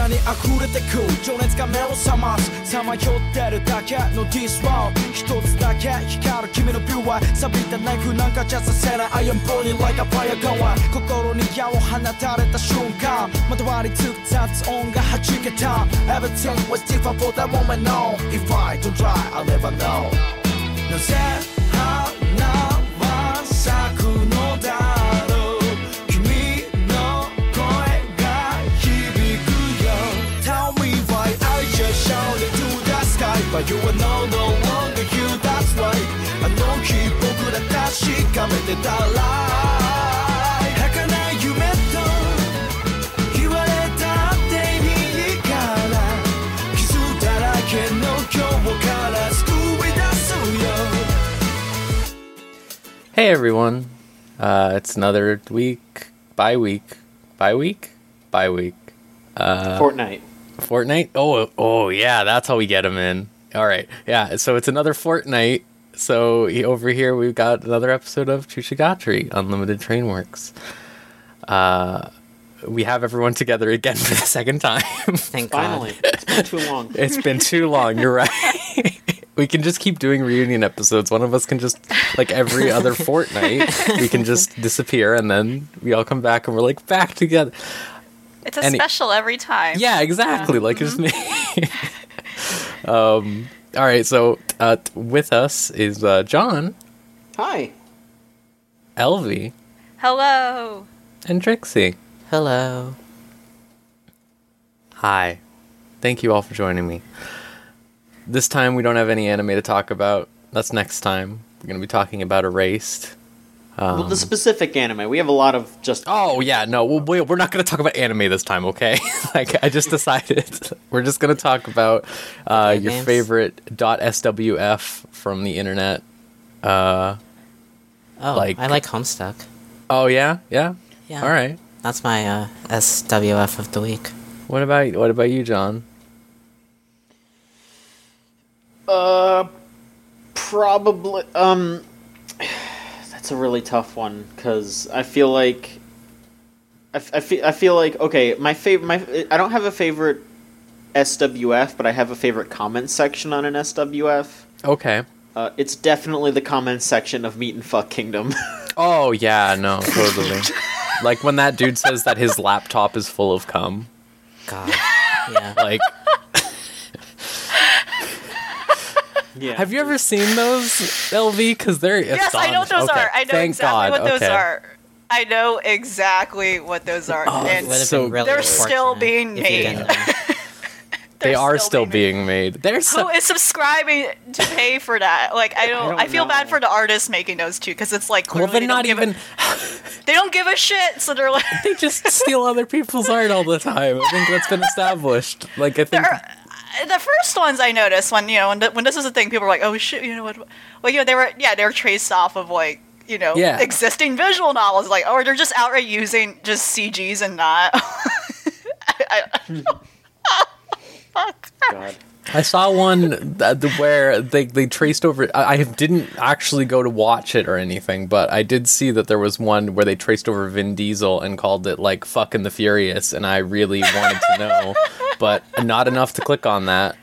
らに溢れてく情熱が目を覚ますさまよってるだけの This world 一つだけ光る君のビューは錆びたナイフなんかじゃさせない I am burning like a fire going 心に矢を放たれた瞬間まとわりつく雑音が弾けた Everything was different for that moment no If I don't try I'll never know なぜ sky But you are no, no longer you, that's right あの日僕ら確かめてたら儚い夢と言われたっていいから傷だらけの今日から救い出すよ Hey everyone, uh, it's another week, bye week, bye week, bye week, Fortnite. fortnight. Oh, oh yeah, that's how we get them in. All right, yeah. So it's another fortnight. So over here we've got another episode of Chushigatri Unlimited Train Works. Uh, we have everyone together again for the second time. Thank Finally. God. It's been too long. it's been too long. You're right. we can just keep doing reunion episodes. One of us can just like every other fortnight, we can just disappear, and then we all come back, and we're like back together. It's a Any- special every time. Yeah, exactly. Like it's me. Um. All right. So uh, with us is uh, John, Hi. Elvie, Hello. and Trixie. Hello. Hi. Thank you all for joining me. This time we don't have any anime to talk about. That's next time. We're going to be talking about Erased. Well, the specific anime. We have a lot of just. Oh yeah, no, well, we- we're not going to talk about anime this time, okay? like I just decided, we're just going to talk about uh, your games? favorite .swf from the internet. Uh, Oh, Like- I like Homestuck. oh yeah, yeah. Yeah. All right. That's my uh, SWF of the week. What about what about you, John? Uh, probably. Um, that's a really tough one because I feel like. I, f- I feel I feel like okay. My favorite. My I don't have a favorite SWF, but I have a favorite comment section on an SWF. Okay. Uh, it's definitely the comment section of Meet and Fuck Kingdom. Oh yeah, no, totally. like when that dude says that his laptop is full of cum. God. Yeah. Like, yeah. have you ever seen those, Elvie? Because they're Yes, I know what those astonishing. are. I know Thank exactly God. what those okay. are. I know exactly what those are. Oh, and So- really They're still being made. They they're are still being made. made. They're so, Who is subscribing to pay for that? Like I don't. I, don't feel bad for the artists making those too, because it's like well, clearly they're they not even. A, they don't give a shit. So they're like. they just steal other people's art all the time. I think that's been established. Like I think. They're- the first ones I noticed when you know when, th- when this was a thing, people were like, "Oh shit," you know what? Well, you know they were yeah they were traced off of like you know Yeah. existing visual novels, like or they're just outright using just CGs and not. I, I, fuck. God. I saw one that, where they, they traced over. I, I didn't actually go to watch it or anything, but I did see that there was one where they traced over Vin Diesel and called it like "fucking the Furious," and I really wanted to know, but not enough to click on that.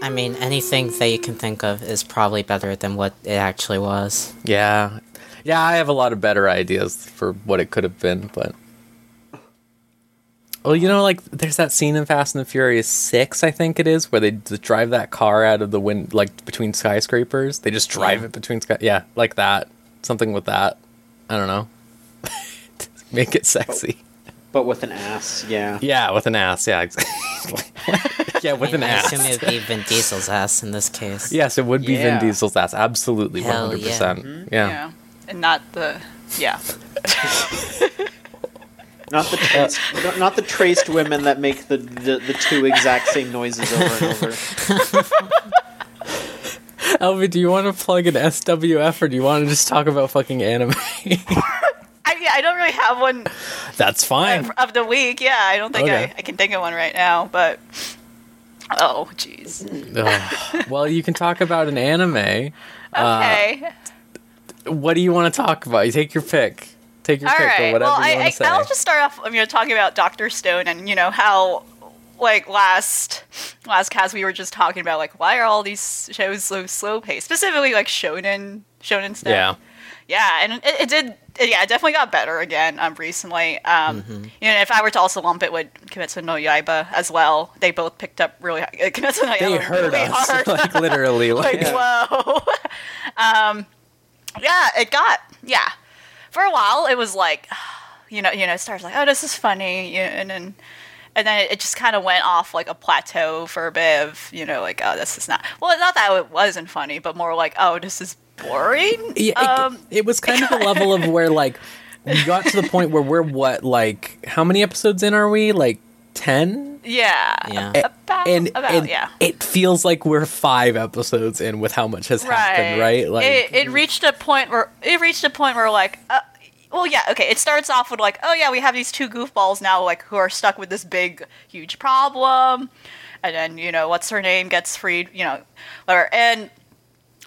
I mean, anything that you can think of is probably better than what it actually was. Yeah, yeah, I have a lot of better ideas for what it could have been, but. Well, you know, like there's that scene in Fast and the Furious Six, I think it is, where they drive that car out of the wind, like between skyscrapers. They just drive Yeah. it between sky. Yeah, like that. Something with that. I don't know. Make it sexy. But with an ass, yeah. Yeah, with an ass. Yeah, exactly. yeah, with an I ass. assume it would be Vin Diesel's ass in this case. Yes, it would be Yeah. Vin Diesel's ass. Absolutely, Hell hundred yeah. percent. Mm-hmm. Yeah. Yeah, and not the yeah. Not the traced, not- not the traced women that make the, the the two exact same noises over and over. Elvie, do you want to plug an SWF or do you want to just talk about fucking anime? I, yeah, I don't really have one That's fine. of the week. Yeah, I don't think Okay. I, I can think of one right now, but. Oh, jeez. Well, you can talk about an anime. Uh, Okay. What do you want to talk about? You take your pick. Take your All pick, or right. whatever Well, you want to say. I, I'll just start off, know, talking about Doctor Stone and you know how, like last last cast we were just talking about like why are all these shows so slow paced, specifically like shonen shonen stuff. yeah. Yeah, and it, it did. Yeah, it definitely got better again um, recently. Um, Mm-hmm. You know, if I were to also lump it with Kimetsu no Yaiba as well, they both picked up really. high- uh, Kimetsu no Yaiba They heard really us, hard. like literally. Like, like whoa. um, yeah, it got yeah. For a while, it was like, you know, you know, it starts like, oh, this is funny, you and then. And then it just kind of went off like a plateau for a bit of, you know, like, oh, this is not. Well, not that it wasn't funny, but more like, oh, this is boring. Yeah, it, um, it was kind of a level of where like we got to the point where we're what like how many episodes in are we like 10 yeah. Yeah. About, and, about and yeah. it feels like we're five episodes in with how much has happened right like it, it reached a point where it reached a point where like uh, well yeah okay it starts off with like oh yeah we have these two goofballs now like who are stuck with this big huge problem and then you know what's her name gets freed you know whatever and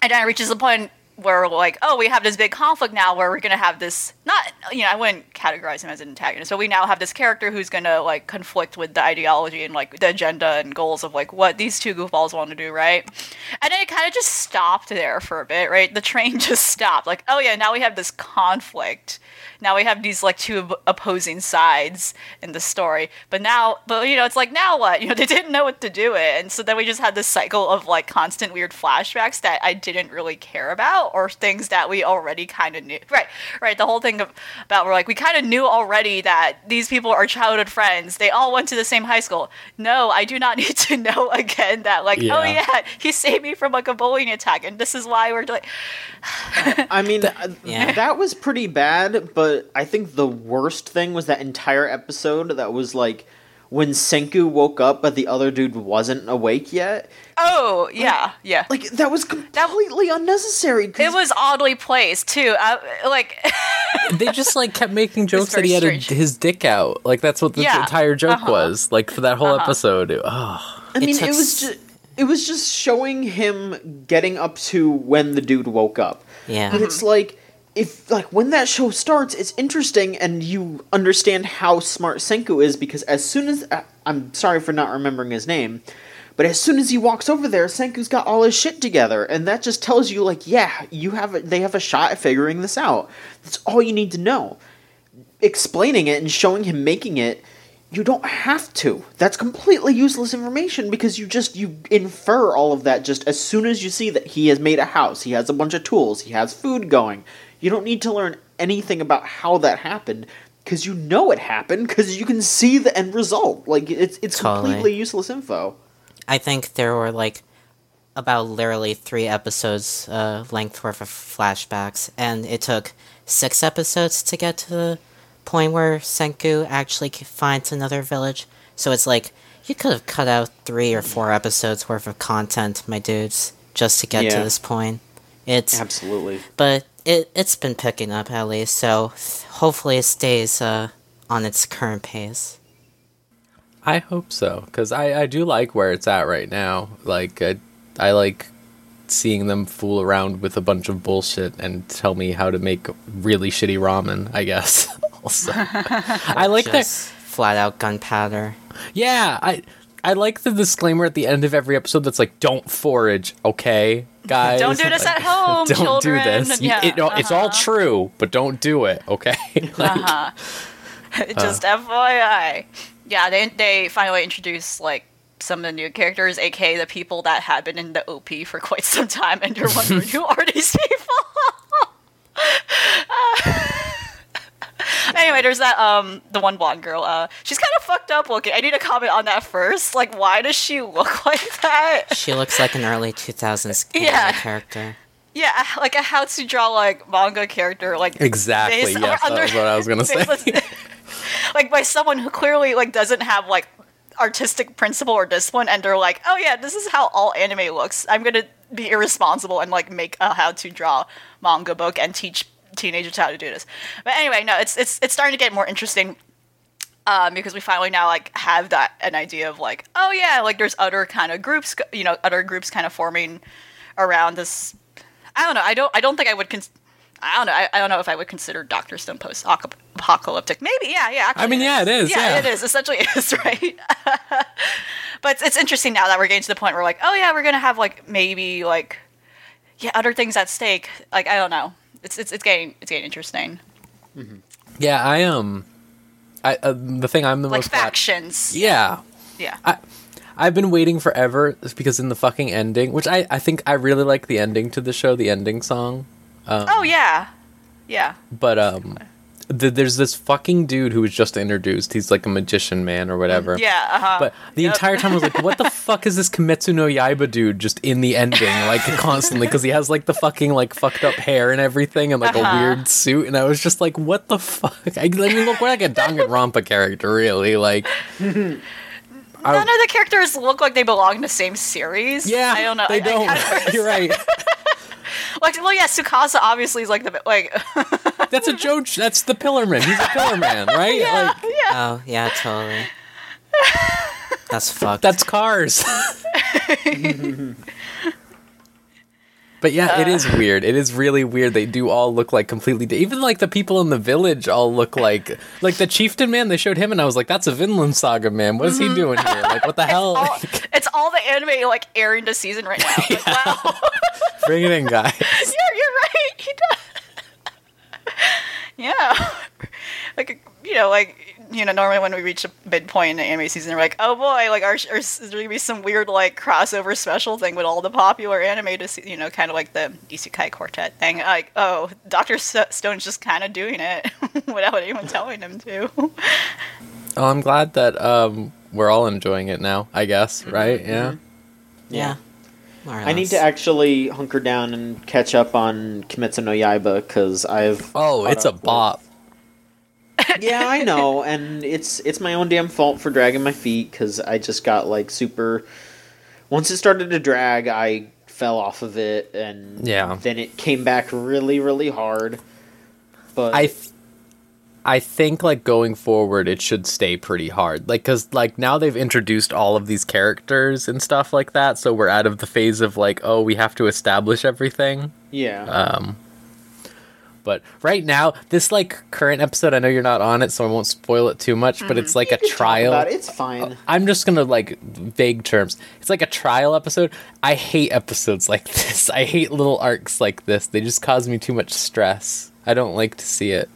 and then it reaches a point where like oh we have this big conflict now where we're gonna have this not you know i wouldn't categorize him as an antagonist but we now have this character who's gonna like conflict with the ideology and like the agenda and goals of like what these two goofballs want to do right? And then it kind of just stopped there for a bit right? The train just stopped. Like oh yeah now we have this conflict. Now we have these like two op- opposing sides in the story. But now but you know it's like now what? You know they didn't know what to do it. And so then we just had this cycle of like constant weird flashbacks that i didn't really care about or things that we already kind of knew. Right right the whole thing of, about we're like we kind of knew already that these people are childhood friends they all went to the same high school no i do not need to know again that like oh Yeah. yeah he saved me from like a bullying attack and this is why we're like I mean, uh, Yeah. that was pretty bad, but I think the worst thing was that entire episode that was like when Senku woke up but the other dude wasn't awake yet. oh yeah yeah Like that was completely unnecessary. It was oddly placed too. I, like, they just like kept making jokes that he had a, his dick out like that's what the Yeah. entire joke Uh-huh. was like for that whole episode oh I mean, took it was just it was just showing him getting up to when the dude woke up. Yeah. But it's like if like when that show starts, it's interesting and you understand how smart Senku is because as soon as uh, I'm sorry for not remembering his name, but as soon as he walks over there, Senku's got all his shit together, and that just tells you like, yeah, you have a, they have a shot at figuring this out. That's all you need to know. Explaining it and showing him making it you don't have to. That's completely useless information because you just you infer all of that just as soon as you see that he has made a house, he has a bunch of tools, he has food going. You don't need to learn anything about how that happened because you know it happened because you can see the end result. Like it's it's Totally. completely useless info. I think there were like about literally three episodes uh, length worth of flashbacks, and it took six episodes to get to the point where Senku actually finds another village. So it's like you could have cut out three or four episodes worth of content, my dudes, just to get to this point. It's Absolutely. but it it's been picking up at least, so hopefully it stays uh, on its current pace. I hope so because I, I do like where it's at right now. Like I, I like seeing them fool around with a bunch of bullshit and tell me how to make really shitty ramen. I guess. also, I like that. Flat out gunpowder. Yeah, I I like the disclaimer at the end of every episode that's like, "Don't forage, okay, guys. Don't do this Like, at home, don't children." do this. You- Yeah, it- no, It's all uh-huh. true, but don't do it, okay? like, uh-huh. just FYI. Yeah, they they finally introduced like some of the new characters, aka the people that had been in the OP for quite some time, and you're wondering who are these people. anyway, there's that um the one blonde girl. Uh, she's kind of fucked up looking. I need to comment on that first. Like, why does she look like that? She looks like an early 2000s Yeah. character. Yeah, like a how to draw like manga character. Like Exactly, based- yes, or that was what I was gonna say. like by someone who clearly like doesn't have like artistic principle or discipline and they're like oh yeah this is how all anime looks i'm gonna be irresponsible and like make a how to draw manga book and teach teenagers how to do this but anyway no it's it's it's starting to get more interesting um, because we finally now like have that an idea of like oh yeah like there's other kind of groups you know other groups kind of forming around this i don't know i don't i don't think i would cons- I don't know. I, I don't know if I would consider Doctor Stone post apocalyptic. Maybe, yeah, yeah. actually I mean, yeah, it is, yeah. it is. Essentially, it is right. but it's, it's interesting now that we're getting to the point where like, oh yeah, we're gonna have like maybe like, yeah, other things at stake. Like I don't know. It's it's it's getting it's getting interesting. Yeah, I um, I uh, the thing I'm the Like most factions. Yeah, Yeah. I I've been waiting forever because in the fucking ending, which I I think I really like the ending to the show, the ending song. oh yeah. Yeah. But um, th- there's this fucking dude who was just introduced. He's like a magician man or whatever. Yeah. Uh huh. But the Yep. entire time I was like, what the fuck is this Kimetsu no Yaiba dude just in the ending, like constantly? Because he has like the fucking like fucked up hair and everything and like a Uh-huh. weird suit. And I was just like, what the fuck? I, I mean, look, we're like a Danganronpa character, really. Like, None of the characters look like they belong in the same series. yeah, I don't know. They I- I don't. kinda- You're right. Like, well, yeah, Tsukasa obviously is like the like. That's a joke. That's the Pillar Man. He's a Pillar Man, right? Like, Oh yeah, totally. That's fucked. That's Kars. but yeah, it is uh. weird. It is really weird. They do all look like completely. di- Even like the people in the village all look like like the chieftain man. They showed him, and I was like, "That's a Vinland Saga man. What is he mm-hmm. doing here? Like, what the hell? all, it's all the anime like airing this season right now. Like, wow. Bring it in, guys." yeah, you're right. He does. yeah. Like you know, like you know, normally when we reach a midpoint in the anime season, we're like, oh boy, like, are, are, is there gonna be some weird like crossover special thing with all the popular anime to see, you know, kind of like the Isekai Quartet thing? Like, oh, Doctor Stone's just kind of doing it without anyone telling him to. Oh, I'm glad that um we're all enjoying it now. I guess, right? Yeah. yeah. More or I need to actually hunker down and catch up on Kimetsu no Yaiba because I've. Oh, it's a up with- bop. yeah, I know, and it's it's my own damn fault for dragging my feet because I just got like super. Once it started to drag, I fell off of it, and Yeah. then it came back really, really hard. But I th- I think like going forward it should stay pretty hard. Like cuz like now they've introduced all of these characters and stuff like that, so we're out of the phase of like oh, we have to establish everything. yeah, Um but right now, this like current episode, I know you're not on it, so I won't spoil it too much, but it's mm-hmm. like a trial. it, It's fine. Uh, I'm just gonna like vague terms. It's like a trial episode. I hate episodes like this. I hate little arcs like this. They just cause me too much stress. I don't like to see it.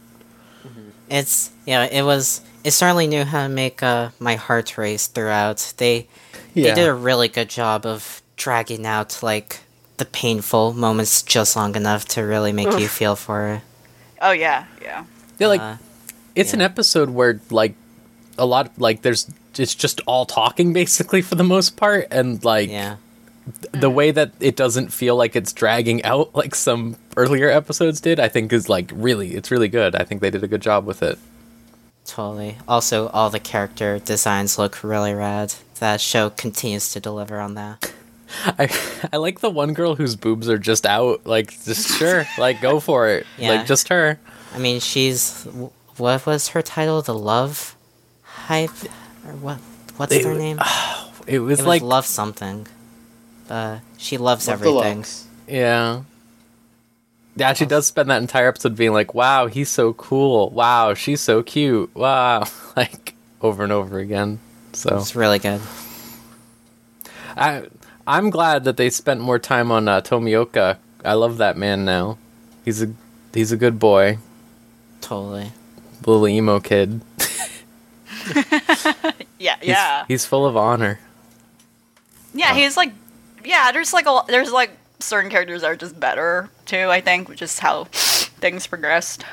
Mm-hmm. It's yeah. It was. It certainly knew how to make uh, my heart race throughout. They Yeah. they did a really good job of dragging out like the painful moments just long enough to really make you feel for it. Oh yeah, yeah. Yeah, like Uh, it's an episode where like a lot like there's it's just all talking basically for the most part and like Yeah. the way that it doesn't feel like it's dragging out like some earlier episodes did i think is like really it's really good i think they did a good job with it Totally. Also, all the character designs look really rad. That show continues to deliver on that. i i like the one girl whose boobs are just out like just sure like go for it Yeah. like just her I mean, she's what was her title? The Love Hype or what? What's They- her name? it was it was like Love something. Uh, she loves Love everything. Deluxe. yeah yeah she does spend that entire episode being like wow he's so cool wow she's so cute wow like over and over again so It's really good. I I'm glad that they spent more time on uh, Tomioka. I love that man now. He's a he's a good boy, Totally. little emo kid. Yeah, He's, yeah. he's full of honor. Yeah, he's like, yeah. There's like a there's like certain characters that are just better too. I think, which is how things progressed.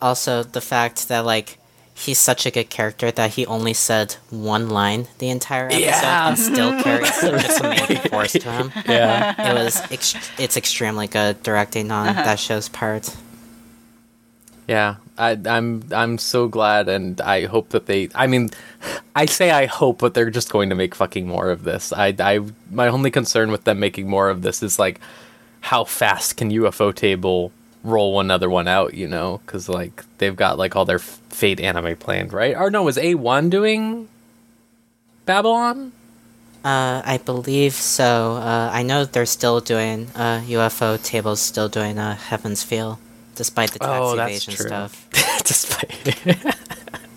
Also, the fact that like he's such a good character that he only said one line the entire episode Yeah. and still carries such a main force to him. Yeah, It was ex- it's extremely good directing on uh-huh. that show's part. Yeah, I, I'm I'm so glad, and I hope that they. I mean, I say I hope, but they're just going to make fucking more of this. I, I my only concern with them making more of this is like, how fast can Ufotable roll another one out? You know, because like they've got like all their Fate anime planned, right? Or no, was A-1 doing Babylon? Uh, I believe so. Uh, I know they're still doing uh, Ufotable's, still doing uh, Heaven's Feel, despite the tax Oh, that's evasion true. stuff. Despite.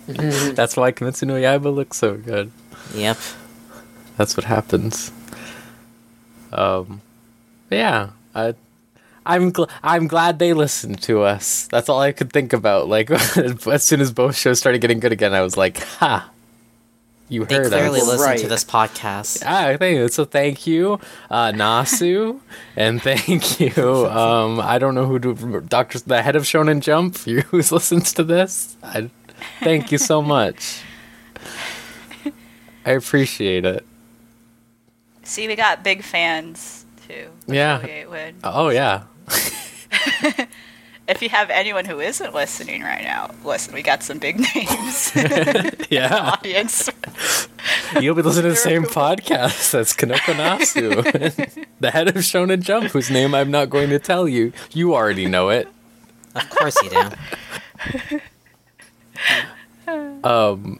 That's why Kimetsu no Yaiba looks so good. Yep. That's what happens. Um, yeah, I, I'm gl- I'm glad they listened to us. That's all I could think about. Like as soon as both shows started getting good again, I was like, "Ha, you They heard clearly us." listen to Right. this podcast. Ah, I think so. Thank you, uh, Nasu, and thank you. Um, I don't know who to, Doctor, the head of Shonen Jump, you who listens to this. I, thank you so much. I appreciate it. See, we got big fans too. Yeah. Oh yeah, If you have anyone who isn't listening right now, listen, we got some big names yeah. audience. You'll be listening to the same podcast. That's Kinoko Nasu, the head of Shonen Jump, whose name I'm not going to tell you. You already know it. Of course you do. Um,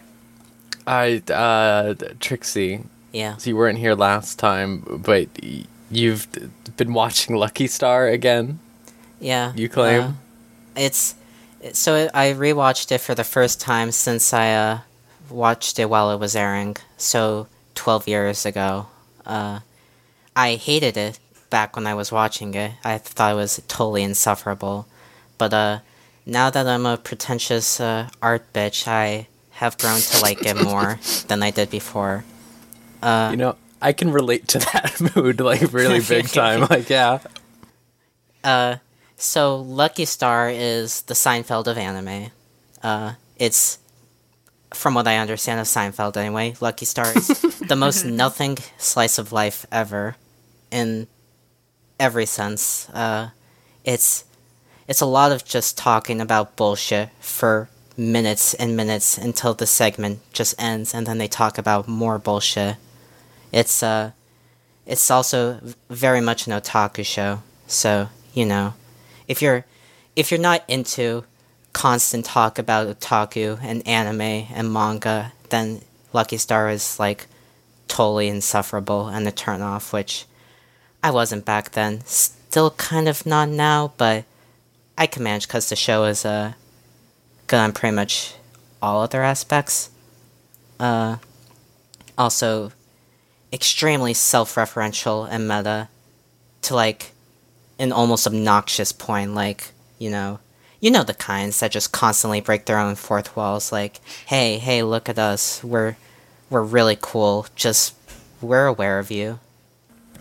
I uh, Trixie. Yeah. So you weren't here last time, but y- you've been watching Lucky Star again. Yeah. You claim? uh, it's so I rewatched it for the first time since I uh, watched it while it was airing. So twelve years ago. Uh, I hated it back when I was watching it. I thought it was totally insufferable. But uh, now that I'm a pretentious uh, art bitch, I have grown to like it more than I did before. Uh, you know, I can relate to that mood like really big time. Like, yeah, Uh, so Lucky Star is the Seinfeld of anime. Uh, it's from what I understand of Seinfeld anyway. Lucky Star is the most nothing slice of life ever, in every sense. Uh, it's it's a lot of just talking about bullshit for minutes and minutes until the segment just ends, and then they talk about more bullshit. It's uh, it's also very much an otaku show. So you know, if you're if you're not into constant talk about otaku and anime and manga, then Lucky Star is like totally insufferable and a turnoff, which I wasn't back then. Still kind of not now, but I can manage because the show is uh, good on pretty much all other aspects. Uh, also, extremely self-referential and meta to like an almost obnoxious point like you know you know the kinds that just constantly break their own fourth walls like hey hey look at us. We're we're really cool. Just we're aware of you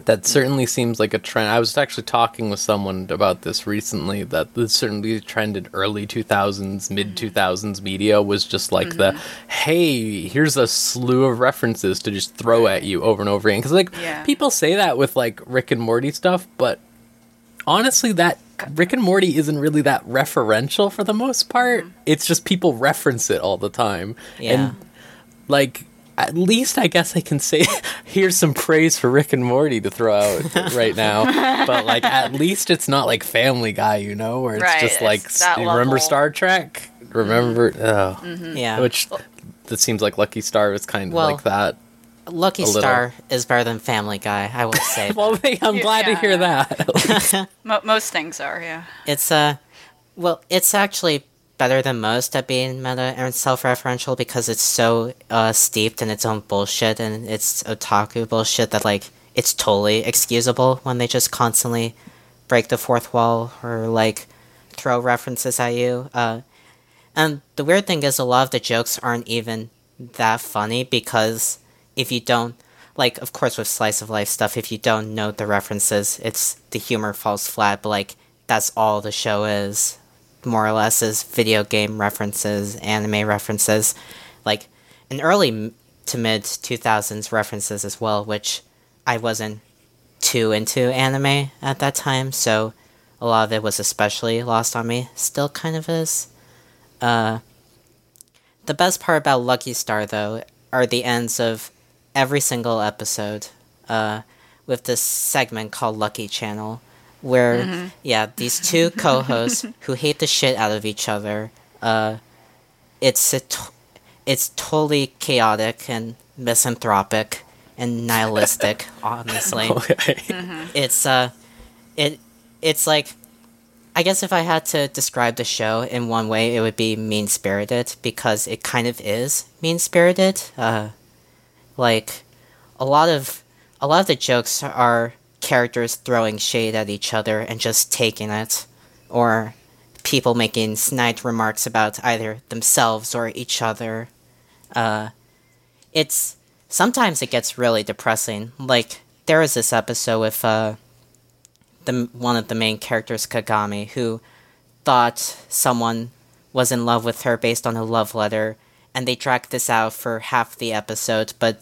that certainly seems like a trend. I was actually talking with someone about this recently. That this certainly trend in early two thousands, mid mm-hmm. two thousands media was just like the mm-hmm. hey, here's a slew of references to just throw at you over and over again. Because like Yeah. people say that with like Rick and Morty stuff, but honestly, that Rick and Morty isn't really that referential for the most part. Mm-hmm. It's just people reference it all the time. Yeah. And like at least I guess I can say here's some praise for Rick and Morty to throw out right now. But like at least it's not like Family Guy, you know, where it's Right, just it's like that remember level. Star Trek? Remember oh, yeah which that seems like Lucky Star was kind of Well, like that. lucky a little. star is better than family guy i will say Well, I'm glad to hear Yeah. that. Most things are, yeah. It's uh well, it's actually better than most at being meta and self-referential because it's so uh steeped in its own bullshit and its otaku bullshit that like it's totally excusable when they just constantly break the fourth wall or like throw references at you. Uh and the weird thing is a lot of the jokes aren't even that funny because if you don't like of course with slice of life stuff if you don't know the references it's the humor falls flat but like that's all the show is more or less is video game references anime references like an early to mid 2000s references as well which i wasn't too into anime at that time so a lot of it was especially lost on me still kind of is Uh, the best part about Lucky Star, though, are the ends of every single episode. Uh, with this segment called Lucky Channel, where yeah, these two co-hosts who hate the shit out of each other. Uh, it's a t- it's totally chaotic and misanthropic and nihilistic. honestly, Okay. it's uh, it it's like. I guess if I had to describe the show in one way, it would be mean spirited because it kind of is mean spirited. Uh, like a lot of a lot of the jokes are characters throwing shade at each other and just taking it, or people making snide remarks about either themselves or each other. Uh, it's sometimes it gets really depressing. Like there was this episode with uh, the one of the main characters, Kagami, who thought someone was in love with her based on a love letter, and they dragged this out for half the episode, but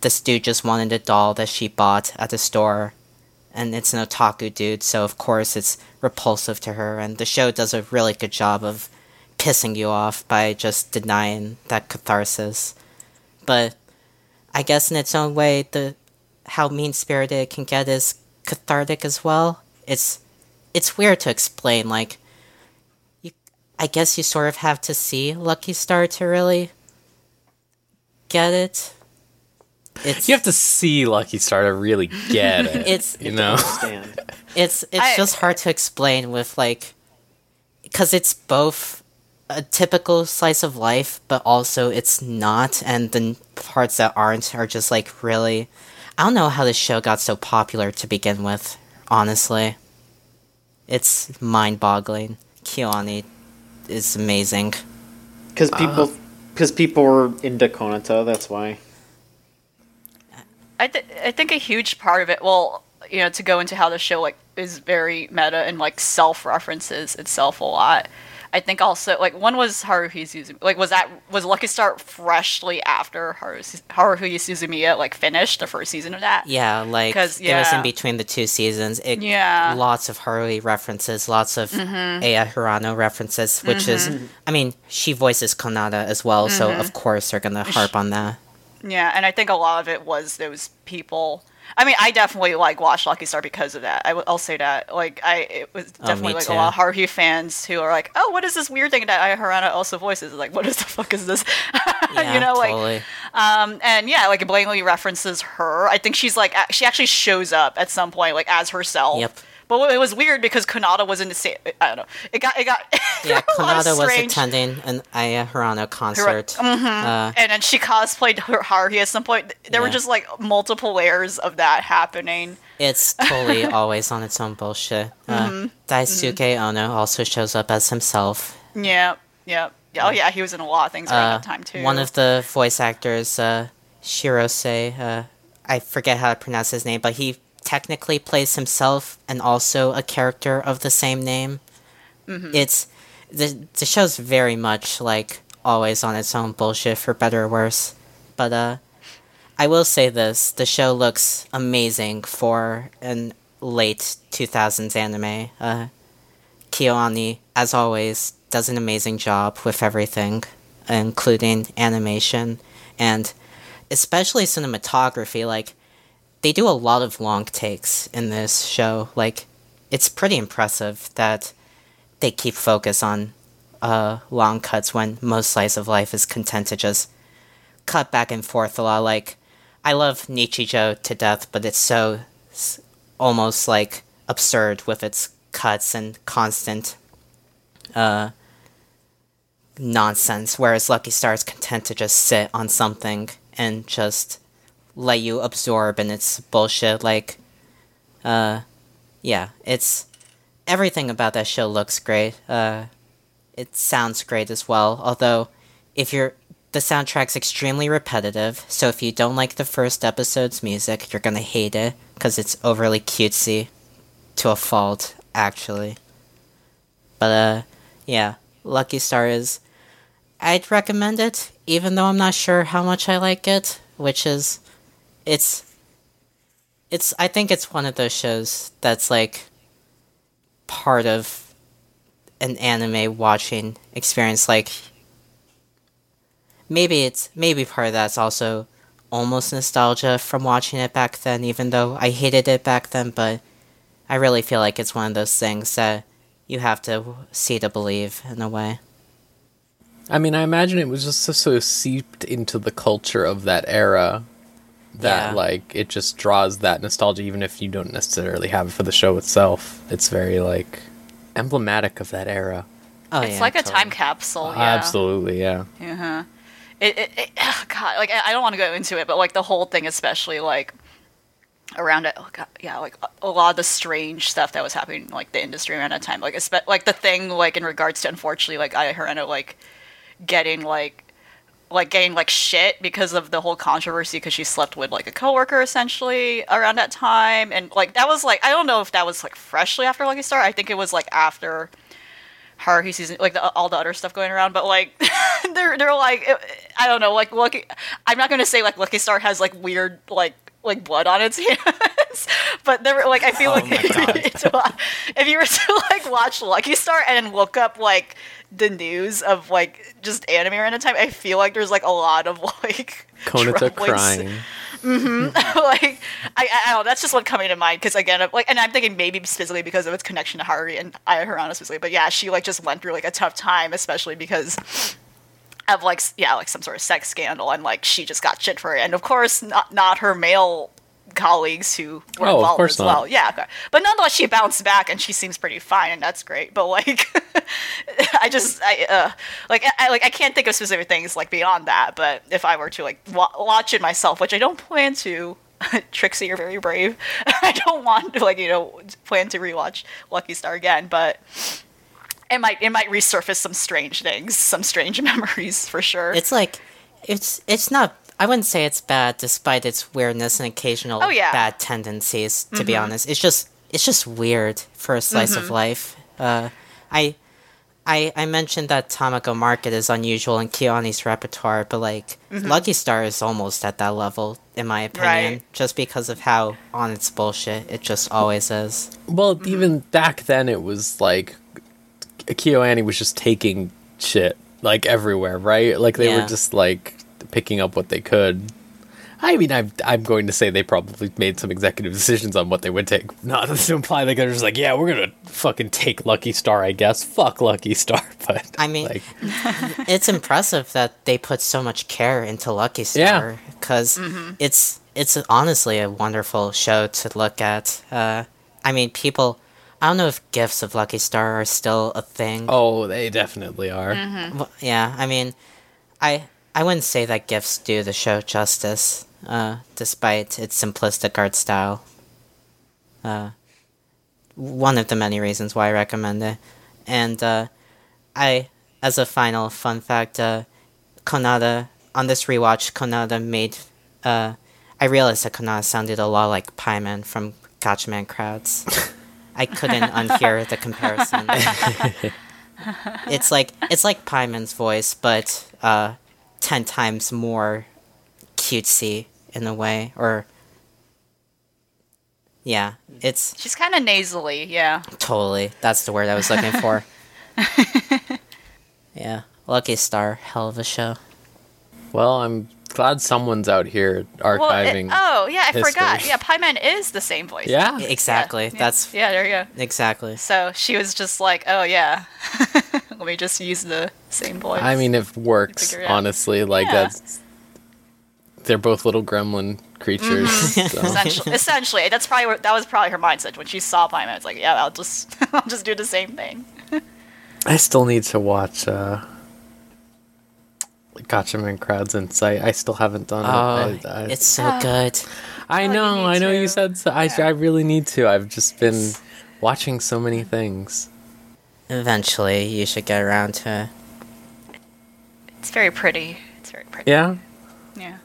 this dude just wanted a doll that she bought at the store. And it's an otaku dude, so of course it's repulsive to her, and the show does a really good job of pissing you off by just denying that catharsis. But I guess in its own way, the how mean spirited it can get is cathartic as well. It's it's weird to explain. Like, you, I guess you sort of have to see Lucky Star to really get it. It's You have to see Lucky Star to really get it. It's- you know. It's it's I- just hard to explain with like because it's both a typical slice of life but also it's not and the parts that aren't are just like really i don't know how this show got so popular to begin with honestly it's mind-boggling KyoAni is amazing Because people, uh. because people were into Konata. That's why. I th- I think a huge part of it, well, you know, to go into how the show like is very meta and like self references itself a lot. I think also like one was Haruhi Suzumiya. Like was that was Lucky Star freshly after Haru- Haruhi Suzumiya like finished the first season of that? yeah like 'Cause, it was in between the two seasons it Yeah. lots of Haruhi references lots of Mm-hmm. Aya Hirano references which is i mean she voices Konata as well so Mm-hmm. of course they're gonna harp on that Yeah, and I think a lot of it was those people. I mean, I definitely like watched Lucky Star because of that. I w- I'll say that. Like, I it was Oh, definitely me like too. a lot of Haruhi fans who are like, "Oh, what is this weird thing that Aya Hirano also voices?" Like, what is the fuck is this? yeah you know, like. Um, and yeah, like it blatantly references her. I think she's like she actually shows up at some point like as herself. Yep. But it was weird because Konata was in the same. I don't know. It got it got. yeah a lot of Konata was attending an Aya Hirano concert uh, and then she cosplayed her Haruhi at some point. There were just like multiple layers of that happening. it's totally always on its own bullshit uh, Mm-hmm. daisuke ono also shows up as himself Yeah, yeah, yeah. Oh yeah, he was in a lot of things around Uh, that time too. One of the voice actors, uh, Shirose, uh, I forget how to pronounce his name, but he technically plays himself and also a character of the same name. Mm-hmm. It's the the show's very much like always on its own bullshit for better or worse. But uh, I will say this: the show looks amazing for an late two thousands anime. Uh, Kyoani, as always, does an amazing job with everything, including animation and especially cinematography. Like, they do a lot of long takes in this show. Like, it's pretty impressive that they keep focus on uh, long cuts when most slice of life is content to just cut back and forth a lot. Like, I love Nichijou to death, but it's so s- almost like absurd with its cuts and constant uh, nonsense. Whereas Lucky Star is content to just sit on something and just let you absorb and its bullshit. Like, uh, yeah, it's everything about that show looks great. Uh, it sounds great as well. Although, if you're the soundtrack's extremely repetitive, so if you don't like the first episode's music, you're gonna hate it because it's overly cutesy to a fault, actually. But uh, yeah, Lucky Star is. I'd recommend it, even though I'm not sure how much I like it. Which is, it's. It's. I think it's one of those shows that's like. Part of an anime watching experience. Like maybe it's maybe part of that's also almost nostalgia from watching it back then, even though I hated it back then. But I really feel like it's one of those things that you have to see to believe in a way. I mean, I imagine it was just so, so seeped into the culture of that era that Yeah. like it just draws that nostalgia, even if you don't necessarily have it for the show itself. It's very like emblematic of that era. Oh it's yeah, like a time capsule. Yeah. Absolutely, yeah. Uh-huh. It, it, it God, like I I don't want to go into it, but like the whole thing, especially like around it. Oh God, yeah, like a, a lot of the strange stuff that was happening, like the industry around that time. Like, espe- like the thing, like in regards to unfortunately, like Aya Hirano, like getting like like getting like shit because of the whole controversy because she slept with like a coworker essentially around that time. And like that was like I don't know if that was like freshly after Lucky Star. I think it was like after Haruhi season like the, all the other stuff going around. But like they're they're like I don't know like Lucky I'm not gonna say like Lucky Star has like weird like like blood on its hands but there were like I feel Oh like my God. if you were to like watch Lucky Star and look up like the news of like just anime around the time, I feel like there's like a lot of like Konata crying. Mm-hmm. like I, I don't know. That's just what coming to mind because again, like, and I'm thinking maybe specifically because of its connection to Haruhi and Aya Hirano specifically. But yeah, she like just went through like a tough time, especially because of like yeah, like some sort of sex scandal, and like she just got shit for it. And of course, not not her male colleagues who were Oh, involved as not. well. Yeah, okay. but nonetheless, she bounced back and she seems pretty fine, and that's great. But like, I just I uh, like I like I can't think of specific things like beyond that. But if I were to like wa- watch it myself, which I don't plan to. Trixie, you're very brave. I don't want to like you know plan to rewatch Lucky Star again, but it might it might resurface some strange things, some strange memories for sure. It's like it's it's not. I wouldn't say it's bad, despite its weirdness and occasional Oh, yeah. Mm-hmm. bad tendencies. To be honest, it's just it's just weird for a slice of life. Uh, I. I, I mentioned that Tamako Market is unusual in KyoAni's repertoire, but like Lucky Star is almost at that level, in my opinion, Mm-hmm. Right. just because of how on its bullshit it just always is. Well, Mm-hmm. even back then, it was like KyoAni was just taking shit like everywhere, right? Like they Yeah. were just like picking up what they could. I mean, I'm I'm going to say they probably made some executive decisions on what they would take. Not to imply like they're just like, yeah, we're gonna fucking take Lucky Star, I guess. Fuck Lucky Star, but I mean- like, it's impressive that they put so much care into Lucky Star because Mm-hmm. it's it's honestly a wonderful show to look at. Uh, I mean, people. I don't know if gifts of Lucky Star are still a thing. oh, they definitely are. Mm-hmm. Well, yeah, I mean, I I wouldn't say that gifts do the show justice, uh, despite its simplistic art style. Uh, one of the many reasons why I recommend it, and uh, I, as a final fun fact, uh, Konata on this rewatch, Konata made. Uh, I realized that Konata sounded a lot like Paiman from Gatchaman Crowds. I couldn't unhear the comparison it's like it's like Paiman's voice, but uh, ten times more cutesy in a way, or yeah, it's She's kind of nasally, yeah. totally that's the word I was looking for. yeah, Lucky Star, hell of a show. Well, I'm glad someone's out here Well, it- archiving. oh yeah, I forgot. history. Yeah, Paiman is the same voice. yeah, Exactly. Yeah, That's yeah. There you go. exactly. So she was just like, oh yeah, let me just use the same voice. I mean, it works it honestly. Like Yeah. that's they're both little gremlin creatures. Mm-hmm. so. essentially, essentially, that's probably where, that was probably her mindset when she saw Paiman. It's like, yeah, I'll just I'll just do the same thing. I still need to watch uh, Gatchaman Crowds Insight. I still haven't done Oh, it. I, I, it's so good. I you know, I know you said so. I, I really need to. I've just been watching so many things. Eventually, you should get around to. It's very pretty. It's very pretty. Yeah. Yeah.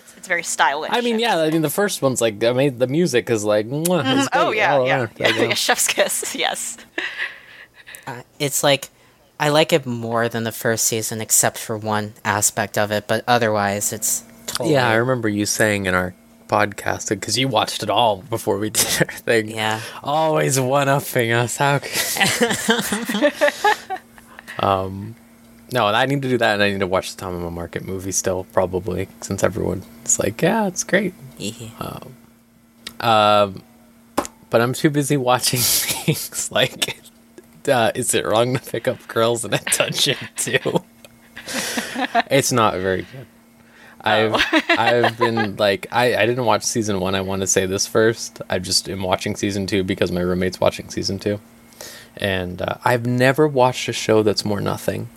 It's, it's very stylish. I mean, yeah. I mean, the first one's like, I mean, the music is like, mwah, it's Oh yeah, Oh, yeah, there yeah. you yeah. Chef's kiss. Yes. Uh, it's like I like it more than the first season, except for one aspect of it, but otherwise, it's totally. Yeah, I remember you saying in our podcast because you watched it all before we did our thing. Yeah. always one upping us. How? Um, no, I need to do that, and I need to watch the Tamako Market movie still, probably, since everyone's like, yeah, it's great. Yeah. Um, but I'm too busy watching things like, uh, is it wrong to pick up girls in a dungeon too? it's not very good. I've I've been like I, I didn't watch season one. I want to say this first. I just am watching season two because my roommate's watching season two, and uh, I've never watched a show that's more nothing.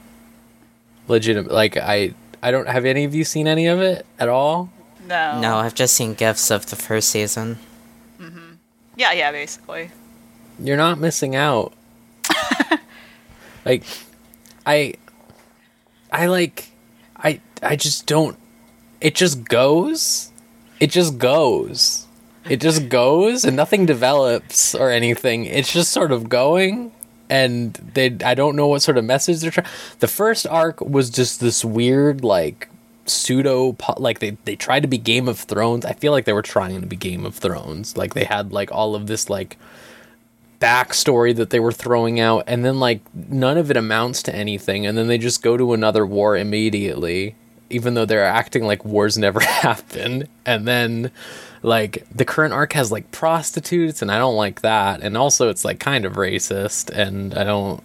Legitimate, like I I don't have any of you seen any of it at all. No. No, I've just seen gifs of the first season. Mm-hmm. Yeah, yeah, basically. you're not missing out. like, I, I like, I, I just don't. It just goes. It just goes. It just goes, and nothing develops or anything. It's just sort of going, and they. I don't know what sort of message they're trying. The first arc was just this weird, like pseudo like they they tried to be Game of Thrones. I feel like they were trying to be Game of Thrones. Like they had like all of this like backstory that they were throwing out and then like none of it amounts to anything and then they just go to another war immediately even though they're acting like wars never happened. And then like the current arc has like prostitutes and I don't like that. And also it's like kind of racist and I don't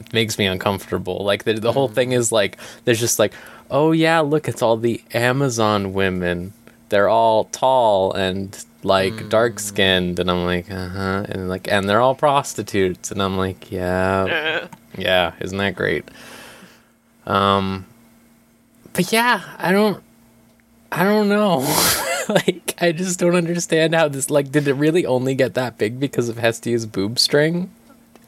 it makes me uncomfortable. Like the, the whole mm-hmm. thing is like there's just like oh yeah look it's all the Amazon women. They're all tall and like dark skinned and I'm like uh-huh and like and they're all prostitutes and I'm like yeah yeah isn't that great um but yeah I don't I don't know like I just don't understand how this like did it really only get that big because of Hestia's boob string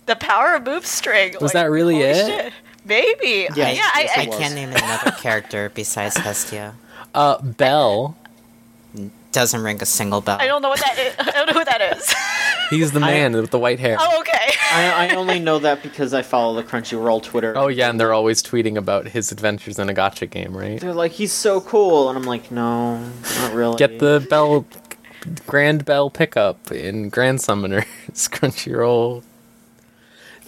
The power of boob string. Was like, that really holy it? shit. Maybe. Yes, yeah, yes, I, I, I can't name another character besides Hestia. uh Bell Doesn't ring a single bell. I don't know what that is. I don't know who that is. he's the man with the white hair oh, okay. I, I only know that because I follow the Crunchyroll Twitter. oh yeah and they're always tweeting about his adventures in a gotcha game right They're like, he's so cool, and I'm like, no, not really. get the bell grand bell pickup in grand summoners crunchyroll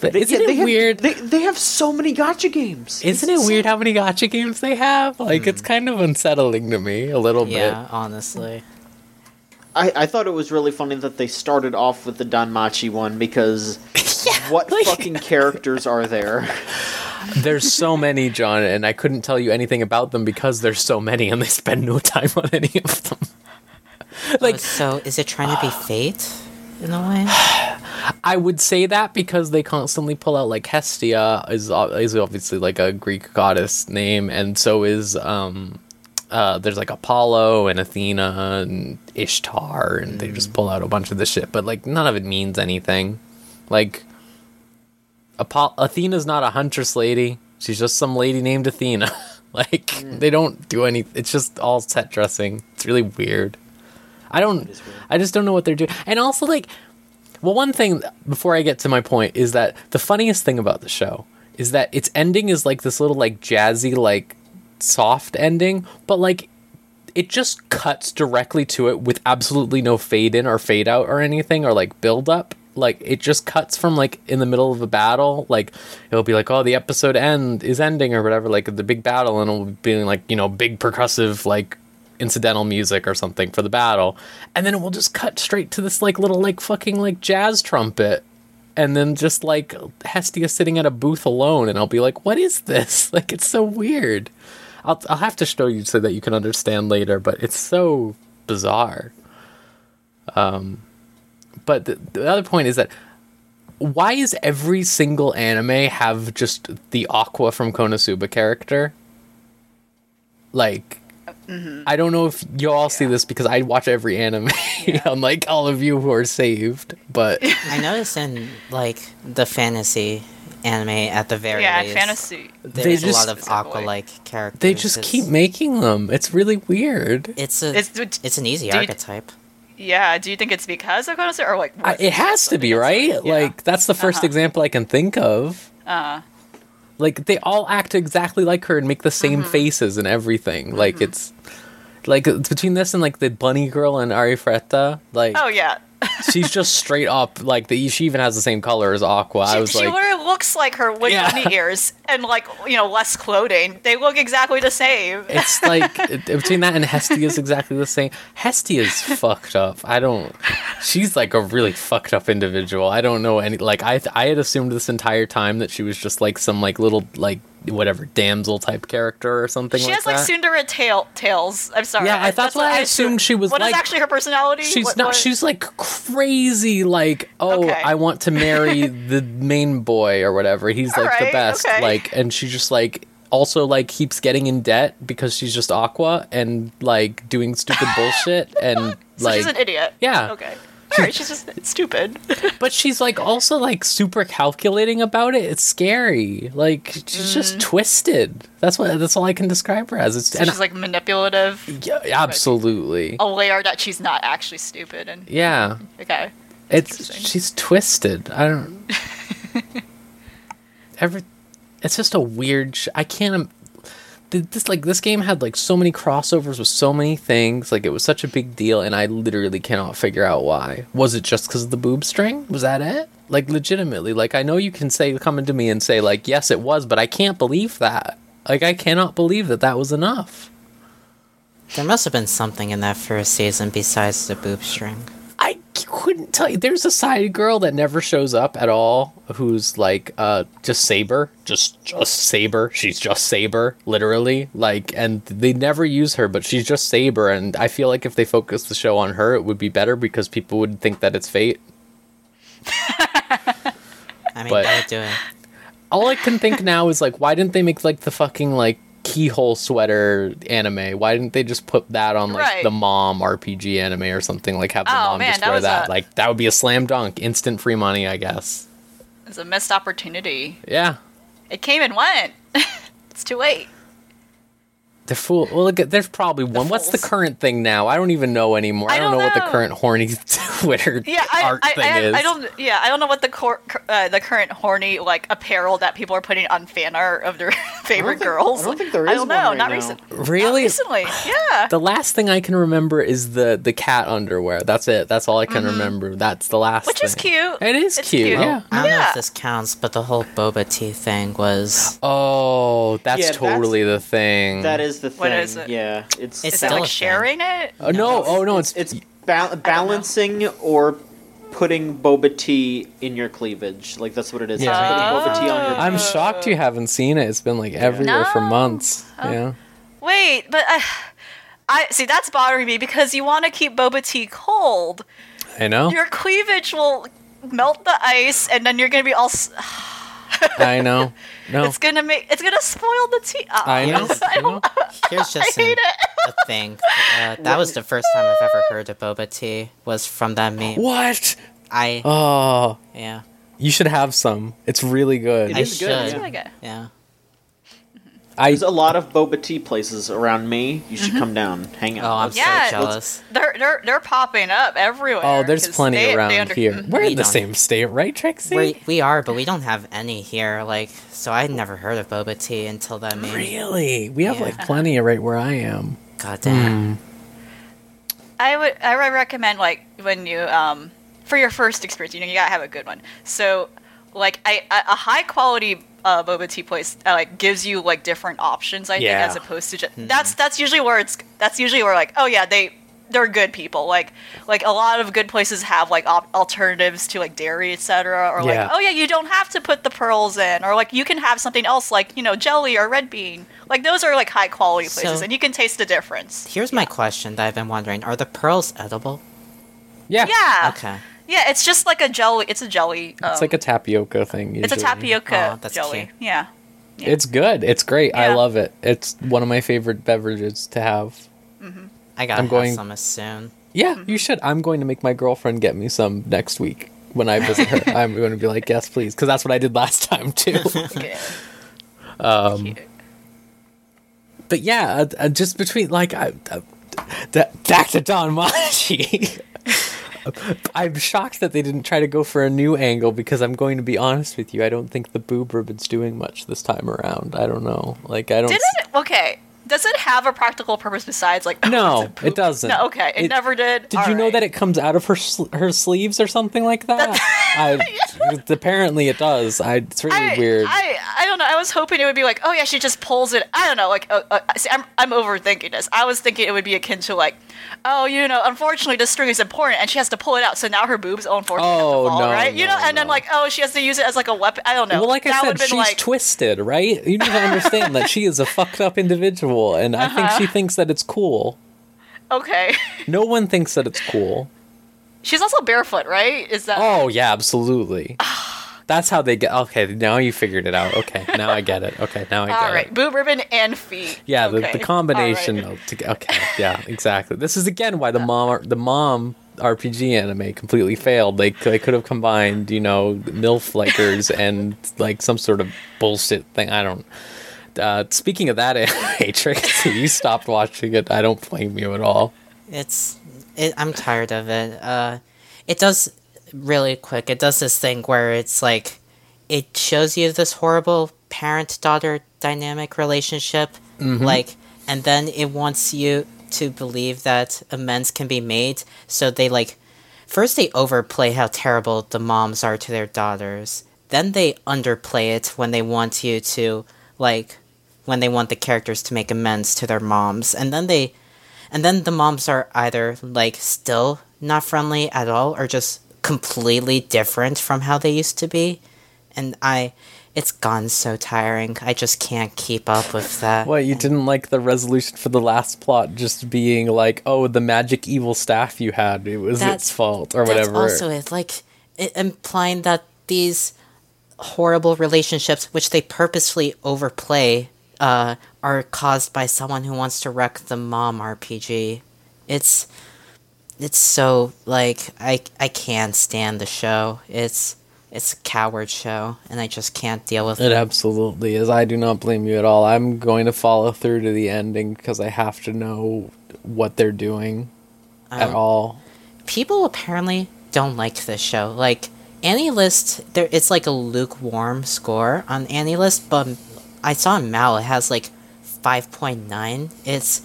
but They, isn't yeah, it have- weird They, they have so many gotcha games. isn't it weird how many gotcha games they have like it's hmm. kind of unsettling to me a little bit. yeah, honestly. I, I thought it was really funny that they started off with the Danmachi one because what like- fucking characters are there? there's so many john and i couldn't tell you anything about them because there's so many and they spend no time on any of them like Oh, so is it trying to be fate in a way? I would say that because they constantly pull out like Hestia is is obviously like a Greek goddess name, and so is um, uh, there's like Apollo and Athena and Ishtar, and they just pull out a bunch of this shit, but like none of it means anything. Like, Apo- Athena's not a huntress lady; she's just some lady named Athena. like they don't do any. It's just all set dressing. It's really weird. I don't. weird. I just don't know what they're doing, and also like. Well, one thing before I get to my point is that the funniest thing about the show is that its ending is like this little like jazzy like soft ending, but like it just cuts directly to it with absolutely no fade in or fade out or anything or like build up. Like it just cuts from like in the middle of a battle, like it'll be like, oh, the episode end is ending or whatever, like the big battle, and it'll be like you know big percussive like incidental music or something for the battle, and then it will just cut straight to this like little like fucking like jazz trumpet and then just like Hestia sitting at a booth alone, and I'll be like, "What is this?" Like, it's so weird. I'll I'll have to show you so that you can understand later, but it's so bizarre. Um, but the, the other point is that why is every single anime have just the Aqua from Konosuba character? Like, I don't know if you all see this because I watch every anime, unlike all of you who are saved. But I noticed in like the fantasy anime at the very Yeah, least, fantasy. there's They a lot of aqua-like characters. they just It's- keep making them. It's really weird. It's a It's- it's, an easy do you- archetype. Yeah, do you think it's because of Konosuba or like? I, it has to be right. Yeah. Like that's the 1st Uh-huh. example I can think of. Uh, Like they all act exactly like her and make the same Mm-hmm. faces and everything. Like it's like it's between this and like the bunny girl and Arifureta. Like oh yeah. She's just straight up like the she even has the same color as Aqua. I was she like, literally looks like her with Yeah. bunny ears and like you know less clothing. They look exactly the same. It's like between that and Hestia is exactly the same. Hestia is fucked up. I don't. She's like a really fucked up individual. I don't know any. Like I, I had assumed this entire time that she was just like some like little like whatever damsel type character or something She like has like that. Cinderella tail tails. I'm sorry. Yeah, I- that's what I assumed she was What is like. actually her personality? She's What- not. what- She's like crazy. Like, oh, Okay. I want to marry the main boy or whatever. He's like the best. okay. Like, and she just like also like keeps getting in debt because she's just Aqua and like doing stupid bullshit and so like. she's an idiot. Yeah. Okay. Alright, she's just stupid. But she's like also like super calculating about it. It's scary. Like she's just twisted. That's what. That's all I can describe her as. It's and Mm. she's like manipulative. yeah, absolutely. Aware that she's not actually stupid and Yeah. okay. It's she's twisted. I don't. Every, it's just a weird. Sh- I can't. This like this game had like so many crossovers with so many things. Like it was such a big deal, and I literally cannot figure out why. Was it just because of the boob string? Was that it? Like legitimately, like I know you can say come to me and say like yes it was, but I can't believe that. Like I cannot believe that that was enough. There must have been something in that first season besides the boob string. I couldn't tell you. There's a side girl that never shows up at all, who's like uh just Saber, just just Saber. She's just Saber, literally. Like, and they never use her, but she's just Saber. And I feel like if they focus the show on her, it would be better because people would think that it's Fate. I mean, But- that would do it. All I can think now is like, why didn't they make like the fucking like keyhole sweater anime? Why didn't they just put that on like Right. the mom RPG anime or something? Like have the Oh, mom man, just that wear that. a- Like that would be a slam dunk, instant free money, I guess. It's a missed opportunity. Yeah. It came and went. it's too late. The fool. Well, look, at- there's probably one. What's the current thing now? I don't even know anymore. I, I don't know, don't what the current horny Twitter Yeah, I, art I, thing I, is. I don't. Yeah, I don't know what the cor- uh, the current horny like apparel that people are putting on fan art of their favorite think- girls. I don't think there I don't one know. right not now. recent. Really? Not recently. Yeah. The last thing I can remember is the the cat underwear. That's it. That's all I can remember. That's the last. Mm-hmm. Which is cute. It is It's cute. cute. Yeah. I don't know if this counts, but the whole Boba Tea thing was. Oh, that's Yeah, that's- totally the thing. That is the thing. What is it? Yeah, it's It's Is still it a like thing. sharing it? Oh no! Oh no! It's it's ba- balancing or putting boba tea in your cleavage. Like that's what it is. It's Yeah. putting boba tea on your. I'm oh. shocked you haven't seen it. It's been like everywhere for No. months. Yeah. Wait, but I, I see that's bothering me because you want to keep boba tea cold. I know. Your cleavage will melt the ice, and then you're gonna be all. s- I know. No. It's gonna make. It's gonna spoil the tea. Oh, I know. I I know. don't. Here's just I an, it. a thing. Uh, that was the first time I've ever heard of Boba Tea. Was from that meme. What? I Oh, yeah you should have some. It's really good. It I is good, should. yeah. Really good. yeah. I There's a lot of boba tea places around me. You should Mm-hmm. come down, hang out. Oh, I'm Yeah, so jealous. They're they're they're popping up everywhere. Oh, there's plenty they- they around under- here. Mhm. We're We in the don't. same state, right, Trixie? We we are, but we don't have any here. Like, so I never heard of Boba Tea until that meme. Really? We have Yeah. like plenty right where I am. God damn. I would I would recommend like when you um for your first experience, you know, you gotta have a good one. So like I a a high quality uh, boba tea place uh, like gives you like different options. I Yeah. think as opposed to just that's that's usually where it's that's usually where like oh yeah they they're good people like like a lot of good places have like op- alternatives to like dairy etc or Yeah. like oh yeah you don't have to put the pearls in or like you can have something else like you know jelly or red bean like those are like high quality places So- and you can taste the difference Here's my question that I've been wondering: Are the pearls edible? Yeah. yeah Okay. Yeah, it's just like a jelly. It's a jelly. Um, It's like a tapioca thing. it's a tapioca Oh, that's jelly. cute. Yeah. It's good. It's great. I love it. It's one of my favorite beverages to have. I gotta I'm going- some as soon. Yeah, Mm-hmm. you should. I'm going to make my girlfriend get me some next week when I visit her. I'm going to be like, yes, please, because that's what I did last time too. Good. um, Cute. but yeah, uh, uh, just between like, I, uh, d- back to Danmachi. I'm shocked that they didn't try to go for a new angle because I'm going to be honest with you. I don't think the boob ribbon's doing much this time around. I don't know. Like I don't. Didn't it? Okay. Does it have a practical purpose besides like? oh, No, it's it doesn't. No, okay, it, It- never did. Did you know that it comes out of her sl- her sleeves or something like that? I, apparently it does. I, it's really I, weird. I I don't know. I was hoping it would be like, oh yeah, she just pulls it. I don't know. Like, uh, uh, see, I'm I'm overthinking this. I was thinking it would be akin to like, oh, you know, unfortunately this string is important and she has to pull it out, so now her boobs, oh, unfortunately, Oh, have to fall, no, right? You know, no, and then like, oh, she has to use it as like a weapon. I don't know. well, like I that said, would've she's like, twisted, right? You need to understand that she is a fucked up individual, and I think Uh-huh. she thinks that it's cool. okay. No one thinks that it's cool. She's also barefoot, right? Is that? Oh yeah, absolutely. That's how they get. Okay, now you figured it out. Okay, now I get it. Okay, now I get it. All right, it. boob ribbon and feet. Yeah, the, Okay. the combination All right. of to, okay, yeah, exactly. This is again why the mom the mom RPG anime completely failed. They they could have combined, you know, milf likers and like some sort of bullshit thing. I don't. Uh, speaking of that, Matrix, you stopped watching it. I don't blame you at all. It's it, I'm tired of it. Uh, it does really quick. It does this thing where it's like it shows you this horrible parent daughter dynamic relationship, mm-hmm. like, and then it wants you to believe that amends can be made. So they like first they overplay how terrible the moms are to their daughters. Then they underplay it when they want you to like when they want the characters to make amends to their moms. And then they and then the moms are either like still not friendly at all or just completely different from how they used to be. And I it's gone so tiring. I just can't keep up with that. What you didn't like the resolution for the last plot just being like, oh, the magic evil staff you had, it was That's- its fault or That's whatever. also it. Like it implying that these horrible relationships, which they purposefully overplay, uh, are caused by someone who wants to wreck the mom RPG. It's it's so like I I can't stand the show. It's it's a coward show, and I just can't deal with It it. absolutely is. I do not blame you at all. I'm going to follow through to the ending because I have to know what they're doing at Um, all. people apparently don't like this show. Like AniList, there it's like a lukewarm score on AniList, but I saw in Mal it has like five point nine. It's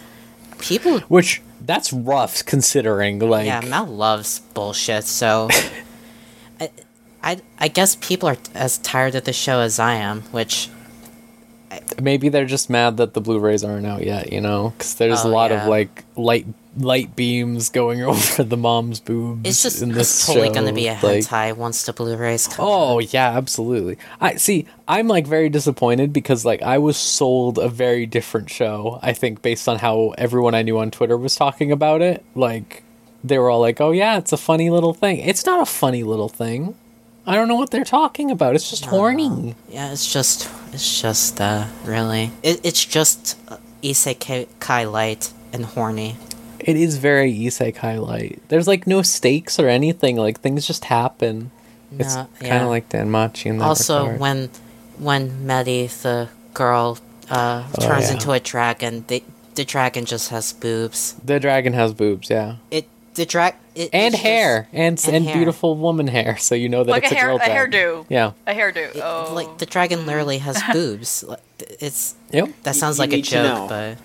people. Which that's rough considering. Like, yeah, Mal loves bullshit. So I, I I guess people are as tired of the show as I am, which maybe they're just mad that the Blu-rays aren't out yet. You know, because there's oh, a Oh, lot yeah. of like light light beams going over the mom's boobs. it's just in this totally show. gonna be a like- hentai once the Blu-rays come. Oh yeah, absolutely. I see. I'm like very disappointed because like I was sold a very different show. I think based on how everyone I knew on Twitter was talking about it. Like they were all like, "Oh yeah, it's a funny little thing." It's not a funny little thing. I don't know what they're talking about. It's just horny. Yeah, it's just it's just uh really it, it's just uh, isekai light and horny. It is very isekai light. There's like no stakes or anything. Like things just happen. it's No, kind of yeah. like Danmachi in that also regard. when when Medhi the girl uh turns Oh, yeah. into a dragon, the the dragon just has boobs. the dragon has boobs, yeah, It the drag it, and it's just- hair and and, hair. beautiful woman hair. So you know that Like it's a hair, girl a dragon. hairdo. Yeah. A hairdo. it- oh. like the dragon literally has boobs. It's Yep. that sounds you like a need to know. joke, but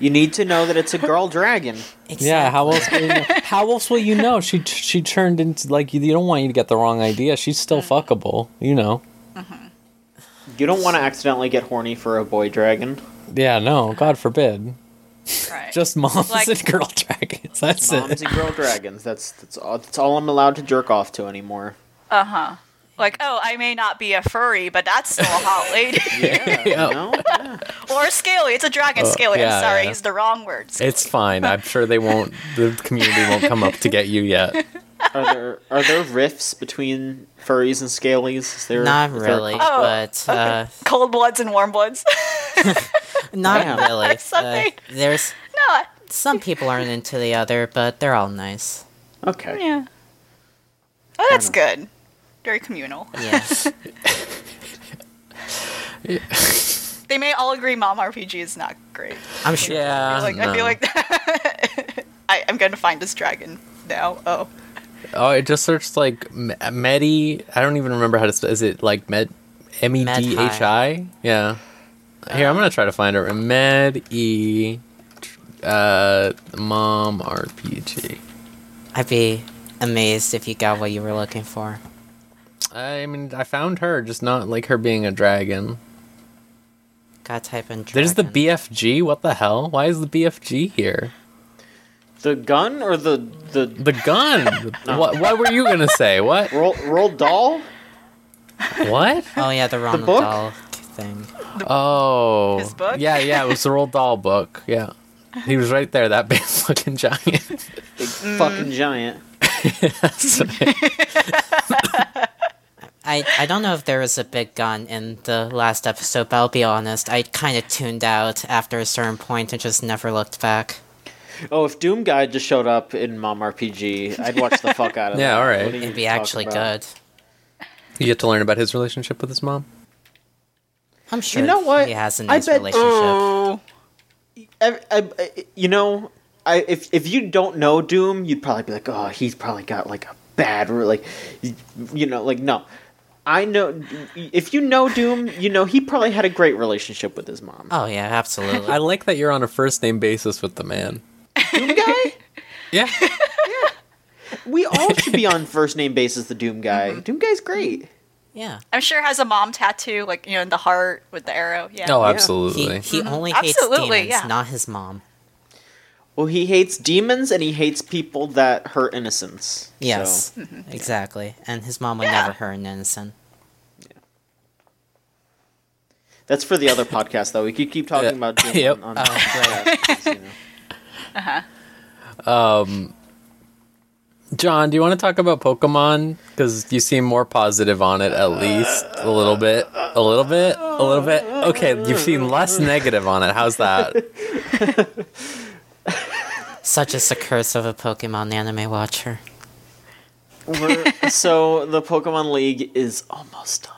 You need to know that it's a girl dragon. Yeah, how else? Will you know? How else will you know? She she turned into like you, you don't want you to get the wrong idea. She's still fuckable, you know. You don't want to accidentally get horny for a boy dragon. Yeah, no, God forbid. right. Just moms Like- and girl dragons. That's Moms it. and girl dragons. That's that's all, that's all I'm allowed to jerk off to anymore. Uh huh. Like, oh, I may not be a furry, but that's still a hot lady. Yeah. Yeah. You know? Yeah. or a scaly. It's a dragon scaly. Uh, yeah, I'm sorry, yeah. used the wrong words. It's fine. I'm sure they won't. The community won't come up to get you yet. Are there are there rifts between furries and scalies? Is there not is there really, con- Oh, but uh, Cold bloods and warm bloods. not Damn. really. Uh, there's no. Some people aren't into the other, but they're all nice. Okay. Yeah. Oh, that's good. Very communal. Yeah. They may all agree Mom RPG is not great. I'm sure. Yeah. Like, I feel like I, I'm going to find this dragon now. Oh. Oh, it just searched like Me- Medhi. I don't even remember how to. Spell. Is it like Med? M E D H I? Yeah. Here, I'm gonna try to find her. Med E, uh, mom RPG. I'd be amazed if you got what you were looking for. I mean, I found her, just not like her being a dragon. Gotta type in. Dragon. There's the. BFG. What the hell? Why is the BFG here? The gun or the the The gun. what? What were you gonna say? What? roll roll doll? What? Oh yeah, the Ronald book? Dahl thing. Oh. His book? Yeah, yeah. It was the Roald Dahl book. Yeah. He was right there. That big fucking giant. Big fucking giant. That's right. I, I don't know if there was a big gun in the last episode, but I'll be honest, I kind of tuned out after a certain point and just never looked back. Oh, if Doom Guy just showed up in Mom RPG, I'd watch the fuck out of Yeah, that. alright. What are It'd be actually about? good. You get to learn about his relationship with his mom. I'm sure You know what? he has a nice bet- relationship. Oh, I, I, I- you know, I if if you don't know Doom, you'd probably be like, oh, he's probably got like a bad, re- like, you- you know, like no. I know if you know Doom, you know he probably had a great relationship with his mom. Oh yeah, absolutely. I like that you're on a first name basis with the man. Doom guy, Yeah. yeah. we all should be on first name basis. The Doom guy, mm-hmm. Doom guy's great. yeah. I'm sure he has a mom tattoo, like you know, in the heart with the arrow. Yeah. Oh, Yeah. He, absolutely. he mm-hmm. only hates Absolutely, demons, yeah. not his mom. Well, he hates demons and he hates people that hurt innocence. Yes, So, exactly. And his mom would Yeah. never hurt an innocent. That's for the other podcast, though. We could keep talking Yeah. about Doom Yep. on, oh, on podcasts, you know. Um, John, do you want to talk about Pokemon? Because you seem more positive on it, at least a little bit, a little bit, a little bit. Okay, you seem less negative on it. How's that? Such is the curse of a Pokemon anime watcher. We're, so the Pokemon League is almost done.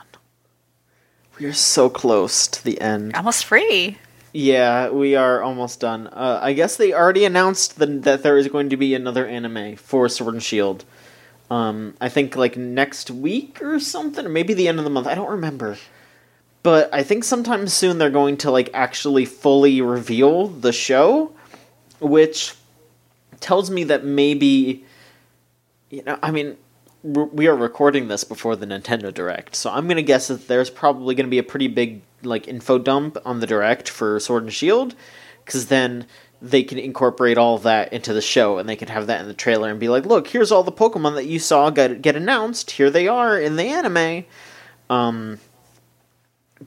We are so close to the end. Almost free. Yeah, we are almost done. Uh, I guess they already announced the, that there is going to be another anime for Sword and Shield. Um, I think like next week or something, or maybe the end of the month. I don't remember. But I think sometime soon they're going to like actually fully reveal the show, which tells me that maybe, you know, I mean, we are recording this before the Nintendo Direct, so I'm gonna guess that there's probably gonna be a pretty big like info dump on the Direct for Sword and Shield, because then they can incorporate all that into the show, and they can have that in the trailer and be like, "Look, here's all the Pokemon that you saw get get announced. Here they are in the anime." Um,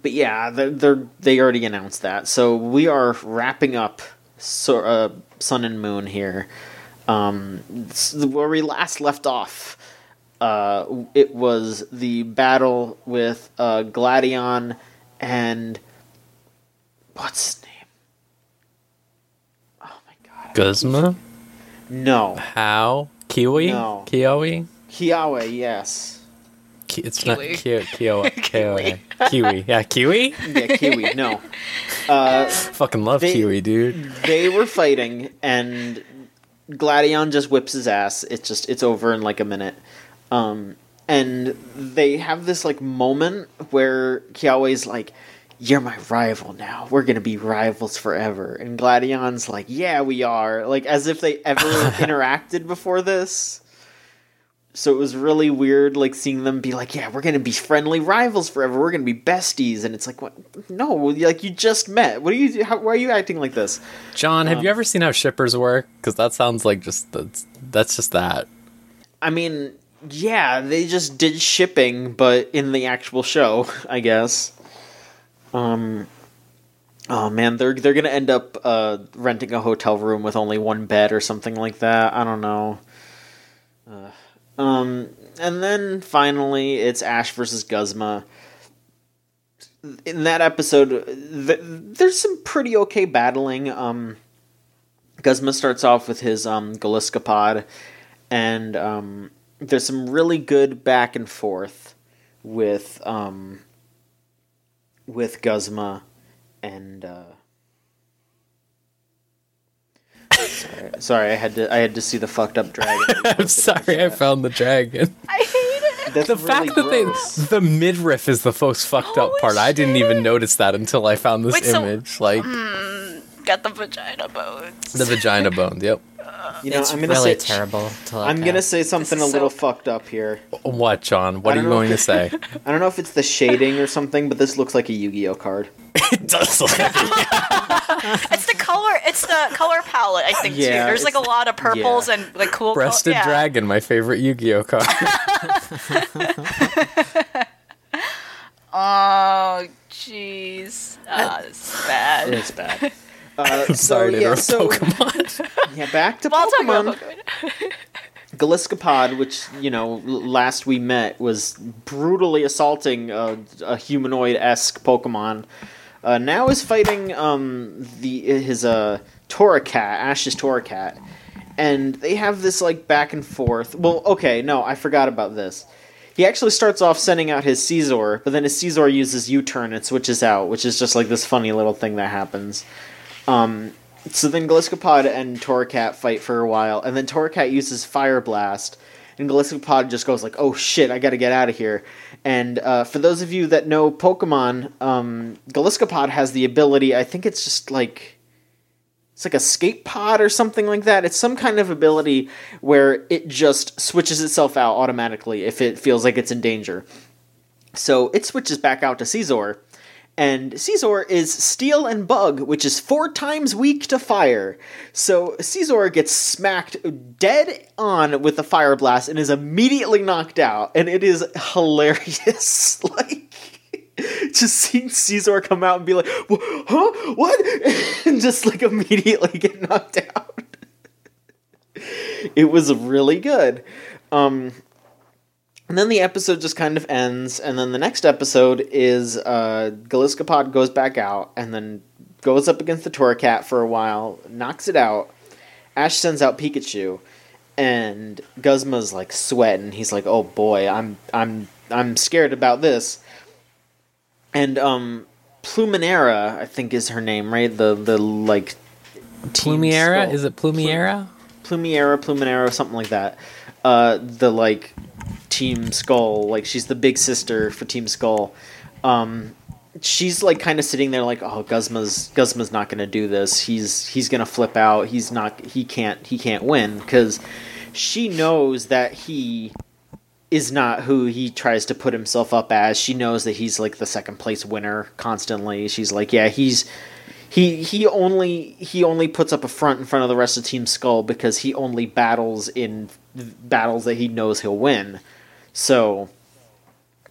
but yeah, they're, they're they already announced that, so we are wrapping up so, uh, Sun and Moon here. Um, where we last left off, uh, it was the battle with uh, Gladion and what's his name? Oh my god! Guzma? No, How? Kiwi? No. Kiwi? Kiawe. Yes, Ki- it's Kiwi. not Ki- Kiwi. Kiwi. Kiwi. Yeah, Kiwi? yeah, Kiwi. No, uh, Fucking love They- Kiwi, dude. they were fighting and Gladion just whips his ass. It's just it's over in like a minute. Um and they have this like moment where Kiawe's like, You're my rival now. We're gonna be rivals forever. And Gladion's like, Yeah, we are. Like as if they ever interacted before this. So it was really weird, like seeing them be like, "Yeah, we're gonna be friendly rivals forever. We're gonna be besties," and it's like, "What? No, like you just met. What are you? How, why are you acting like this?" John, have you Um, ever seen how shippers work? Because that sounds like just that's, that's just that. I mean, yeah, they just did shipping, but in the actual show, I guess. Um. Oh man, they're they're gonna end up uh, renting a hotel room with only one bed or something like that. I don't know. Uh, um, and then finally, it's Ash versus Guzma. In that episode, th- there's some pretty okay battling. Um, Guzma starts off with his um, Galiscopod, and um, there's some really good back and forth with um, with Guzma and. Uh, sorry, sorry, I had to I had to see the fucked up dragon. I'm sorry, I found the dragon. I hate it. That's the really fact that gross. they the midriff is the most fucked up Holy part. I didn't even notice that until I found this Wait, so- image. like Got the vagina bones. the vagina bone. Yep. You know, it's I'm gonna really say terrible to look I'm gonna say something a little so- fucked up here. What, John? What are you going to say? I don't know if it's the shading or something, but this looks like a Yu-Gi-Oh card. it does look It's the color. It's the color palette. I think too. Yeah, There's like a lot of purples yeah. and like cool. Breasted col- yeah. Dragon, my favorite Yu-Gi-Oh card. Oh, jeez. Ah, this is bad. It's bad. Uh, I'm sorry to yeah, interrupt so, Pokemon. Yeah, back to Well, Pokemon. about Pokemon. Galiskapod, which you know, last we met, was brutally assaulting a, a humanoid-esque Pokemon. Uh, now is fighting um, the his uh, Torracat, Ash's Torracat, and they have this like back and forth. Well, okay, no, I forgot about this. He actually starts off sending out his Scizor, but then his Scizor uses U-turn and switches out, which is just like this funny little thing that happens. Um, so then Galiskapod and Torracat fight for a while, and then Torracat uses Fire Blast, and Galiskapod just goes like, "Oh shit, I gotta get out of here." And uh, for those of you that know Pokemon, um, Galiskapod has the ability. I think it's just like it's like a skate pod or something like that. It's some kind of ability where it just switches itself out automatically if it feels like it's in danger. So it switches back out to Scizor. And Scizor is Steel and Bug, which is four times weak to fire. So Scizor gets smacked dead on with the fire blast and is immediately knocked out. And it is hilarious. like, just seeing Scizor come out and be like, huh? What? and just like immediately get knocked out. it was really good. Um, and then the episode just kind of ends, and then the next episode is uh, Galiskapod goes back out and then goes up against the Torracat for a while, knocks it out. Ash sends out Pikachu, and Guzma's like sweating. He's like, "Oh boy, I'm I'm I'm scared about this." And um, Pluminera, I think is her name, right? The the like Plumiera? Is it Plumiera? Plumiera, Pluminera, something like that. Uh, the like Team Skull, like she's the big sister for Team Skull. Um, she's like kind of sitting there like, oh, Guzma's Guzma's not gonna do this. He's he's gonna flip out. He's not. He can't. He can't win because she knows that he is not who he tries to put himself up as. She knows that he's like the second place winner constantly. She's like, yeah, he's he he only he only puts up a front in front of the rest of Team Skull because he only battles in battles that he knows he'll win. So,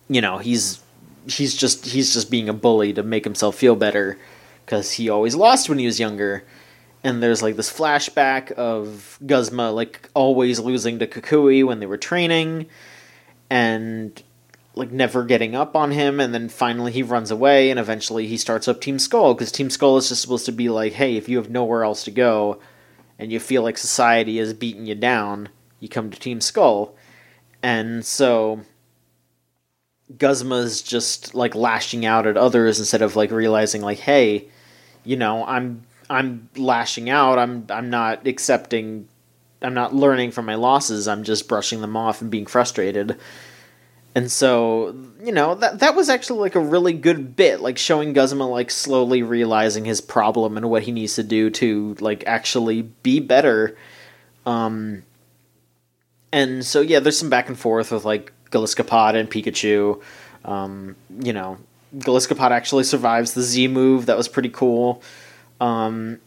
you know, he's he's just he's just being a bully to make himself feel better because he always lost when he was younger. And there's like this flashback of Guzma like always losing to Kukui when they were training, and like never getting up on him and then finally he runs away and eventually he starts up team skull because team skull is just supposed to be like hey if you have nowhere else to go and you feel like society is beating you down you come to team skull. And so guzma's just like lashing out at others instead of like realizing like hey you know i'm i'm lashing out. I'm i'm not accepting i'm not learning from my losses. I'm just brushing them off and being frustrated and so, you know, that that was actually like a really good bit, like showing Guzma like slowly realizing his problem and what he needs to do to like actually be better. Um and so yeah, there's some back and forth with like Galiskapod and Pikachu. Um, you know, Galiskapod actually survives the Z move. That was pretty cool. Um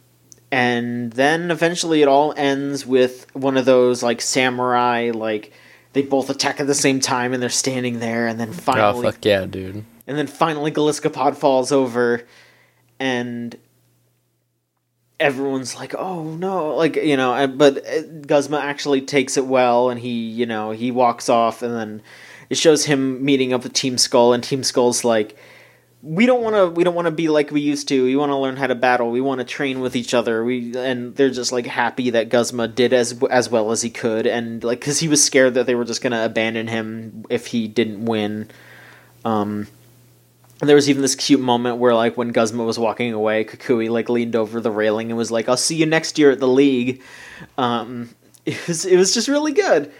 and then eventually it all ends with one of those like samurai like they both attack at the same time and they're standing there and then finally oh, fuck yeah, dude. and then finally Galiskapod falls over and everyone's like oh no like you know but uh, Guzma actually takes it well and he you know he walks off and then it shows him meeting up with Team Skull and Team Skull's like we don't want to we don't want to be like we used to. We want to learn how to battle. We want to train with each other. We and they're just like happy that Guzma did as as well as he could. And like cuz he was scared that they were just going to abandon him if he didn't win. Um and there was even this cute moment where like when Guzma was walking away Kukui like leaned over the railing and was like I'll see you next year at the league. Um it was it was just really good.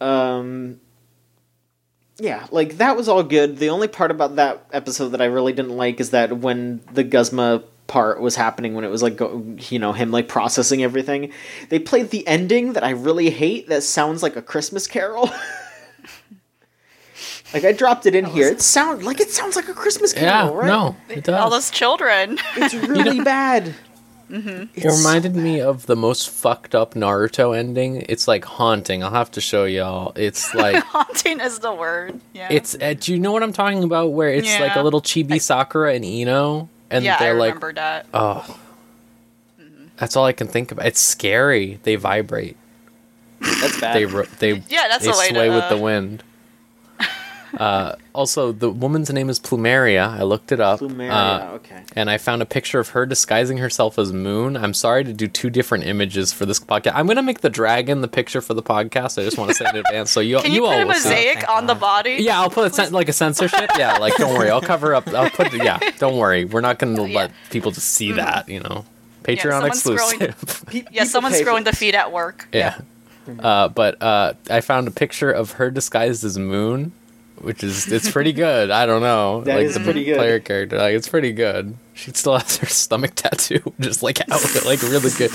Um yeah, like that was all good. The only part about that episode that I really didn't like is that when the Guzma part was happening, when it was like, go, you know, him like processing everything, they played the ending that I really hate. That sounds like a Christmas Carol. like I dropped it in here. It sound like it sounds like a Christmas Yeah, Carol, right? no, it does. All those children. it's really bad. It reminded me of the most fucked up Naruto ending. It's like haunting. I'll have to show y'all. It's like Haunting is the word. Yeah. it's. Uh, do you know what I'm talking about? Where it's like a little chibi Sakura and Ino, and yeah, they're like, remember that. oh, that's all I can think about. It's scary. They vibrate. That's bad. They ro- they Yeah, that's they the way to, sway with the uh, wind. Uh, also, the woman's name is Plumeria. I looked it up. Plumeria, uh, okay. and I found a picture of her disguising herself as Moon. I'm sorry to do two different images for this podcast. I'm gonna make the dragon the picture for the podcast. I just want to say in advance, so you Can you, you, all put a mosaic on the body? Yeah, I'll put a cen- like a censorship. Yeah, like don't worry, I'll cover up. I'll put yeah, don't worry. We're not gonna let people just see that. You know, Patreon someone's scrolling- exclusive. Pe- Yeah, someone's pay for scrolling the this. feed at work. Yeah. Uh, but uh, I found a picture of her disguised as Moon, which is it's pretty good. I don't know. That like is the pretty good. Player character, like it's pretty good. She still has her stomach tattoo, just like out, like really good.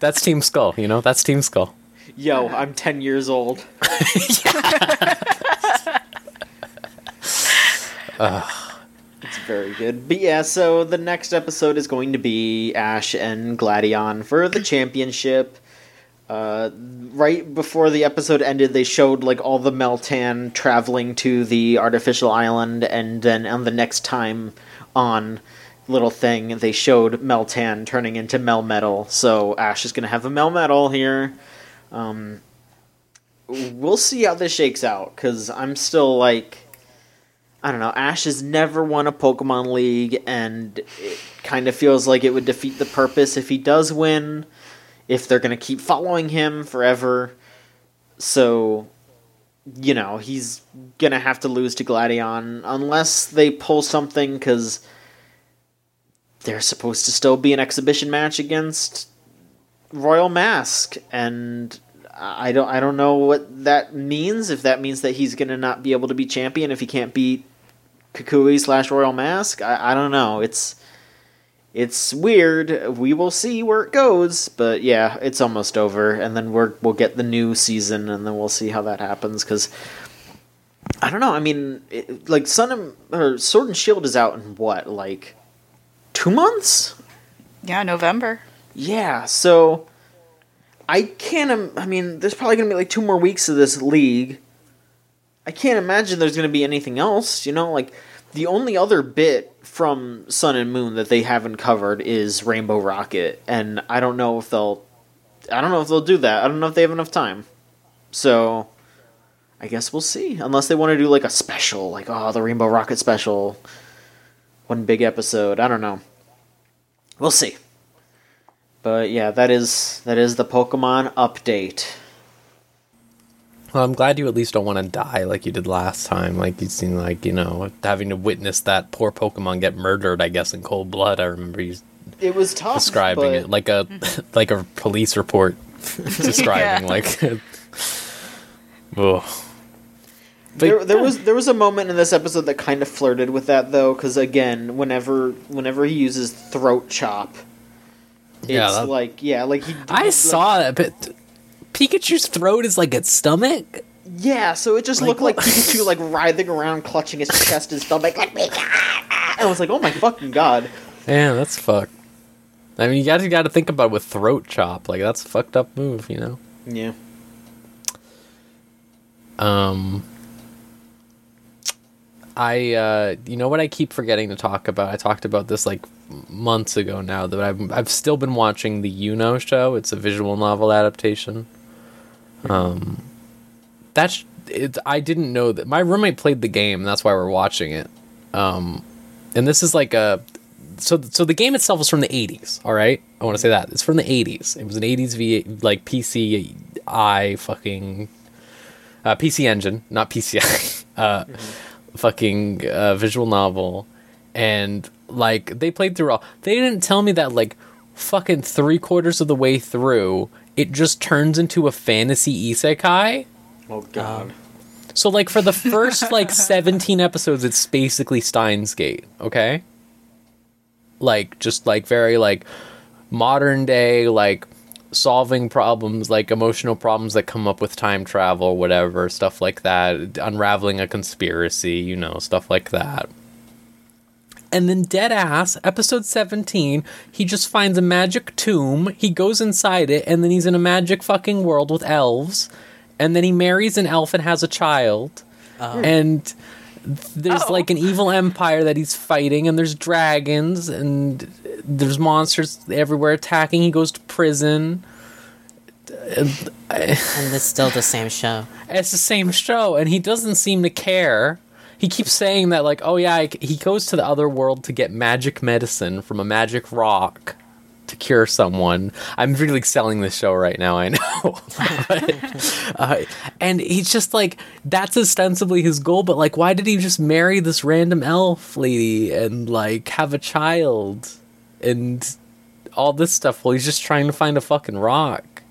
That's Team Skull, you know. That's Team Skull. Yo, I'm 10 years old. It's very good. But yeah, so the next episode is going to be Ash and Gladion for the championship. Uh, right before the episode ended, they showed like all the Meltan traveling to the artificial island, and then on the next time on little thing, they showed Meltan turning into Melmetal. So Ash is gonna have a Melmetal here. Um, we'll see how this shakes out because I'm still like I don't know. Ash has never won a Pokemon League, and it kind of feels like it would defeat the purpose if he does win. If they're gonna keep following him forever, so you know he's gonna have to lose to Gladion unless they pull something because they're supposed to still be an exhibition match against Royal Mask, and I don't I don't know what that means. If that means that he's gonna not be able to be champion if he can't beat Kukui slash Royal Mask, I, I don't know. It's it's weird. We will see where it goes, but yeah, it's almost over, and then we're we'll get the new season, and then we'll see how that happens. Because I don't know. I mean, it, like Sun and or Sword and Shield is out in what like two months? Yeah, November. Yeah, so I can't. I mean, there's probably gonna be like two more weeks of this league. I can't imagine there's gonna be anything else. You know, like the only other bit from Sun and Moon that they haven't covered is Rainbow Rocket, and I don't know if they'll. I don't know if they'll do that. I don't know if they have enough time. So, I guess we'll see. Unless they want to do like a special, like oh, the Rainbow Rocket special, one big episode. I don't know. We'll see. But yeah, that is that is the Pokemon update. Well, I'm glad you at least don't want to die like you did last time. Like you seem like you know having to witness that poor Pokemon get murdered. I guess in cold blood. I remember you It was tough. describing but it like a like a police report describing Yeah. like. Ugh. But- there, there was there was a moment in this episode that kind of flirted with that though, because again, whenever whenever he uses throat chop, it's Yeah, that- like yeah, like he. I like- saw it, but Pikachu's throat is like its stomach. Yeah, so it just Like, looked like what- Pikachu like writhing around, clutching his chest and stomach, like I was like, oh my fucking god. Yeah, that's fucked. I mean, you guys got to think about it with throat chop. Like that's a fucked up move, you know. Yeah. Um, I uh, you know what I keep forgetting to talk about. I talked about this like months ago now that I've I've still been watching the YU-NO show. It's a visual novel adaptation. Um, that's it. I didn't know that my roommate played the game. That's why we're watching it. Um, and this is like a so so the game itself is from the 80s all right i want to say that it's from the 80s it was an 80s v like pci fucking uh, pc engine not pci uh, fucking uh, visual novel and like they played through all they didn't tell me that like fucking three quarters of the way through it just turns into a fantasy isekai Oh god. Um, so like for the first like 17 episodes it's basically Steins Gate, okay? Like just like very like modern day like solving problems like emotional problems that come up with time travel whatever stuff like that unraveling a conspiracy you know stuff like that and then dead ass episode 17 he just finds a magic tomb he goes inside it and then he's in a magic fucking world with elves and then he marries an elf and has a child oh. and there's Oh. like an evil empire that he's fighting and there's dragons and there's monsters everywhere attacking he goes to prison and And it's still the same show. it's the same show and he doesn't seem to care he keeps saying that like oh yeah he goes to the other world to get magic medicine from a magic rock to cure someone. I'm really selling this show right now i know. But, uh, and he's just like that's ostensibly his goal but like why did he just marry this random elf lady and like have a child and all this stuff well he's just trying to find a fucking rock?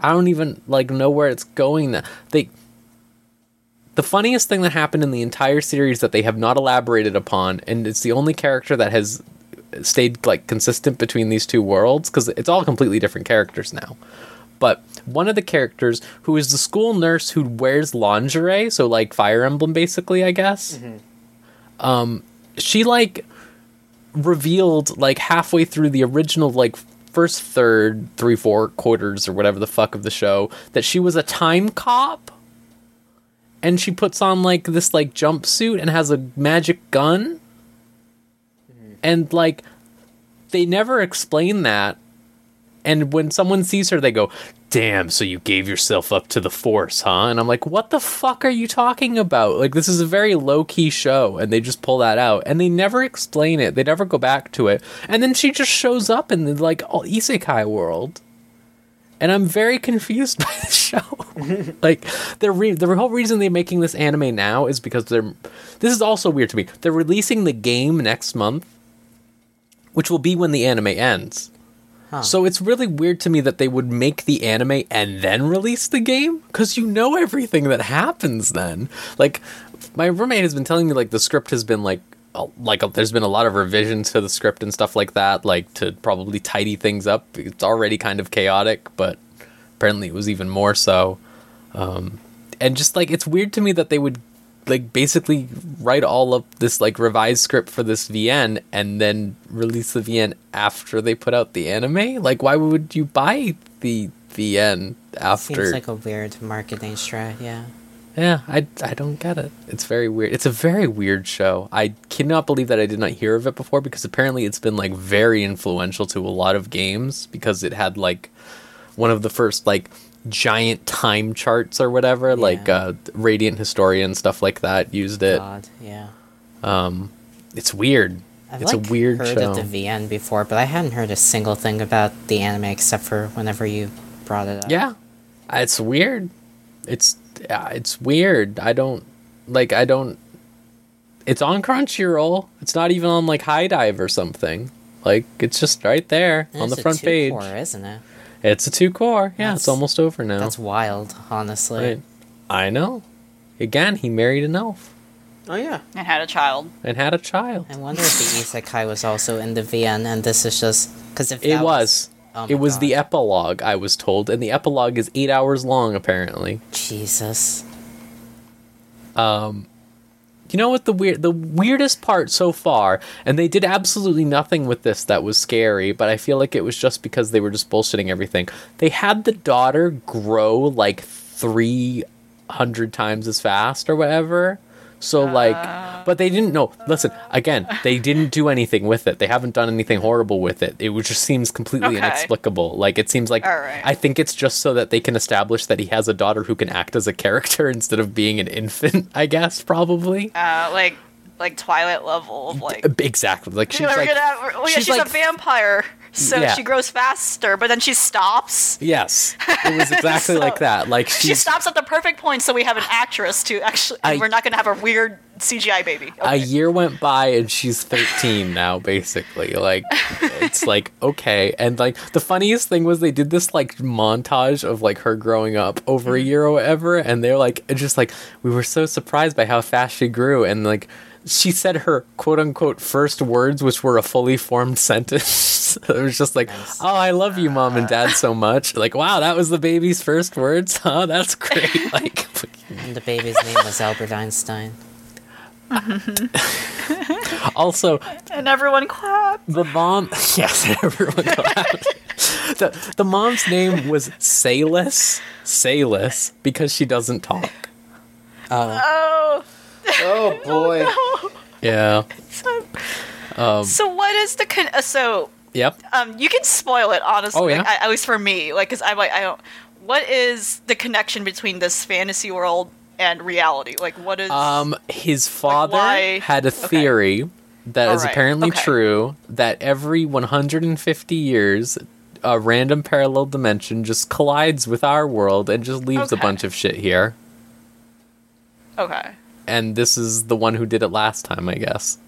I don't even like know where it's going. They the funniest thing that happened in the entire series that they have not elaborated upon, and it's the only character that has stayed like consistent between these two worlds because it's all completely different characters now. But one of the characters who is the school nurse who wears lingerie, so like Fire Emblem basically, I guess. Um, she like revealed like halfway through the original like first third three four quarters or whatever the fuck of the show that she was a time cop and she puts on like this like jumpsuit and has a magic gun. And like they never explain that. And when someone sees her they go damn so you gave yourself up to the force huh? And i'm like what the fuck are you talking about? Like this is a very low-key show. And they just pull that out. And they never explain it. They never go back to it. And then she just shows up in the like all isekai world and i'm very confused by the show. Like the re- the whole reason they're making this anime now is because they're this is also weird to me. They're releasing the game next month which will be when the anime ends. So it's really weird to me that they would make the anime and then release the game because you know everything that happens then. Like my roommate has been telling me like the script has been like like there's been a lot of revisions to the script and stuff like that like to probably tidy things up. It's already kind of chaotic, but apparently it was even more so. Um and just like it's weird to me that they would like basically write all of this like revised script for this VN and then release the VN after they put out the anime? Like why would you buy the VN after? Seems like a weird marketing strat, yeah. Yeah, I I don't get it. It's very weird. It's a very weird show. I cannot believe that I did not hear of it before because apparently it's been like very influential to a lot of games because it had like one of the first like giant time charts or whatever like uh Radiant Historia stuff like that used it God, yeah. it's weird I've it's like a weird heard show of the VN before, but I hadn't heard a single thing about the anime except for whenever you brought it up. Yeah, it's weird. It's it's weird. I don't like. I don't. It's on Crunchyroll. It's not even on like HIDIVE or something. Like it's just right there And on the it's a front page. two-core, isn't it? It's a two core. Yeah, it's almost over now. That's wild, honestly. right. I know. Again, he married an elf Oh yeah. and had a child. and had a child. I wonder if the isekai was also in the VN, and this is just because if It that was. Oh it was the epilogue. I was told, and the epilogue is eight hours long. Apparently. Jesus. Um, You know what the weird the weirdest part so far, and they did absolutely nothing with this that was scary, but I feel like it was just because they were just bullshitting everything. They had the daughter grow like three hundred times as fast or whatever. So like but they didn't know listen, again, they didn't do anything with it. They haven't done anything horrible with it. It just seems completely Okay. inexplicable. Like it seems like Alright. I think it's just so that they can establish that he has a daughter who can act as a character instead of being an infant, I guess, probably. Uh, like like Twilight level of like. Exactly. Like she's like, gonna have, well, yeah, she's she's, like- a vampire. So Yeah. she grows faster, but then she stops. Yes, it was exactly So- like that. Like She stops at the perfect point, so we have an actress to actually. I- we're not going to have a weird CGI baby. a year went by and she's 13 now basically like it's like okay and like the funniest thing was they did this like montage of like her growing up over a mm-hmm. year or whatever and they're like just like we were so surprised by how fast she grew and like she said her quote unquote first words which were a fully formed sentence it was just like Nice. oh i love you mom and dad so much like wow that was the baby's first words huh that's great like And the baby's name was Albert Einstein. also and everyone clapped. The mom, yes, everyone clapped. the the mom's name was Salis, Salis, because she doesn't talk. Oh. oh. Oh boy. Yeah. Um. So what is the con- uh, so Yep. um you can spoil it honestly Oh, yeah? like, I- at least for me like because I like I don't what is the connection between this fantasy world and reality like what is Um. His father why- had a okay. theory that is Alright, apparently okay. true that every 150 years. A random parallel dimension just collides with our world and just leaves a bunch of shit here. okay And this is the one who did it last time, I guess.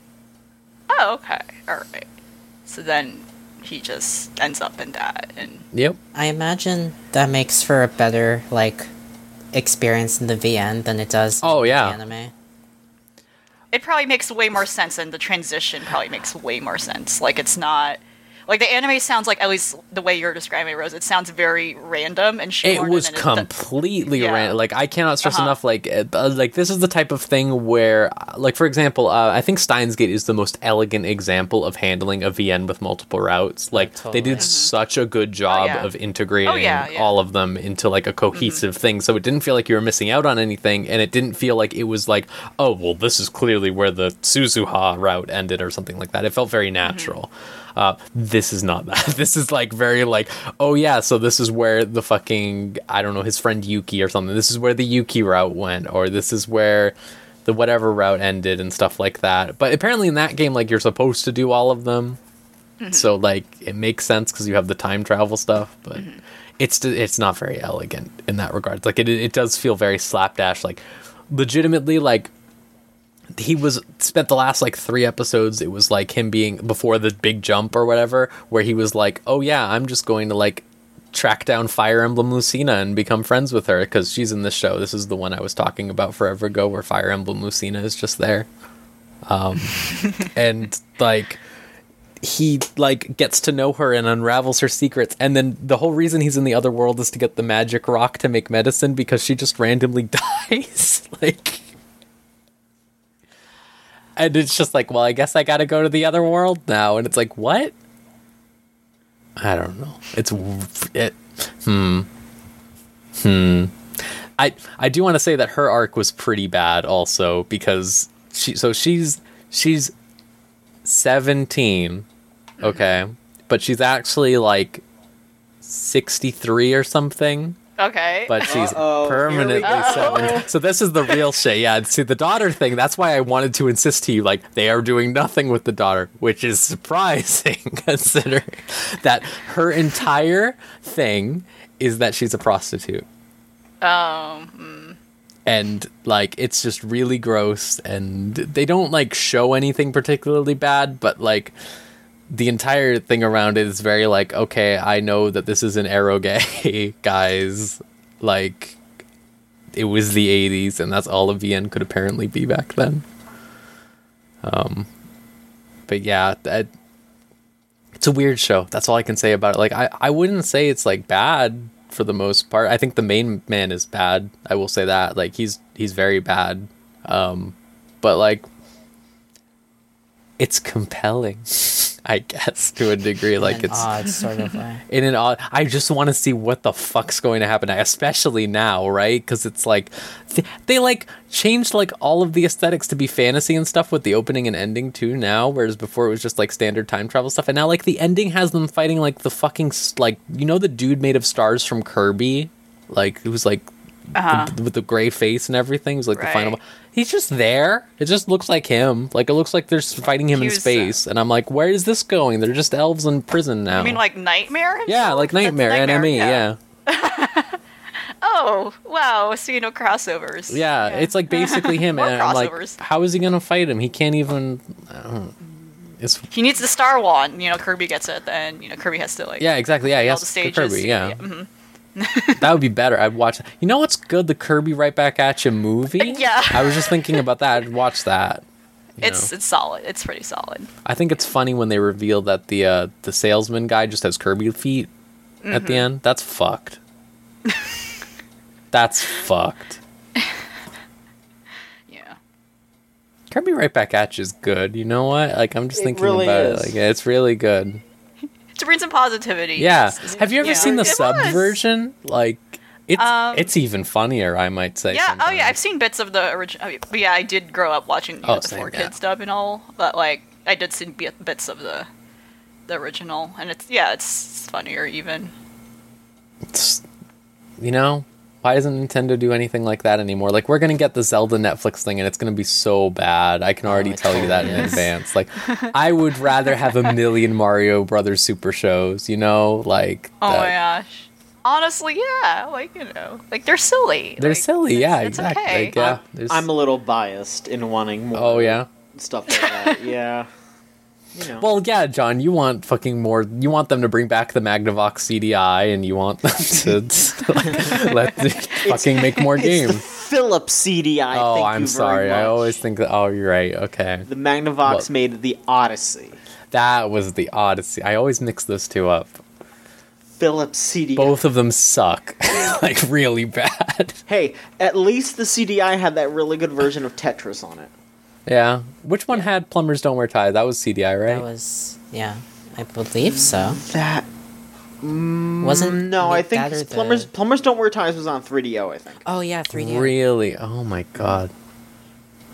oh okay all right so then he just ends up in that and Yep. I imagine that makes for a better like experience in the VN than it does. Oh, in yeah. the anime. it probably makes way more sense and the transition probably makes way more sense like it's not like the anime sounds like at least the way you're describing it rose it sounds very random and it was and it- completely Yeah. random. Like I cannot stress Uh-huh. enough. Like uh, uh, like this is the type of thing where, uh, like for example, uh, I think Steins Gate is the most elegant example of handling a VN with multiple routes. Like they Totally. did such a good job Mm-hmm. Oh, yeah. of integrating Oh, yeah, yeah. all of them into like a cohesive thing. So it didn't feel like you were missing out on anything, and it didn't feel like it was like, oh well, this is clearly where the Suzuha route ended or something like that. It felt very natural. Uh, this is not that. This is like very like, oh yeah, so this is where the fucking I don't know his friend Yuki or something. This is where the Yuki route went, or this is where the whatever route ended and stuff like that. But apparently in that game, like you're supposed to do all of them, so like it makes sense because you have the time travel stuff. But it's it's not very elegant in that regard. Like it it does feel very slapdash. Like legitimately like he was spent the last like three episodes it was like him being before the big jump or whatever where he was like oh yeah i'm just going to like track down fire emblem lucina and become friends with her because she's in this show. This is the one i was talking about forever ago where fire emblem lucina is just there. Um and like he like gets to know her and unravels her secrets and then the whole reason he's in the other world is to get the magic rock to make medicine because she just randomly dies. Like and it's just like well i guess i gotta go to the other world now. And it's like what? I don't know. It's it hmm. Hmm. I i do want to say that her arc was pretty bad also because she so she's she's 17 okay? But she's actually like 63 or something okay but she's Uh-oh, permanently go. seven. So this is the real shit. Yeah, see the daughter thing. That's why I wanted to insist to you, like they are doing nothing with the daughter, which is surprising considering that her entire thing is that she's a prostitute, um and like it's just really gross, and they don't like show anything particularly bad, but like. The entire thing around it is very like, okay, I know that this is an eroge, guys. Like, it was the 80s and that's all a VN could apparently be back then. Um but yeah, that it's a weird show. That's all I can say about it. Like I I wouldn't say it's like bad for the most part. I think the main man is bad. I will say that. Like he's he's very bad. Um but like it's compelling. I guess to a degree like in an it's odd sort of way. in an odd i just want to see what the fuck's going to happen especially now right? Because it's like th- they like changed like all of the aesthetics to be fantasy and stuff with the opening and ending too now whereas before it was just like standard time travel stuff. And now like the ending has them fighting like the fucking s- like you know the dude made of stars from kirby? Like who's like Uh-huh. with, with the gray face and everything. He's like the final. Right. He's just there. It just looks like him. Like it looks like they're fighting him He in was, uh, space, and I'm like, where is this going? They're just elves in prison now. I mean, like Nightmare. Yeah, like That's Nightmare, NME. Yeah. Oh wow, so you know crossovers. yeah, It's like basically him, and I'm like, how is he gonna fight him? He can't even. I don't, it's He needs the Star Wand. You know, Kirby gets it, then you know Kirby has to like. yeah, exactly. Yeah, all yes, the the stages. Kirby. Yeah, mhm. That would be better. I'd watch. You know what's good? The Kirby Right Back at You movie. Yeah. I was just thinking about that. I'd watch that. It's know. it's solid. It's pretty solid. I think it's funny when they reveal that the uh, the salesman guy just has Kirby feet at Mm-hmm. the end. That's fucked. That's fucked. Yeah. Kirby Right Back at You is good. You know what? Like I'm just It thinking really about is. it. Like it's really good. To bring some positivity. Yeah. Have you ever yeah. seen the It sub was. version? Like it's Um, it's even funnier, I might say. Yeah. Oh yeah. I've seen bits of the original. But yeah, I did grow up watching you Oh, know, the same, four yeah. kids dub and all. But like, I did see bit- bits of the the original, and it's yeah, it's funnier even. It's- you know, why doesn't Nintendo do anything like that anymore? Like we're gonna get the Zelda Netflix thing, and it's gonna be so bad. I can already oh, it tell you that in advance. Like, I would rather have a million Mario Brothers Super shows. You know, like Oh that- my gosh. Honestly, yeah, like you know, like they're silly. they're like, silly. Yeah, it's exactly. okay. Like, yeah, there's- I'm a little biased in wanting oh, more. oh yeah. stuff like that. yeah. You know. Well, yeah, John, you want fucking more. You want them to bring back the Magnavox CDI, and you want them to like, let the fucking make more games. Philips CDI. Oh, I'm sorry. I always think that. Oh, you're right. Okay. the Magnavox Well- made the Odyssey. That was the Odyssey. I always mix those two up. Philips CDI. Both of them suck, like really bad. Hey, at least the CDI had that really good version of Tetris on it. Yeah. Which one had Plumbers Don't Wear Ties? That was CDI, right? That was yeah, I believe so. That mm, Wasn't no, I think that the- plumbers plumbers don't wear ties was on 3DO. I think, Oh yeah, 3D. Really? Oh my god.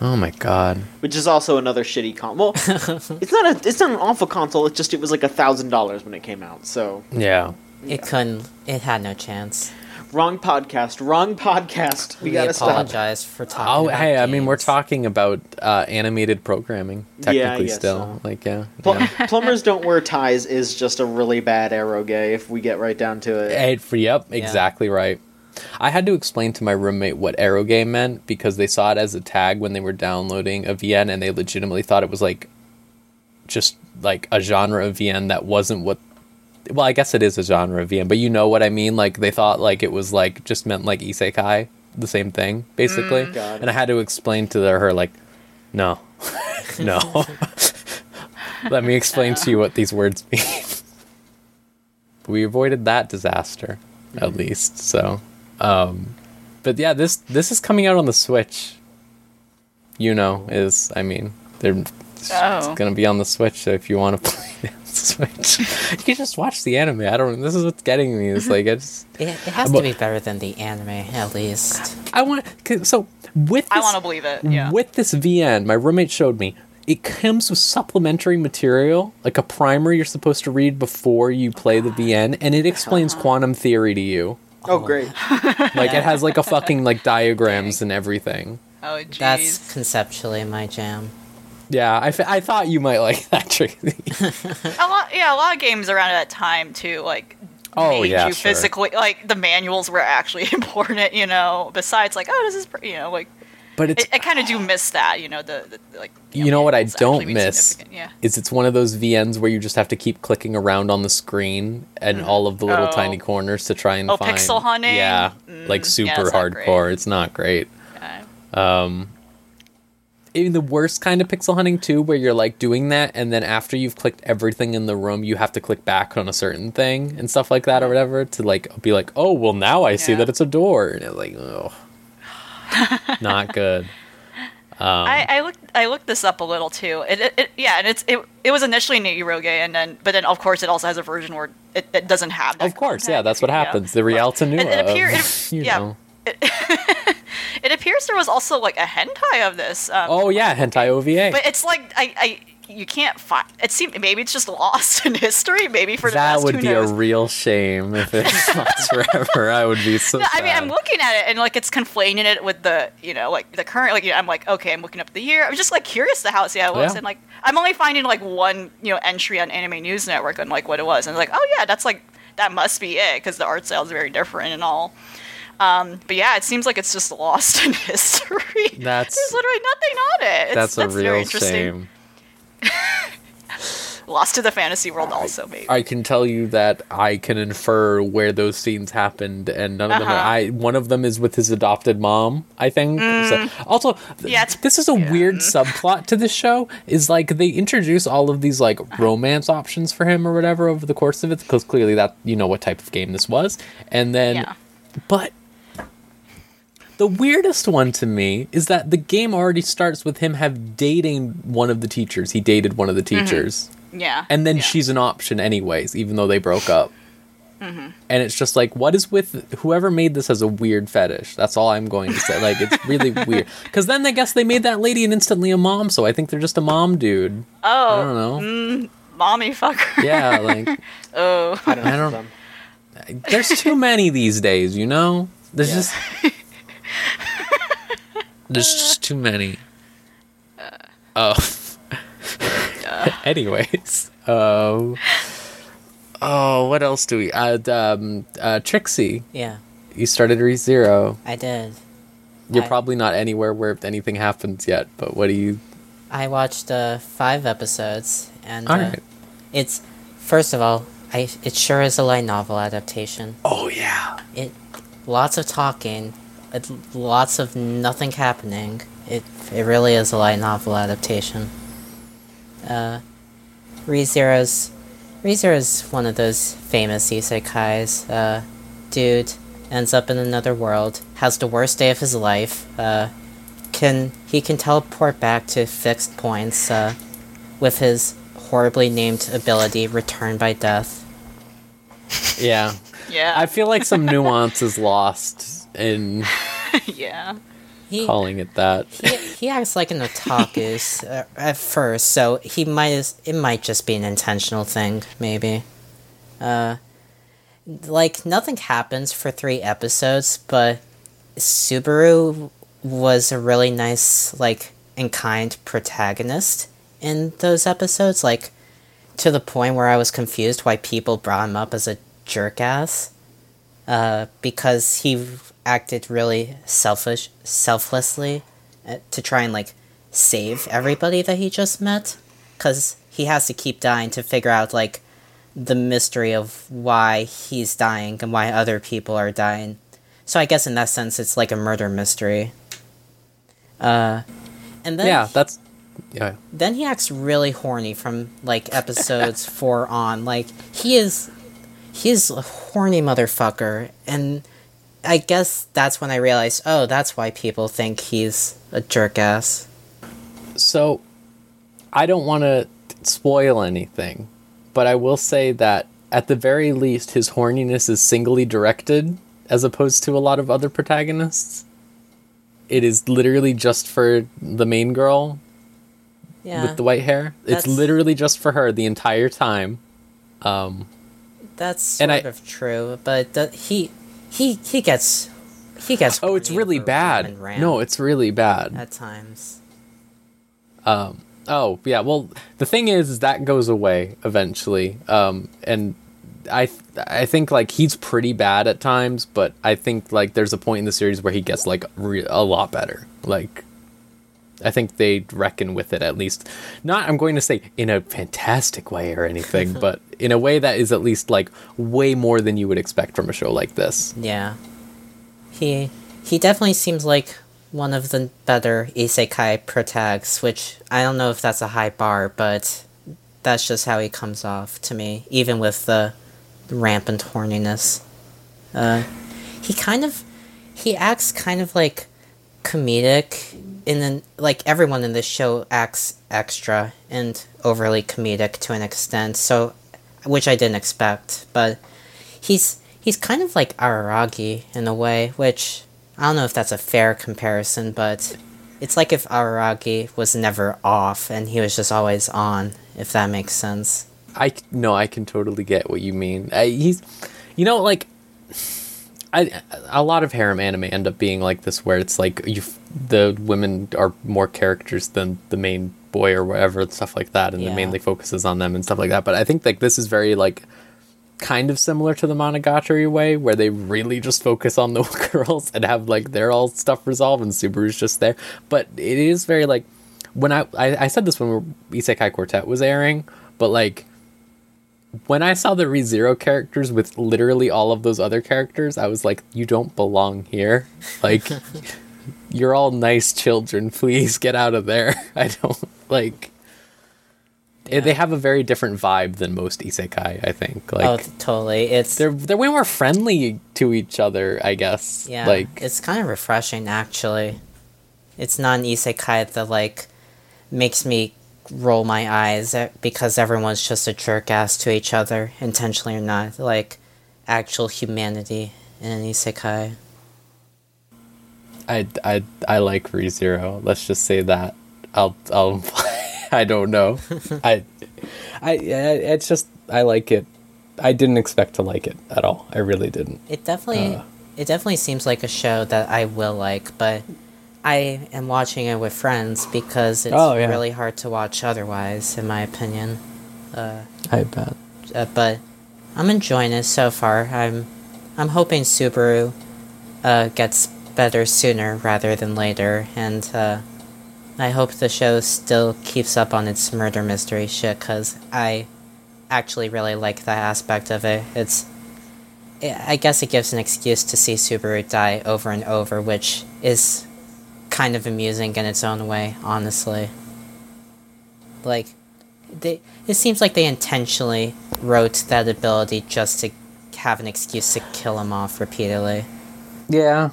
Oh my god. which is also another shitty console. Well, it's not a it's not an awful console. It's just it was like a thousand dollars when it came out. So Yeah. It couldn't. It had no chance. Wrong podcast. Wrong podcast. We, We, gotta stop. apologize for talking. Oh, about hey, I mean, we're talking about uh, animated programming, technically, guess still. so. Like, yeah. Pl- yeah. plumbers don't wear ties is just a really bad eroge if we get right down to it. Hey, for, yep, exactly right. I had to explain to my roommate what Aerogame meant because they saw it as a tag when they were downloading a VN and they legitimately thought it was like just like a genre of VN that wasn't what well, I guess it is a genre of VN, but you know what I mean? Like they thought like it was like just meant like isekai, the same thing, basically. It. and I had to explain to her like, no. no. Let me explain to you what these words mean. we avoided that disaster at least so um but yeah this this is coming out on the switch you know is i mean they're it's, Oh. it's gonna be on the switch so if you want to play it on the switch you can just watch the anime i don't know. this is what's getting me it's like it's mm-hmm. It, it has But- to be better than the anime, at least. i want 'cause- so with I want to believe it. Yeah. with this VN, my roommate showed me it comes with supplementary material, like a primer you're supposed to read before you play the VN, and it explains uh-huh. quantum theory to you. Oh, oh great. Like it has like a fucking like diagrams and everything. oh jeez. That's conceptually my jam. Yeah, I, f- I thought you might like that, Tracy. a lot. Yeah, a lot of games around that time too. Like. Oh, made yeah, you sure. physically like the manuals were actually important, you know. Besides, like, oh, this is you know, like But it's I, I kind of do miss that, you know, the, the like. the you know what I don't miss Yeah. is it's one of those VNs where you just have to keep clicking around on the screen and all of the little Oh. tiny corners to try and Oh, find pixel hunting? Yeah, Mm, like yeah, super great. hardcore. It's not great. yeah. Um, even the worst kind of pixel hunting too, where you're like doing that, and then after you've clicked everything in the room, you have to click back on a certain thing and stuff like that or whatever to like be like, oh well, now I see that it's a door, and it's like, oh, not good. Um, I, I looked I looked this up a little too. It, it, it yeah, and it's it, it was initially Neiroge, and then but then of course it also has a version where it, it doesn't have. That of course, yeah, that's what Yeah. happens. The Rialto Nua, It, it of, it, you yeah. it appears there was also like a hentai of this. Um, Oh yeah, hentai OVA. but it's like I, I you can't find. It seems maybe it's just lost in history. Maybe for the that would be knows? a real shame if it's lost forever. I would be so. No, I mean, I'm looking at it and like it's conflating it with the you know like the current like I'm like okay I'm looking up the year I'm just like curious to how see how it was Yeah. and like I'm only finding like one you know entry on Anime News Network on like what it was and like oh yeah that's like that must be it because the art style is very different and all. Um, but yeah, it seems like it's just lost in history. That's- there's literally nothing on it. It's, That's a real shame. Lost to the fantasy world, also maybe. I can tell you that I can infer where those scenes happened, and none of them. Are, Uh-huh. I one of them is with his adopted mom. I think. So, also, Mm. Yeah, this is a weird subplot to this show. Is like they introduce all of these like Uh-huh. romance options for him or whatever over the course of it, because clearly that you know what type of game this was, and then yeah. but the weirdest one to me is that the game already starts with him have dating one of the teachers. He dated one of the teachers. Yeah. And then yeah. she's an option anyways, even though they broke up. Mm-hmm. And it's just like, what is with whoever made this as a weird fetish? That's all I'm going to say. Like, it's really weird. Because then I guess they made that lady an instantly a mom, so I think they're just a mom dude. Oh, I don't know. mommy fucker. Yeah, like, Oh. I don't I don't- there's too many these days, you know? There's Yeah. just. There's just too many. Oh. Anyways. Oh. Oh, what else do we? Uh, um, uh, Trixie. Yeah, You started ReZero. I did. You're I- probably not anywhere where anything happens yet, but what do you. I watched uh, five episodes, and uh, Alright. it's first of all, I it sure is a light novel adaptation. Oh, yeah. It lots of talking, it, lots of nothing happening. It it really is a light novel adaptation. Uh, ReZero's ReZero's one of those famous isekais. Uh, dude ends up in another world, has the worst day of his life. Uh, can he can teleport back to fixed points uh, with his horribly named ability, Return by Death. Yeah. Yeah. I feel like some nuance is lost in yeah. He, calling it that. he, he acts like an otaku uh, at first, so he might as, it might just be an intentional thing, maybe. Uh, like nothing happens for three episodes, but Subaru was a really nice, like, and kind protagonist in those episodes. Like, to the point where I was confused why people brought him up as a jerk ass. Uh, because he acted really selfish, selflessly, uh, to try and like save everybody that he just met. Because he has to keep dying to figure out like the mystery of why he's dying and why other people are dying. So I guess in that sense, it's like a murder mystery. Uh, and then Yeah, that's. Yeah. then he acts really horny from like episodes four on. Like he is, he's a horny motherfucker, and I guess that's when I realized, oh, that's why people think he's a jerk ass. So, I don't want to spoil anything, but I will say that at the very least, his horniness is singly directed as opposed to a lot of other protagonists. It is literally just for the main girl Yeah, with the white hair. It's literally just for her the entire time. Um, that's sort and I- of true, but the, he he he gets he gets. oh, it's really bad. No, it's really bad. at times. Um, oh yeah. Well, the thing is, is that goes away eventually. Um, and I, th- I think like he's pretty bad at times, but I think like there's a point in the series where he gets like re- a lot better. Like, I think they reckon with it at least. Not, I'm going to say in a fantastic way or anything, but in a way that is at least like way more than you would expect from a show like this. Yeah. He he definitely seems like one of the better isekai protags, which I don't know if that's a high bar, but that's just how he comes off to me, even with the rampant horniness. Uh, he kind of he acts kind of like comedic in an like everyone in this show acts extra and overly comedic to an extent, so which I didn't expect, but he's he's kind of like Araragi in a way, which I don't know if that's a fair comparison, but it's like if Araragi was never off and he was just always on, if that makes sense. I no, I can totally get what you mean. I, he's, you know, like, I a lot of harem anime end up being like this, where it's like you, the women are more characters than the main boy or whatever and stuff like that, and Yeah. it mainly focuses on them and stuff like that. But I think like this is very like kind of similar to the Monogatari way, where they really just focus on the girls and have like their all stuff resolved, and Subaru's just there. But it is very like when I I, I said this when we Isekai Quartet was airing, but like when I saw the ReZero characters with literally all of those other characters, I was like, you don't belong here. Like, you're all nice children. Please get out of there. I don't like. eh, They have a very different vibe than most isekai. I think. Like, oh, totally. It's they're they're way more friendly to each other. I guess. yeah, Like, it's kind of refreshing actually. It's not an isekai that like makes me roll my eyes at, because everyone's just a jerk ass to each other, intentionally or not. Like actual humanity in an isekai. I I I like ReZero. Let's just say that. I'll I'll. I don't know. I, I I- it's just I like it. I didn't expect to like it at all. I really didn't. It definitely Uh. it definitely seems like a show that I will like, but I am watching it with friends because it's Oh, yeah. really hard to watch otherwise, in my opinion. I bet. Uh, but I'm enjoying it so far. I'm I'm hoping Subaru uh, gets better sooner rather than later, and uh, I hope the show still keeps up on its murder mystery shit because I actually really like that aspect of it. It's I guess it gives an excuse to see Subaru die over and over, which is kind of amusing in its own way, honestly. Like, they, it seems like they intentionally wrote that ability just to have an excuse to kill him off repeatedly. Yeah,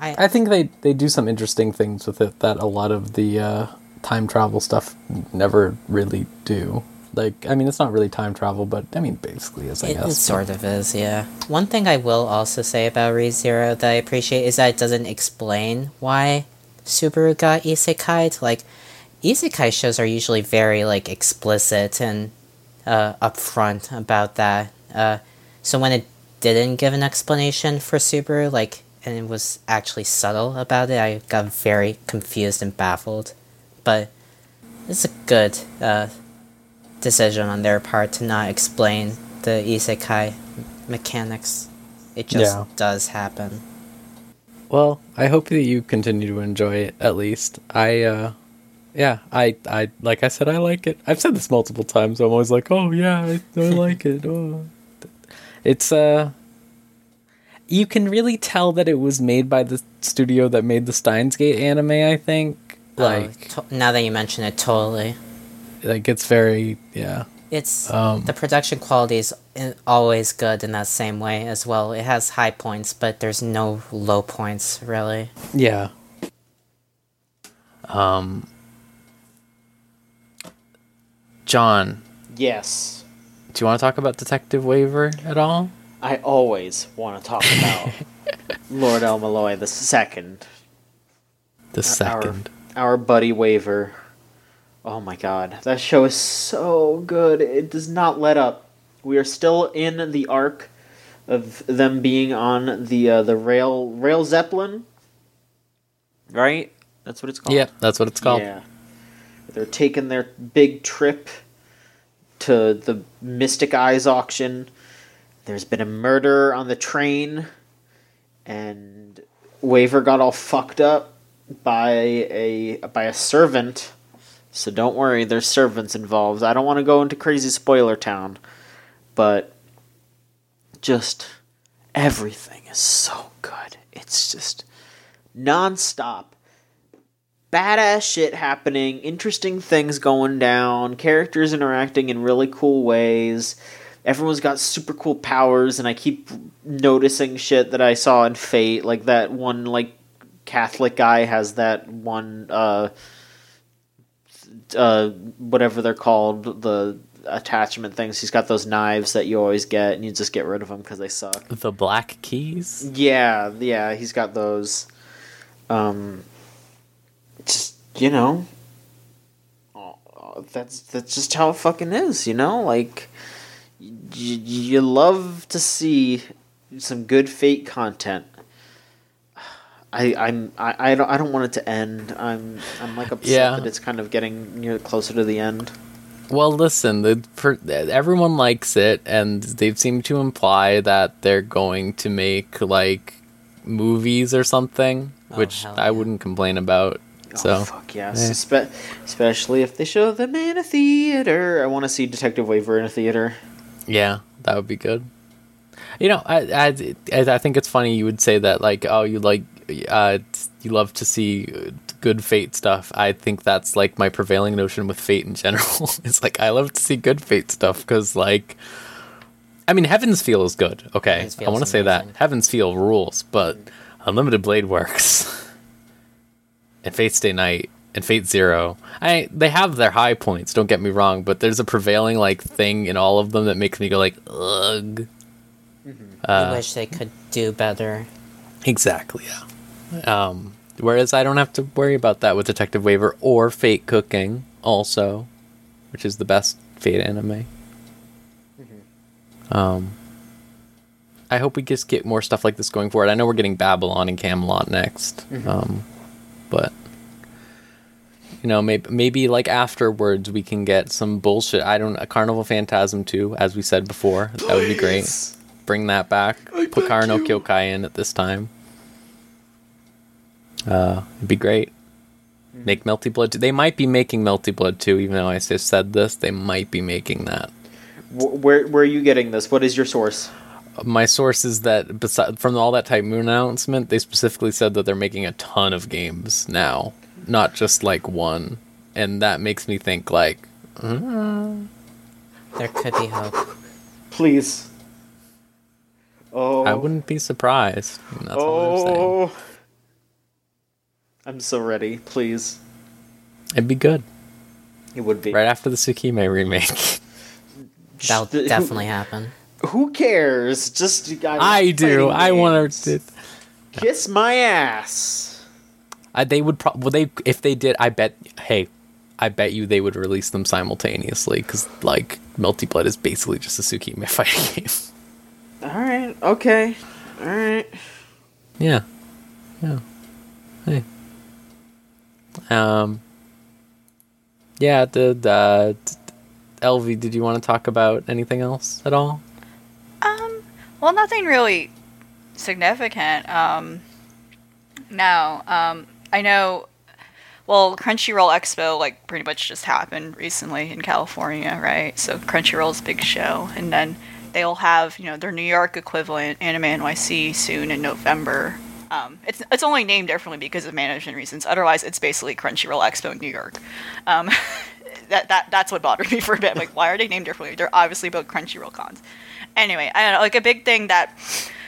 I, I think they they do some interesting things with it that a lot of the uh, time travel stuff never really do. Like, I mean, it's not really time travel, but I mean, basically, is I It, guess. it sort of is, yeah. One thing I will also say about ReZero that I appreciate is that it doesn't explain why Subaru got isekai. Like, isekai shows are usually very, like, explicit and uh, upfront about that. Uh, so when it didn't give an explanation for Subaru, like, and it was actually subtle about it, I got very confused and baffled. But it's a good uh, decision on their part to not explain the isekai mechanics. It just Yeah. does happen. Well, I hope that you continue to enjoy it at least. I uh yeah, I I like I said I like it. I've said this multiple times. I'm always like, "Oh yeah, I, I like it." Oh. It's uh you can really tell that it was made by the studio that made the Steins Gate anime, I think. Like Oh, to- now that you mention it, totally. Like it's very yeah. It's Um, the production quality is always good in that same way as well. It has high points, but there's no low points really. Yeah. Um John, Yes. do you want to talk about Detective Waver at all? I always want to talk about Lord El-Melloi the second. The second. Our, our buddy Waver. Oh my god. That show is so good. It does not let up. We are still in the arc of them being on the uh, the rail rail zeppelin. Right? That's what it's called. Yeah, that's what it's called. Yeah. They're taking their big trip to the Mystic Eyes auction. There's been a murder on the train, and Waver got all fucked up by a by a servant. So don't worry, there's servants involved. I don't want to go into crazy spoiler town, but just everything is so good. It's just nonstop badass shit happening, interesting things going down, characters interacting in really cool ways. Everyone's got super cool powers, and I keep noticing shit that I saw in Fate, like that one like Catholic guy has that one uh uh whatever they're called the attachment things. He's got those knives that you always get, and you just get rid of them because they suck. The Black Keys? Yeah, yeah, he's got those. Um, just you know, uh, that's that's just how it fucking is. You know, like y- y- you love to see some good fate content. I, I'm I, I don't I don't want it to end. I'm I'm like upset Yeah. that it's kind of getting near closer to the end. Well, listen, the, per, everyone likes it, and they seem to imply that they're going to make like movies or something, Oh, which I yeah. wouldn't complain about. Oh, so oh fuck yes, yeah. Eh. Espe- especially if they show them in a theater. I want to see Detective Waver in a theater. yeah, that would be good. You know, I I I think it's funny you would say that like oh you like uh you love to see good fate stuff. I think that's like my prevailing notion with fate in general. it's like I love to see good fate stuff because like I mean Heaven's Feel is good. Okay, I want to say that. Heaven's Feel rules, but mm. Unlimited Blade works. and Fate Stay Night and Fate Zero. I they have their high points, don't get me wrong, but there's a prevailing like thing in all of them that makes me go like ugh. Mm-hmm. Uh, I wish they could do better. Exactly, yeah. Um whereas I don't have to worry about that with Detective Waver or Fate Cooking also, which is the best Fate anime. Um I hope we just get more stuff like this going forward. I know we're getting Babylon and Camelot next. Um but you know, maybe maybe like afterwards we can get some bullshit. I don't a Carnival Phantasm 2, as we said before. That would be great. Bring that back. Put Kara no Kyokai in at this time. Uh, it'd be great. Make Melty Blood. 2. They might be making Melty Blood 2, even though I just said this. They might be making that. Where where are you getting this? What is your source? My source is that beside, from all that Type Moon announcement, they specifically said that they're making a ton of games now, not just like one. And that makes me think like, There could be hope. Please. Oh. I wouldn't be surprised. That's all I'm saying. I'm so ready. Please. It'd be good. It would be. Right after the Tsukihime remake. That'll Th- who- definitely happen. Who cares? Just you I do. I want to. kiss my ass. Uh, they would probably well, they if they did. I bet. Hey, I bet you they would release them simultaneously because like Melty Blood is basically just a Tsukihime fighting game. All right. Okay. All right. yeah, yeah. Hey. Um. Yeah. The the. Elvie, did you want to talk about anything else at all? Um, well, nothing really significant. Um, no. Um, I know. Well, Crunchyroll Expo like pretty much just happened recently in California, right? So Crunchyroll's big show, and then they'll have you know their New York equivalent Anime NYC soon in November. Um, it's it's only named differently because of management reasons. Otherwise, it's basically Crunchyroll Expo in New York. Um, that that that's what bothered me for a bit. Like, why are they named differently? They're obviously both Crunchyroll cons. Anyway, I don't know. Like a big thing that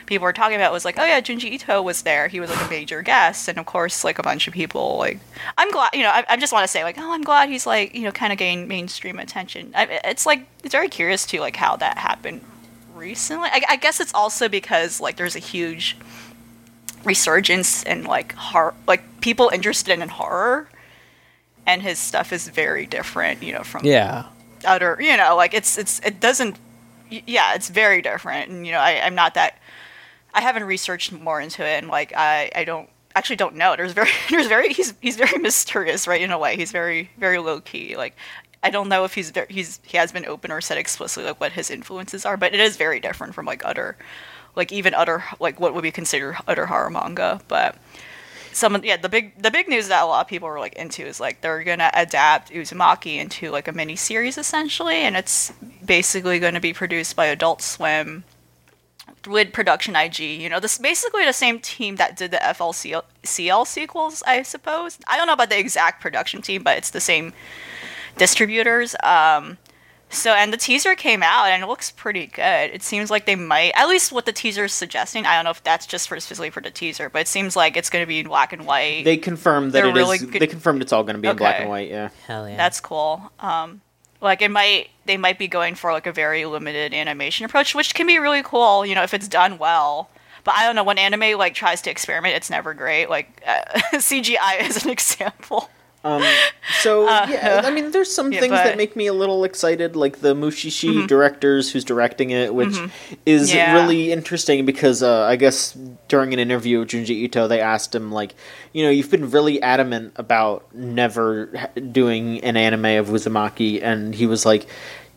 people were talking about was like, oh yeah, Junji Ito was there. He was like a major guest, and of course, like a bunch of people. Like, I'm glad. You know, I, I just want to say like, oh, I'm glad he's like you know kind of gained mainstream attention. I, it's like it's very curious to like how that happened recently. I, I guess it's also because like there's a huge resurgence in like horror, like people interested in horror, and his stuff is very different. You know, from Yeah. utter, you know like it's it's it doesn't yeah it's very different and you know I, i'm not that i haven't researched more into it and like i i don't actually don't know there's very there's very he's he's very mysterious right in a way he's very very low key like i don't know if he's very he's he has been open or said explicitly like what his influences are but it is very different from like other like even utter like what would be considered utter horror manga but some yeah the big the big news that a lot of people are like into is like they're gonna adapt Uzumaki into like a mini series essentially, and it's basically going to be produced by Adult Swim with production IG. You know, this basically the same team that did the FLCL CL sequels, I suppose. I don't know about the exact production team, but it's the same distributors. Um, so and the teaser came out and it looks pretty good. It seems like they might, at least what the teaser is suggesting. I don't know if that's just for specifically for the teaser, but it seems like it's going to be in black and white. They confirmed that They're it is. really good- They confirmed it's all going to be in black Okay. and white. Yeah. Hell yeah. That's cool. Um, like it might, they might be going for like a very limited animation approach, which can be really cool. You know, if it's done well. But I don't know when anime like tries to experiment, it's never great. Like uh, CGI is an example. Um, so yeah, I mean, there's some Uh, yeah, things but- that make me a little excited, like the Mushishi directors who's directing it, which is Yeah. really interesting because uh, I guess during an interview with Junji Ito, they asked him like, you know, you've been really adamant about never doing an anime of Uzumaki, and he was like.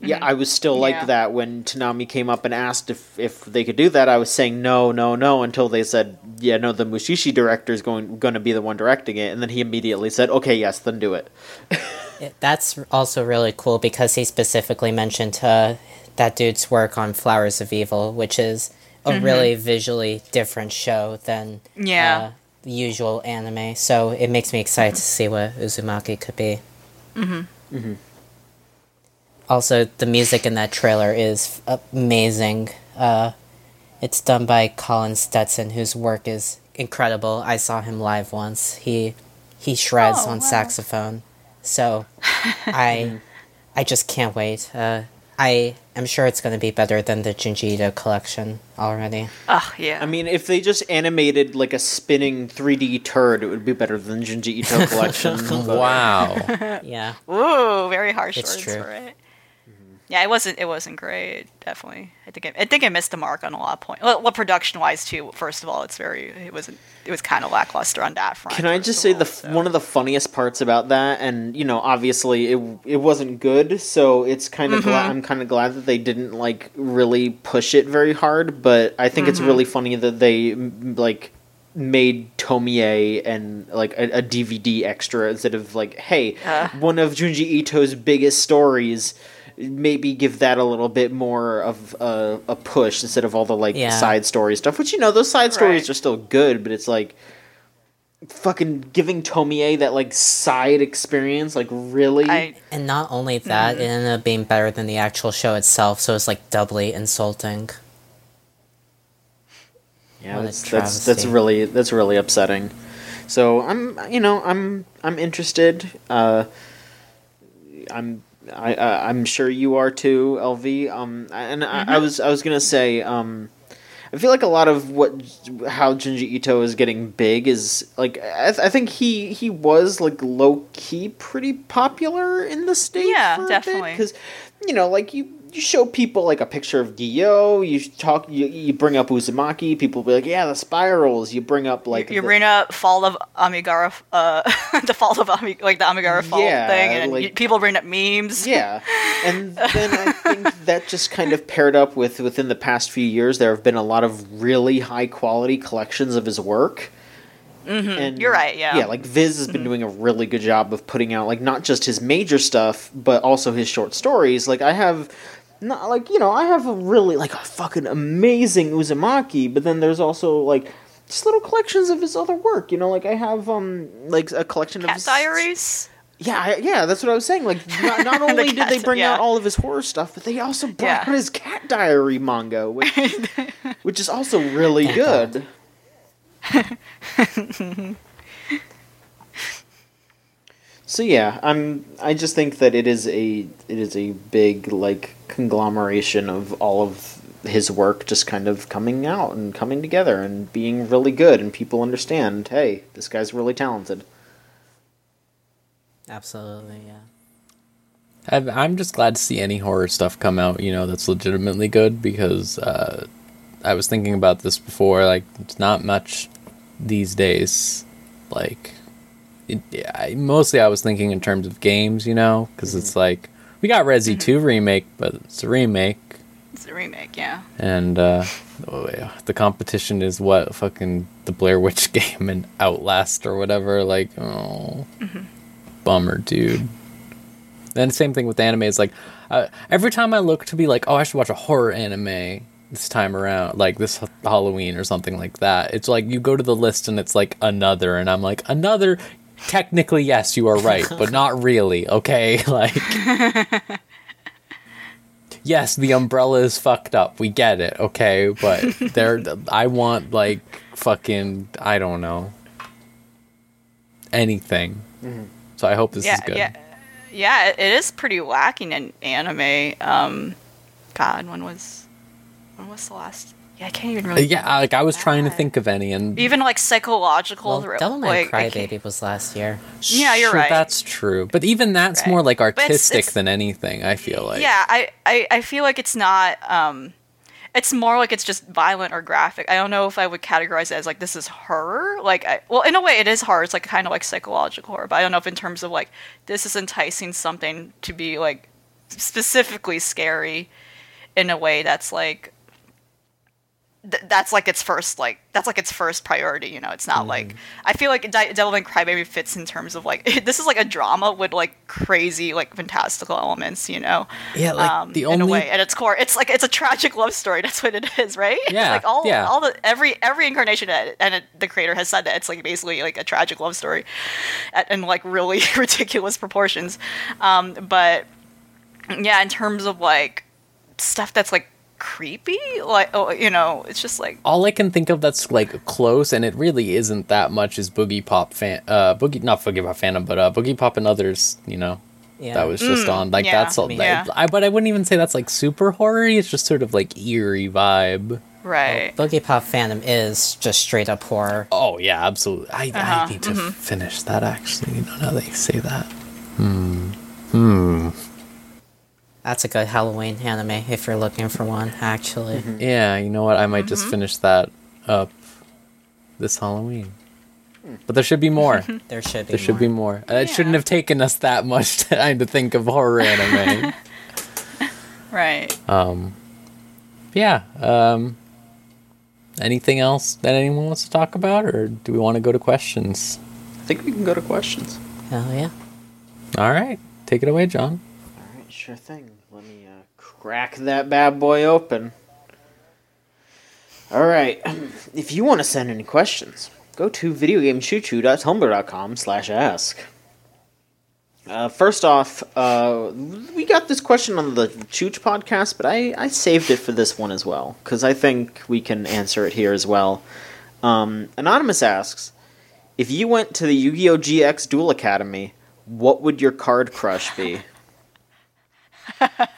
Yeah, I was still like Yeah. that when Toonami came up and asked if, if they could do that. I was saying no, no, no until they said, "Yeah, no, the Mushishi director is going going to be the one directing it." And then he immediately said, "Okay, yes, then do it." It- That's also really cool because he specifically mentioned uh, that dude's work on Flowers of Evil, which is a really visually different show than Yeah. uh, the usual anime. So it makes me excited to see what Uzumaki could be. Mm-hmm. Also, the music in that trailer is amazing. Uh, it's done by Colin Stetson, whose work is incredible. I saw him live once. He he shreds Oh, on wow. saxophone. So I I just can't wait. Uh, I am sure it's going to be better than the Junji Ito collection already. Ugh, yeah. I mean, if they just animated like a spinning 3D turd, it would be better than Junji Ito collection. Wow. Yeah. Ooh, very harsh It's words true. for it. Yeah, it wasn't. It wasn't great. Definitely, I think. I, I think I missed the mark on a lot of points. Well, well production wise too. First of all, it's very. It wasn't. It was kind of lackluster on that front. Can I just say all, the so. one of the funniest parts about that, and you know, obviously it it wasn't good, so it's kind of Mm-hmm. glad I'm kind of glad that they didn't like really push it very hard. But I think it's Mm-hmm. really funny that they like made Tomie and like a, a DVD extra instead of like, hey, Uh. one of Junji Ito's biggest stories. Maybe give that a little bit more of a, a push instead of all the like Yeah. side story stuff. Which you know, those side stories Right. are still good, but it's like fucking giving Tomie that like side experience, like really. I And not only that, it ended up being better than the actual show itself, so it's like doubly insulting. yeah, that's, that's that's really that's really upsetting. So I'm you know I'm I'm interested. Uh, I'm I, I I'm sure you are too, Elvie. Um, and I, I was I was gonna say um. I feel like a lot of what how Junji Ito is getting big is like I, th- I think he he was like low key pretty popular in the states. Yeah, definitely. Because you know, like you you show people like a picture of Dio, you talk you, you bring up Uzumaki, people be like, yeah, the spirals. You bring up like you the- bring up fall of Amigara, uh, the fall of Ami, like the Amigara fall Yeah, thing, and like- you- people bring up memes. Yeah, and then I think that just kind of paired up with within the past few years, there have been a lot of really high quality collections of his work. Mm-hmm. And You're right, yeah. yeah. Like Viz has been doing a really good job of putting out like not just his major stuff, but also his short stories. Like I have. Not like you know, I have a really like a fucking amazing Uzumaki, but then there's also like just little collections of his other work. You know, like I have um like a collection of Cat his Diaries. yeah, I, yeah, that's what I was saying. Like, not, not only did they bring yeah. out all of his horror stuff, but they also brought Yeah. out his cat diary manga, which, which is also really good. so yeah, I'm. I just think that it is a it is a big like conglomeration of all of his work just kind of coming out and coming together and being really good, and people understand. Hey, this guy's really talented. Absolutely, yeah. I'm- I'm just glad to see any horror stuff come out, you know, that's legitimately good because uh, I was thinking about this before. Like, it's not much these days. Like, it, yeah, I, mostly I was thinking in terms of games, you know, because it's like we got Resi 2 remake, but it's a remake, It's a remake, yeah. and uh, oh, the competition is what fucking the Blair Witch game and Outlast or whatever. Like, oh, bummer, dude. Then same thing with anime. It's like uh, every time I look to be like, oh, I should watch a horror anime this time around, like this Halloween or something like that. It's like you go to the list and it's like another, and I'm like another. Technically, yes, you are right, but not really. Okay, like. Yes, the umbrella is fucked up. We get it, okay? But there I want like fucking I don't know. Anything. So I hope this yeah, is good. yeah, yeah. It, is pretty lacking in anime. Um, God, when was when was the last I can't even Uh, really. Yeah, like I was trying to think of any, and Even like psychological. Well, Devilman like, I can't- Crybaby was last year. Yeah, you're Sure, right. That's true, but even that's Right. more like But it's- artistic it's- than anything. I feel like. yeah, I, I, I feel like it's not. Um, it's more like it's just violent or graphic. I don't know if I would categorize it as like this is horror. Like, I, well, in a way, it is horror. It's like kind of like psychological horror, but I don't know if in terms of like this is enticing something to be like specifically scary in a way that's like th- that's like its first like that's like its first priority you know? It's not like i feel like Di- Devilman Crybaby fits in terms of like this is like a drama with like crazy like fantastical elements you know? Yeah, like um, the in a only way at its core. It's like it's a tragic love story that's what it is right? It's Yeah, like all yeah. all the every every incarnation it, and it, the creator has said that it's like basically like a tragic love story at, in like really ridiculous proportions. Um but yeah in terms of like stuff that's like creepy like oh you know it's just like all I can think of that's like close, and it really isn't that much. Is Boogiepop fan, uh, Boogie not Boogiepop Phantom, but uh, Boogiepop and others. You know, Yeah. that was just on. Like Mm, yeah, that's all. me- that- yeah. I but I wouldn't even say that's like super horror. It's just sort of like eerie vibe. right Boogiepop Phantom is just straight up horror. Oh yeah, absolutely. I, Uh-huh, I need to finish that actually. You know, now that you say that. That's a good Halloween anime if you're looking for one, actually. Mm-hmm. Yeah, you know what? I might just finish that up this Halloween. But there should be more. There should be There should be more. Uh, It shouldn't have taken us that much time to think of horror anime. right Um. yeah. Um, anything else that anyone wants to talk about, or do we want to go to questions? I think we can go to questions. Hell yeah. All right, take it away, John. All right, sure thing. Crack that bad boy open. All right. If you want to send any questions, go to videogamechoochoo.tumblr.com slash ask. Uh, first off, uh, we got this question on the Chooch podcast, but I, I saved it for this one as well, because I think we can answer it here as well. Um, Anonymous asks, if you went to the Yu-Gi-Oh! GX Duel Academy, what would your card crush be?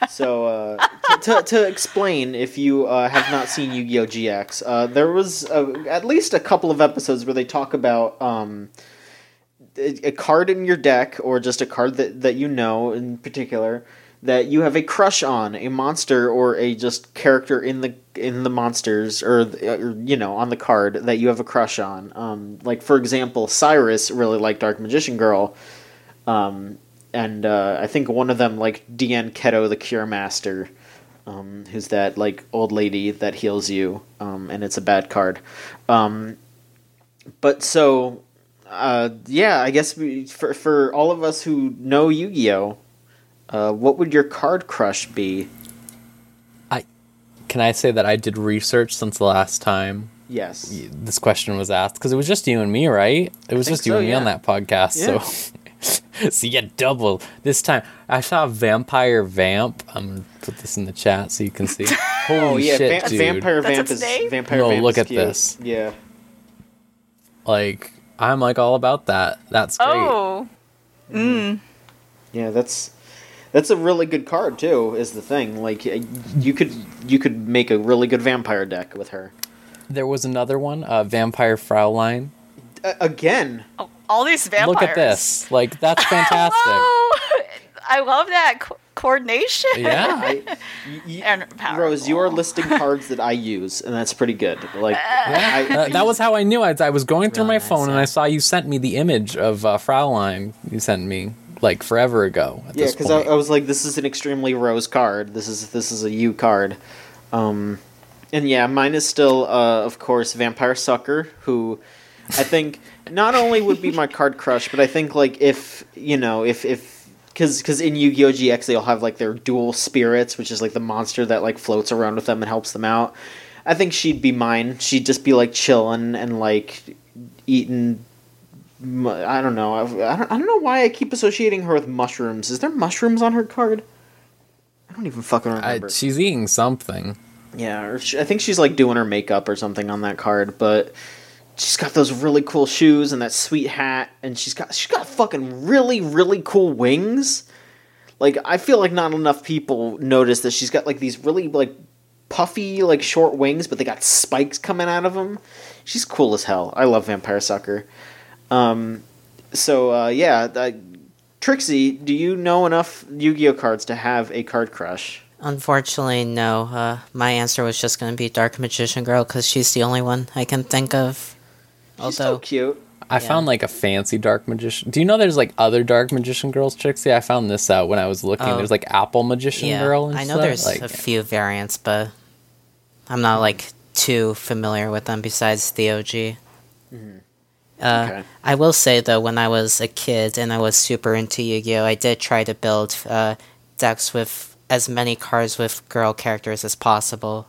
So, uh, to, to, to explain, if you uh, have not seen Yu-Gi-Oh! GX, uh, there was uh, at least a couple of episodes where they talk about um, a, a card in your deck, or just a card that, that you know in particular, that you have a crush on, a monster or a just character in the in the monsters, or, or you know on the card that you have a crush on. Um, like for example, Cyrus really liked Dark Magician Girl. Um, and uh, I think one of them like Dian Keto, the Cure Master, um, who's that like old lady that heals you, um, and it's a bad card. Um, but so, uh, yeah, I guess we, for for all of us who know Yu Gi Oh, uh, what would your card crush be? I Can I say that I did research since the last time Yes. this question was asked? Because it was just you and me, right? It was just you so, and me on that podcast. Yeah. So, so you get double this time. I saw Vampire Vamp. I'm gonna put this in the chat so you can see. Holy Oh yeah, shit, Va- dude! Vampire That's Vamp its is name? Vampire No, Vamp look is at cute. this. Yeah. Like I'm like all about that. That's great. oh Mm. Yeah, that's that's a really good card too. Is the thing like you could you could make a really good vampire deck with her. There was another one, uh, Vampire Fraulein. Uh, again, Oh, all these vampires Look at this. Like that's fantastic. I love that co- coordination. Yeah. I, y- y- And powerful. Rose, you are listing cards that I use, and that's pretty good. Like, Yeah, I, uh, that was how I knew. I, I was going through Really my nice, phone and yeah. I saw you sent me the image of uh, Fraulein. You sent me like forever ago. At yeah, because I. I was like, this is an extremely Rose card. This is this is a U card. Um, and yeah, mine is still, uh, of course, Vampire Sucker, who I think not only would be my card crush, but I think like if you know if if because because in Yu-Gi-Oh GX they'll have like their duel spirits, which is like the monster that like floats around with them and helps them out. I think she'd be mine. She'd just be like chilling and like eating. I don't know. I, I don't, I don't know why I keep associating her with mushrooms. Is there mushrooms on her card? I don't even fucking I, remember. she's eating something. Yeah, or she, I think she's like doing her makeup or something on that card, but she's got those really cool shoes and that sweet hat, and she's got she's got fucking really really cool wings. Like I feel like not enough people notice that she's got like these really like puffy like short wings, but they got spikes coming out of them. She's cool as hell. I love Vampire Sucker. Um, so uh, yeah, uh, Trixie, do you know enough Yu-Gi-Oh cards to have a card crush? Unfortunately, no. Uh, my answer was just going to be Dark Magician Girl because she's the only one I can think of. She's so Although, cute. I found like a fancy dark magician. Do you know there's like other dark magician girls, Trixie? I found this out when I was looking. Oh. There's like Apple Magician yeah, Girl. And I know stuff. there's like, a few variants, but I'm not like too familiar with them besides the OG. Uh, Okay. I will say though, when I was a kid and I was super into Yu-Gi-Oh, I did try to build uh, decks with as many cards with girl characters as possible.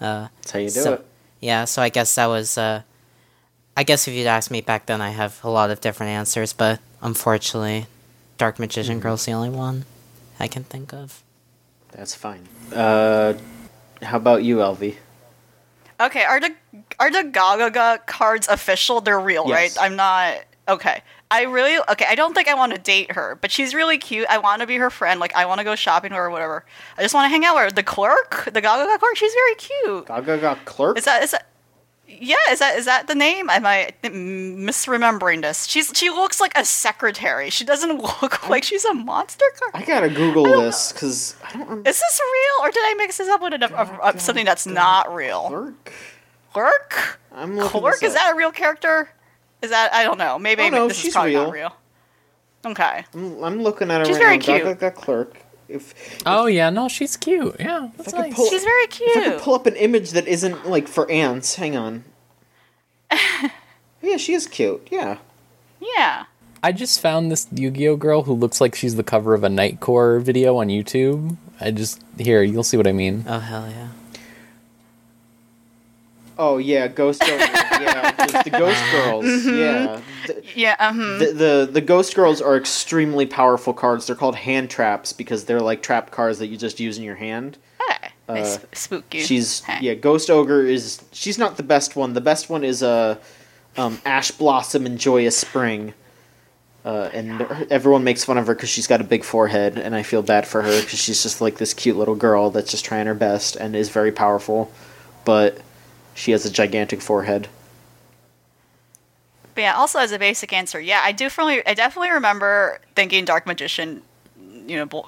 Uh, That's how you do So- it. yeah, so I guess that was. I guess if you'd asked me back then, I have a lot of different answers, but unfortunately, Dark Magician Mm-hmm. Girl's the only one I can think of. That's fine. Uh, how about you, Elvie? Okay, are the are the Gagaga cards official? They're real, Yes. right? I'm not okay. I really okay. I don't think I want to date her, but she's really cute. I want to be her friend. Like I want to go shopping with her or whatever. I just want to hang out with her. The clerk, the Gagaga clerk, she's very cute. Gagaga clerk. Is that is that? Yeah, is that is that the name? Am I misremembering this? She's she looks like a secretary. She doesn't look like she's a monster card. I gotta Google this because I don't remember Is this real, or did I mix this up with a, a- a- something that's not real? clerk. Clerk? I'm looking Clerk? Is that a real character? Is that I don't know. Maybe Oh, no, this she's is probably real. not real. Okay. I'm, I'm looking at her She's right very now. cute. Gagaga clerk. If oh yeah, no, she's cute. Yeah, that's nice. pull- She's very if I could pull up an image that isn't like for ants, hang on. yeah, she is cute. Yeah. Yeah. I just found this Yu-Gi-Oh girl who looks like she's the cover of a Nightcore video on YouTube. I just here, you'll see what I mean. Oh hell yeah! Oh yeah, Ghost Girls. yeah, it's the Ghost Girls. Mm-hmm. Yeah. The, Yeah. Um. the, the the Ghost Girls are extremely powerful cards. They're called hand traps because they're like trap cards that you just use in your hand. Hey, nice uh, spooky. She's Hey. yeah, Ghost Ogre is she's not the best one. The best one is uh, um, Ash Blossom and Joyous Spring. Uh, and everyone makes fun of her because she's got a big forehead, and I feel bad for her because she's just like this cute little girl that's just trying her best and is very powerful, but she has a gigantic forehead. But yeah, also as a basic answer, yeah, I do definitely, I definitely remember thinking Dark Magician, you know, bl-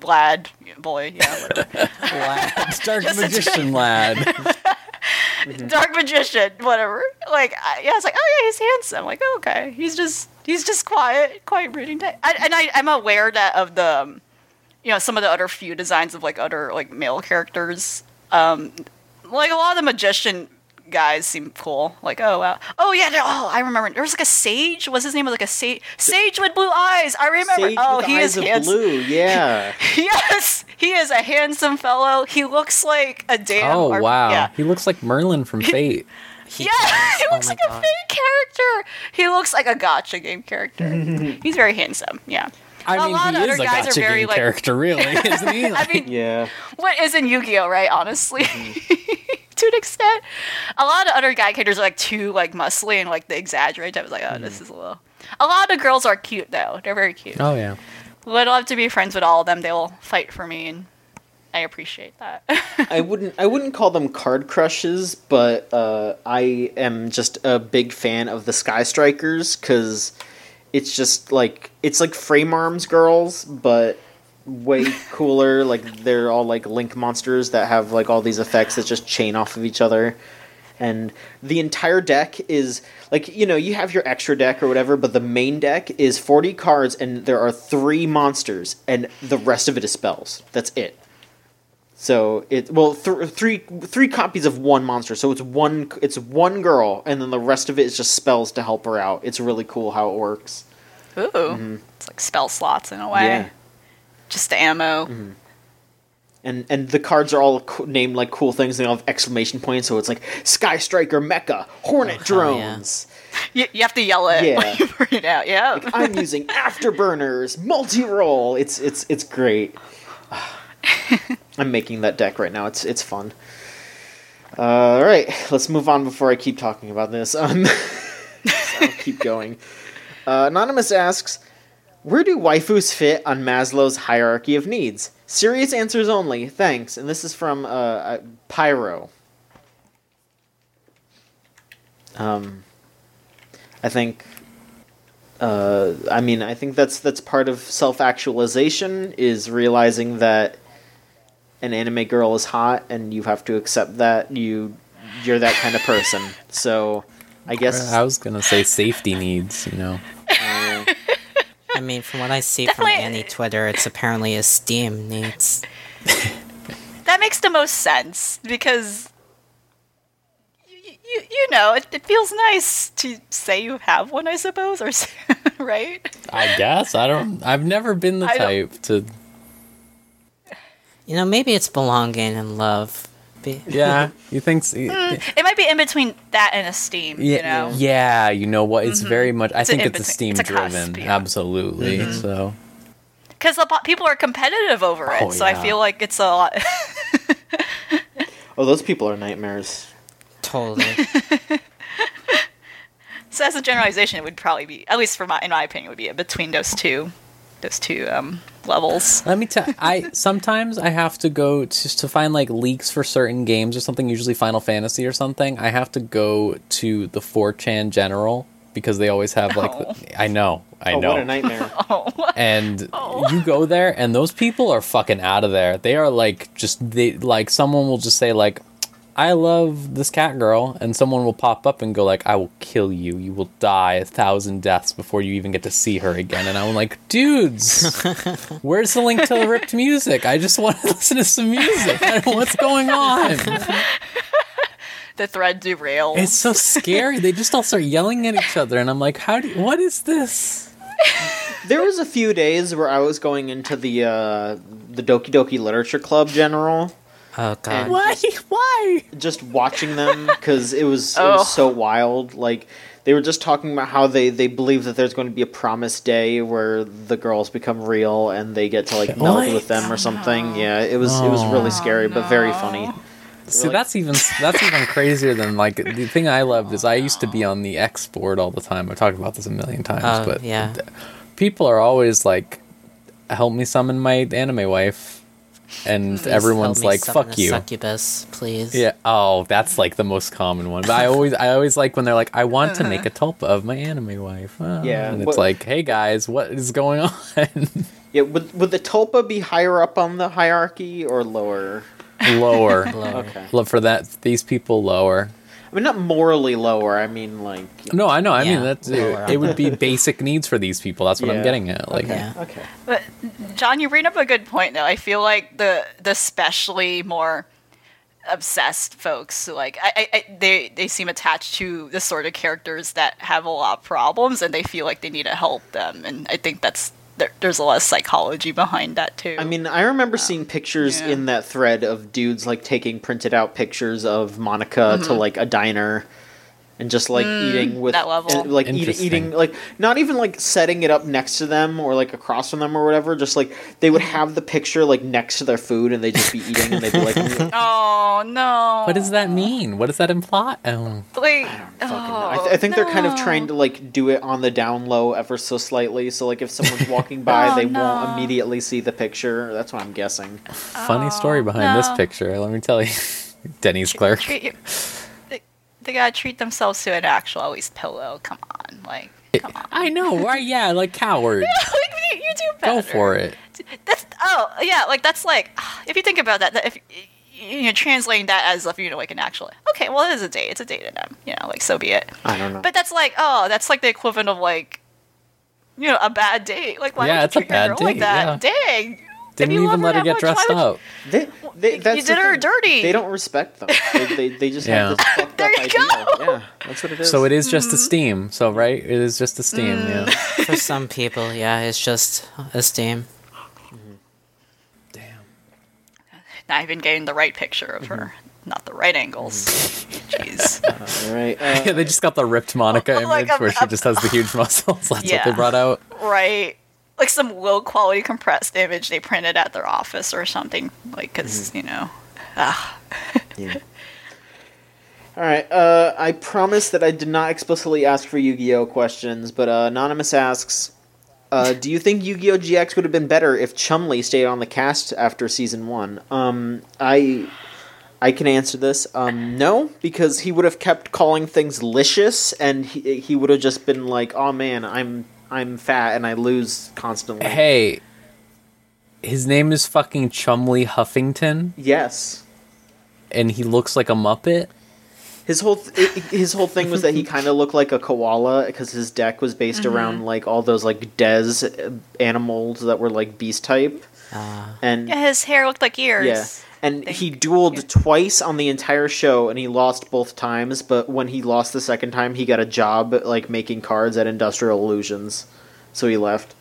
Vlad, boy, yeah, whatever. Dark Just a- magician lad. Dark Magician, whatever. Like, I, yeah, it's like, oh yeah, he's handsome. Like, oh, okay, he's just, he's just quiet, quiet brooding type. I, and I, I'm aware that of the, um, you know, some of the other few designs of like other like male characters. Um, like a lot of the magician guys seem cool. Like, oh wow, oh yeah, there- oh I remember there was like a sage. What's his name? Was like a sage, sage with blue eyes. I remember. Sage oh, with he eyes is of handsome. blue. Yeah. Yes, he is a handsome fellow. He looks like a damn. Oh or- wow, Yeah. he looks like Merlin from Fate. Yeah, does. Oh he Oh looks my like a God. fake character. He looks like a gacha game character. He's very handsome. Yeah. I A mean, lot he of is other a guys are very, game like- character, really, isn't he? I mean, Yeah. what is in Yu-Gi-Oh, right? Honestly, Mm-hmm. to an extent, a lot of other guy characters are like too like muscly and like they exaggerate. I was like, oh, this is a little. A lot of girls are cute though. They're very cute. Oh yeah. Would love to be friends with all of them. They will fight for me, and I appreciate that. I wouldn't I wouldn't call them card crushes, but uh, I am just a big fan of the Sky Strikers because it's just like it's like frame arms girls, but way cooler. like they're all like link monsters that have like all these effects that just chain off of each other. And the entire deck is like you know you have your extra deck or whatever, but the main deck is forty cards and there are three monsters, and the rest of it is spells. That's it. So it well th- three three copies of one monster. So it's one it's one girl, and then the rest of it is just spells to help her out. It's really cool how it works. Ooh, mm-hmm. it's like spell slots in a way. Yeah, Just ammo. Mm-hmm. and and the cards are all co- named like cool things. They all have exclamation points. So it's like Sky Striker, Mecha, Hornet oh, yeah. drones. You, you have to yell it Yeah. when you bring it out. Yeah. I'm using afterburners, Multirole. It's it's it's great. I'm making that deck right now. It's it's fun. Uh, all right, let's move on before I keep talking about this. Um, I'll keep going. Uh, Anonymous asks, Where do waifus fit on Maslow's hierarchy of needs? Serious answers only. Thanks. And this is from uh, uh, Pyro. Um, I think. Uh, I mean, I think that's that's part of self actualization is realizing that an anime girl is hot and you have to accept that you you're that kind of person. So, I guess I was gonna say safety needs. You know. uh, I mean, from what I see Definitely- from any Twitter, it's apparently esteem needs. That makes the most sense because you, you, you know it, it feels nice to say you have one, I suppose, or right? I guess I don't. I've never been the I don't- type to. You know, maybe it's belonging and love. Yeah, you think? s- mm, It might be in between that and esteem. Yeah, you know. yeah. You know what? It's mm-hmm. very much. I It's think it's esteem it's a cusp, driven. yeah. Absolutely. Mm-hmm. So because people are competitive over it. Oh, so I feel like it's a lot. oh, those people are nightmares. Totally. so as a generalization, it would probably be, at least for my, in my opinion, would be between those two, those two um, levels. let me tell. I sometimes I have to go to to find like leaks for certain games or something. Usually Final Fantasy or something. I have to go to the 4chan general because they always have like. Oh. The, I know. I oh, know. what a nightmare. and you go there and those people are fucking out of there they are like just they like someone will just say like i love this cat girl and someone will pop up and go like i will kill you. You will die a thousand deaths before you even get to see her again. And i'm like dudes where's the link to the ripped music? I just want to listen to some music. I don't know what's going on. The thread derails. it's so scary. They just all start yelling at each other and i'm like how do what is this? There was a few days where I was going into the uh, the Doki Doki Literature Club General, Oh god. And- why why just watching them because it was it Oh. was so wild. Like they were just talking about how they they believe that there's going to be a promised day where the girls become real and they get to like meld with them or something. Oh, yeah, it was it was really scary but very funny. See, like- that's even that's even crazier than like the thing I loved is I used to be on the X board all the time. I've talked about this a million times, Oh, but yeah. people are always like, "Help me summon my anime wife," and Please everyone's like, "Fuck you." Succubus, please. Yeah. Oh, that's like the most common one. But I always, I always like when they're like, "I want to make a uh-huh. tulpa of my anime wife." Oh, Yeah, and it's what- like, "Hey guys, what is going on?" Yeah, would would the Tulpa be higher up on the hierarchy or lower? lower. Lower. Okay. Look for that. These people lower. I mean, not morally lower. I mean, like. No, I know. I Yeah, mean, that's lower. it. Would be basic needs for these people. That's what Yeah. I'm getting at. Like, Yeah. Okay. But John, you bring up a good point though. I feel like the the especially more obsessed folks, like I, I, I they they seem attached to the sort of characters that have a lot of problems, and they feel like they need to help them. And I think that's there, there's a lot of psychology behind that too. I mean, I remember seeing pictures yeah. in that thread of dudes like taking printed out pictures of Monika to mm-hmm. like a diner and just like eating with that level. and, like eat, eating like not even like setting it up next to them or like across from them or whatever. Just like they would have the picture like next to their food and they'd just be eating and they'd be like, "Mm, oh no. what does that mean? What does that imply? Oh, Like, fucking oh, know. I, th- I think they're kind of trying to like do it on the down low ever so slightly. So like if someone's walking by, Oh, they no. won't immediately see the picture. That's what I'm guessing. funny story behind this picture. Let me tell you, Denny's clerk. Treat you, they, gotta treat themselves to an actual least pillow. Come on, like, come on. I know, right? Yeah, like coward. like you, do better. Go for it. That's oh yeah, like that's like if you think about that, that if you know translating that as if you know like an actual okay, well it is a date, it's a date to them, you know, like so be it. I don't know. But that's like oh, that's like the equivalent of like you know a bad date. Like why Yeah, would it's a you treat your bad girl like date, that? Dang. If Didn't you even let her get much, dressed why would you- up. They, they, You that's the did her thing. dirty. They don't respect them. They, they, they just Yeah. have this fucked There up you idea. go. Yeah, that's what it is. So it is just esteem. So right, it is just esteem. Mm. Yeah. For some people, yeah, it's just esteem. Damn. Not even getting the right picture of her, Mm-hmm. not the right angles. Jeez. All right. Uh, Yeah, they just got the ripped Monika image Like a- where she just has the huge muscles. That's what they brought out. right like some low quality compressed image they printed at their office or something like because Mm-hmm. you know ah yeah. All right. Uh, I promise that I did not explicitly ask for Yu-Gi-Oh questions, but uh, anonymous asks, uh, do you think Yu-Gi-Oh! GX would have been better if Chumley stayed on the cast after season one? Um, I I can answer this. Um, no, because he would have kept calling things licious, and he he would have just been like, "Oh man, I'm I'm fat and I lose constantly." Hey, his name is fucking Chumley Huffington, Yes. and he looks like a Muppet. His whole th- his whole thing was that he kind of looked like a koala because his deck was based around like all those like des animals that were like beast type, Uh, and Yeah, his hair looked like ears. Yeah. And Thank he you. dueled twice on the entire show and he lost both times, but when he lost the second time, he got a job like making cards at Industrial Illusions. So he left.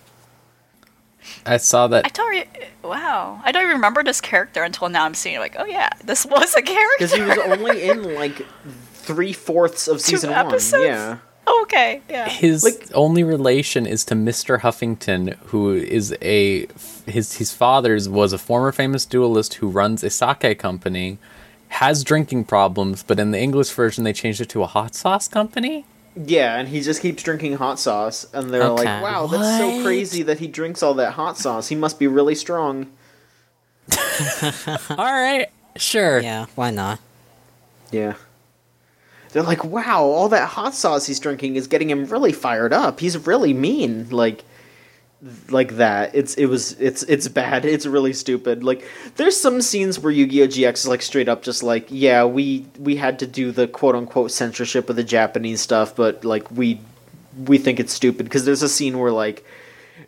I saw that I that. don't. Re- wow, I don't even remember this character until now. I'm seeing it like, oh yeah, this was a character. Because he was only in like three fourths of Two season episodes? one. Yeah. Oh, okay, yeah. His Like- only relation is to Mr. Huffington, who is a his his father's was a former famous duelist who runs a sake company, has drinking problems, but in the English version they changed it to a hot sauce company. Yeah, and he just keeps drinking hot sauce, and they're Okay. like, wow, that's so crazy that he drinks all that hot sauce. He must be really strong. All right, sure. yeah, why not? Yeah. They're like, wow, all that hot sauce he's drinking is getting him really fired up. He's really mean, like, like that. It's it was it's it's bad. It's really stupid. Like, there's some scenes where Yu-Gi-Oh GX is like straight up just like, yeah, we we had to do the quote unquote censorship of the Japanese stuff, but like we we think it's stupid because there's a scene where like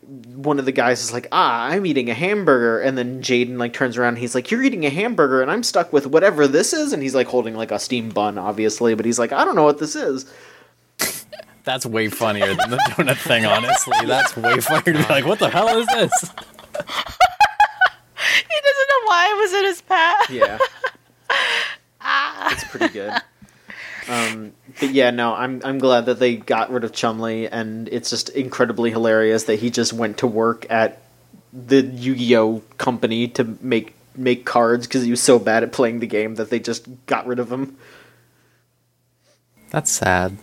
one of the guys is like, "Ah, I'm eating a hamburger," and then Jaden like turns around. And he's like, "You're eating a hamburger, and I'm stuck with whatever this is." And he's like holding like a steam bun, obviously, but he's like, "I don't know what this is." That's way funnier than the donut thing. Honestly, that's way funnier to be like, what the hell is this? He doesn't know why it was in his path. Yeah, it's pretty good. Um, but yeah, no, I'm I'm glad that they got rid of Chumley, and it's just incredibly hilarious that he just went to work at the Yu-Gi-Oh company to make make cards because he was so bad at playing the game that they just got rid of him. That's sad.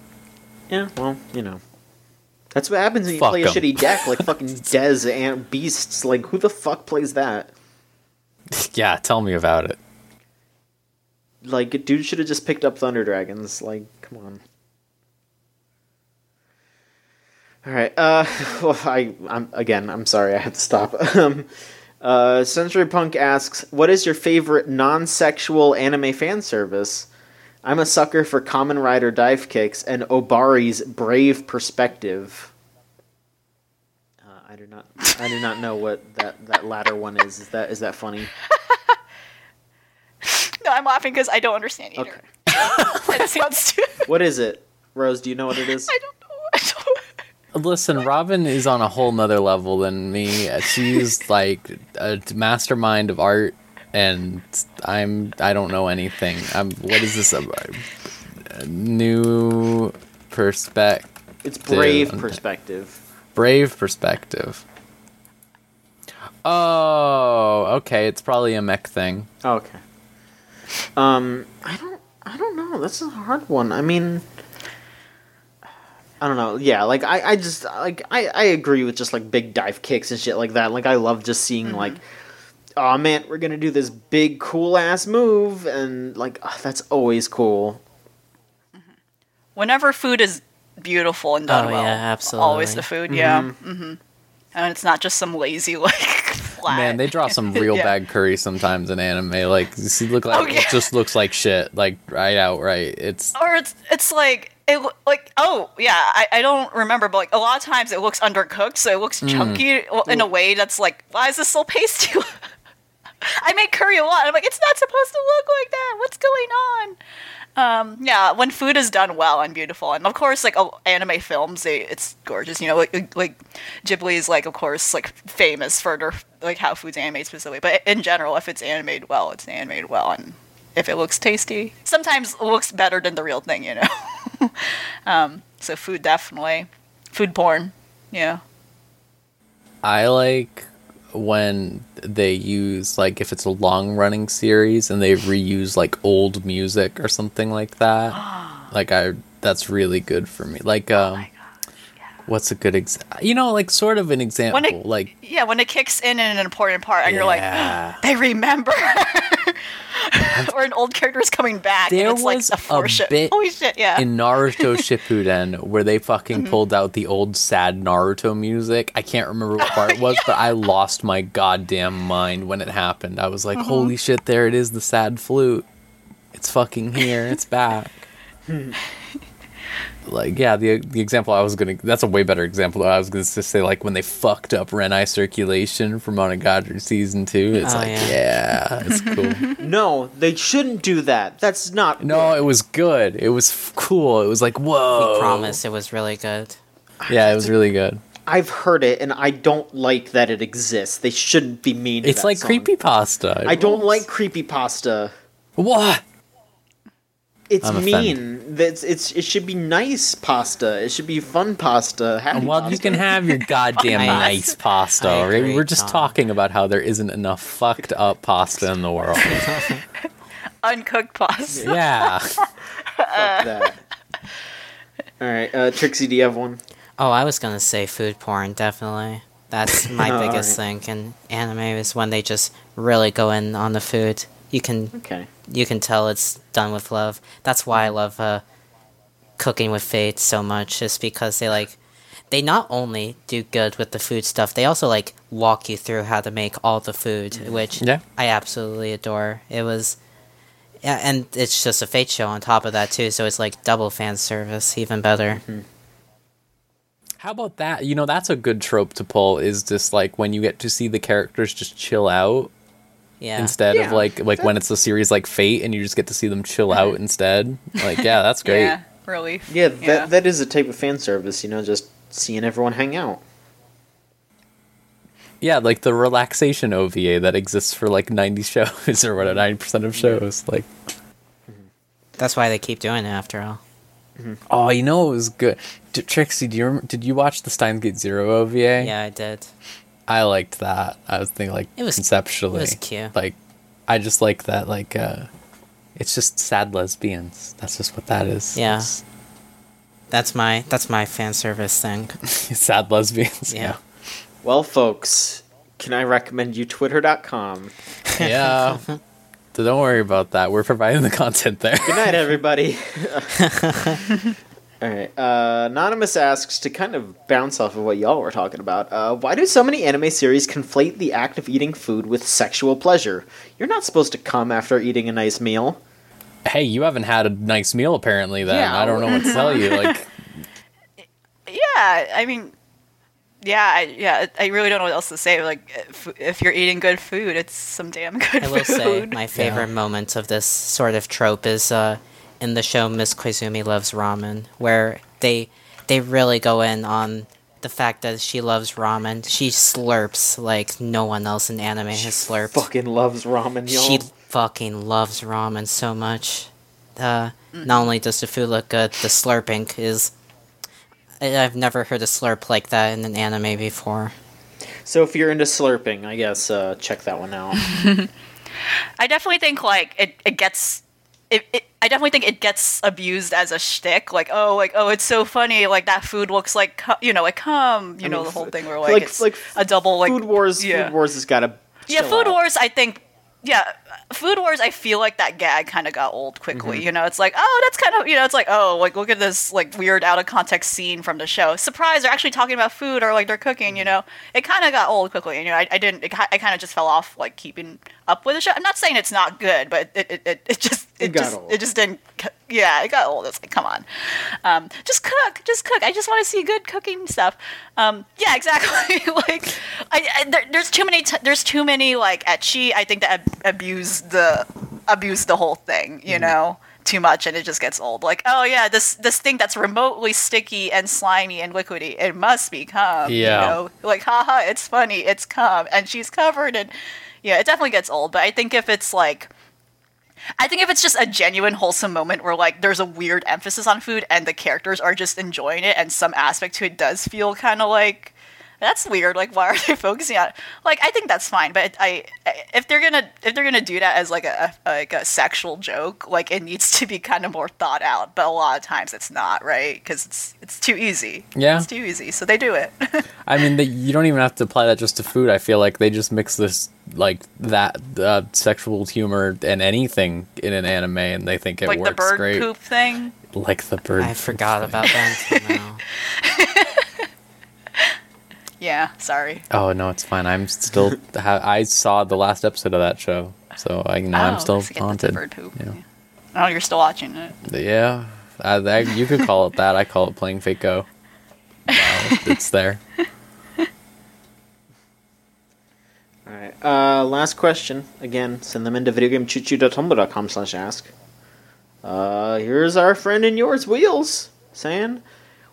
Yeah, well, you know. That's what happens when you Fuck play a shitty deck like fucking Dez and Beasts. Like, who the fuck plays that? Yeah, tell me about it. Like, dude should have just picked up Thunder Dragons. Like, come on. All right. Uh, well, I, I'm again. I'm sorry. I have to stop. Um, uh, Century Punk asks, "What is your favorite non-sexual anime fan service?" I'm a sucker for Kamen Rider dive kicks and Obari's brave perspective. Uh, I do not. I do not know what that, that latter one is. Is that is that funny? No, I'm laughing because I don't understand either. Okay. It sounds stupid. What is it, Rose? Do you know what it is? I don't know. I don't. Listen, Robin is on a whole nother level than me. She's like a mastermind of art, and I'm I don't know anything. I'm what is this? A, a new perspective, It's brave perspective. brave perspective. Oh, okay. It's probably a mech thing. Oh, okay. Um, I don't. I don't know. That's a hard one. I mean, I don't know. Yeah, like I, I just like I, I agree with just like big dive kicks and shit like that. Like I love just seeing like, oh man, we're gonna do this big cool ass move, and like ah, that's always cool. Whenever food is beautiful and done Oh, well, yeah, Always the food, yeah. Mm-hmm. And it's not just some lazy like flat. Man, they draw some real Yeah. bad curry sometimes in anime. Like, look like Oh, yeah. it just looks like shit. Like right outright. It's or it's it's like it like oh yeah I, I don't remember but like a lot of times it looks undercooked so it looks Mm. chunky in a way that's like why is this so pasty I make curry a lot I'm like it's not supposed to look like that what's going on um yeah when food is done well and beautiful and of course like oh, anime films they it's gorgeous you know like, like Ghibli is like of course like famous for their like how food's animated specifically but in general if it's animated well it's animated well and if it looks tasty. Sometimes it looks better than the real thing, you know. um, so food definitely, food porn, yeah. I like when they use like if it's a long running series and they reuse like old music or something like that. like I that's really good for me. Like um What's a good example? You know, like sort of an example. When it, like yeah, when it kicks in in an important part, and you're Yeah. like, they remember, or an old character is coming back, There and it's like was a a foreship. bit Holy shit! Yeah, in Naruto Shippuden where they fucking mm-hmm. pulled out the old sad Naruto music. I can't remember what part it was, but I lost my goddamn mind when it happened. I was like, mm-hmm. "Holy shit, there it is, the sad flute. It's fucking here. It's back." Like, yeah, the the example I was going to that's a way better example. I was going to say like when they fucked up Renai circulation for Monogatari season 2. It's Oh, like, yeah. yeah, it's cool. No, they shouldn't do that. That's not. no, it was good. It was f- cool. It was like, "Whoa." We promise it was really good. Yeah, it was really good. I've heard it, and I don't like that it exists. They shouldn't be mean. To It's that like song. creepy pasta. I don't like creepy pasta. What? It's I'm mean. That's it's. It should be nice pasta. It should be fun pasta. Happy Well, pasta. you can have your goddamn nice pasta. Right? agree, We're just Tom. talking about how there isn't enough fucked up pasta in the world. uncooked pasta. yeah. Fuck that. All right, uh, Trixie, do you have one? Oh, I was gonna say food porn, definitely. That's my biggest thing in anime is when they just really go in on the food. You can Okay. You can tell it's done with love. That's why I love uh, cooking with Fate so much, is because they like they not only do good with the food stuff, they also like walk you through how to make all the food, which Yeah. I absolutely adore. It was yeah, and it's just a Fate show on top of that too, so it's like double fan service, even better. How about that? You know, that's a good trope to pull. Is just like when you get to see the characters just chill out Yeah. instead Yeah, of like like when it's a series like Fate and you just get to see them chill out uh-huh. instead. Like, yeah, that's great. Yeah, relief. Yeah, that that is a type of fan service. You know, just seeing everyone hang out. Yeah, like the relaxation OVA that exists for like 90 shows or whatever, 90% of shows. Like, mm-hmm. That's why they keep doing it after all. Mm-hmm. oh, you know, it was good. D- Trixie, do you rem- did you watch the Steins Gate Zero OVA? Yeah, I did. I liked that. I was thinking like It was- conceptually, it was cute. Like, I just like that. Like, uh, it's just sad lesbians. That's just what that is. Yeah. It's That's my that's my fan service thing. sad lesbians. Yeah. Well, folks, can I recommend you Twitter.com? Yeah. so don't worry about that. We're providing the content there. Good night, everybody. All right. Uh, Anonymous asks to kind of bounce off of what y'all were talking about. Uh, why do so many anime series conflate the act of eating food with sexual pleasure? You're not supposed to come after eating a nice meal. hey, you haven't had a nice meal apparently. Then Yeah. I don't know what to tell you. Like, Yeah, I mean, yeah, I, yeah, I really don't know what else to say. Like, if, if you're eating good food, it's some damn good food. I will food. say my favorite moment of this sort of trope is uh, in the show Miss Koizumi Loves Ramen, where they they really go in on the fact that she loves ramen. She slurps like no one else in anime has slurped. Fucking loves ramen, y'all. She fucking loves ramen so much. Uh, Not only does the food look good, the slurping is. I- I've never heard a slurp like that in an anime before. So if you're into slurping, I guess uh, check that one out. I definitely think like it, it gets it, it I definitely think it gets abused as a shtick. Like oh like oh it's so funny like that food looks like you know like cum you I know mean, the whole thing where like, like- it's like a double like Food Wars. yeah. Food Wars has got to. yeah food wars I think yeah food wars I feel like that gag kind of got old quickly Mm-hmm. you know it's like oh that's kind of you know it's like oh like look at this like weird out of context scene from the show surprise they're actually talking about food or like they're cooking Mm-hmm. you know it kind of got old quickly and you know I, I didn't it, I kind of just fell off like keeping up with the show. I'm not saying it's not good but it it, it, it just It it, just old. it just didn't yeah it got old. It's like come on. Um, just cook just cook. I just want to see good cooking stuff. Um, yeah exactly. Like I, I there, there's too many t- there's too many like ecchi I think that ab- abuse the abuse the whole thing you know too much and it just gets old. Like oh yeah this this thing that's remotely sticky and slimy and liquidy it must be cum Yeah. you know? Like haha it's funny it's cum. And she's covered in yeah it definitely gets old but I think if it's like I think if it's just a genuine wholesome moment where like there's a weird emphasis on food and the characters are just enjoying it and some aspect to it does feel kind of like that's weird. Like, why are they focusing on? It? Like, I think that's fine, but I, if they're gonna if they're gonna do that as like a like a sexual joke, like it needs to be kind of more thought out. But a lot of times it's not, right? Because it's it's too easy. Yeah. it's too easy, so they do it. I mean, they, you don't even have to apply that just to food. I feel like they just mix this like that uh, sexual humor and anything in an anime, and they think it works great. like works the bird great. poop thing. Like the bird. I poop forgot thing. about that until now. Yeah, sorry. Oh no, it's fine. I'm still. ha- I saw the last episode of that show, so I know I'm Oh, still I forget that's the haunted. Bird poop. Yeah. Oh, you're still watching it. Yeah, uh, that, you could call it that. I call it playing fake Go. Wow, it's there. All right. Uh, last question. Again, send them into videogamechoochoo.tumblr.com slash ask. Uh, here's our friend and yours, Wheels, saying,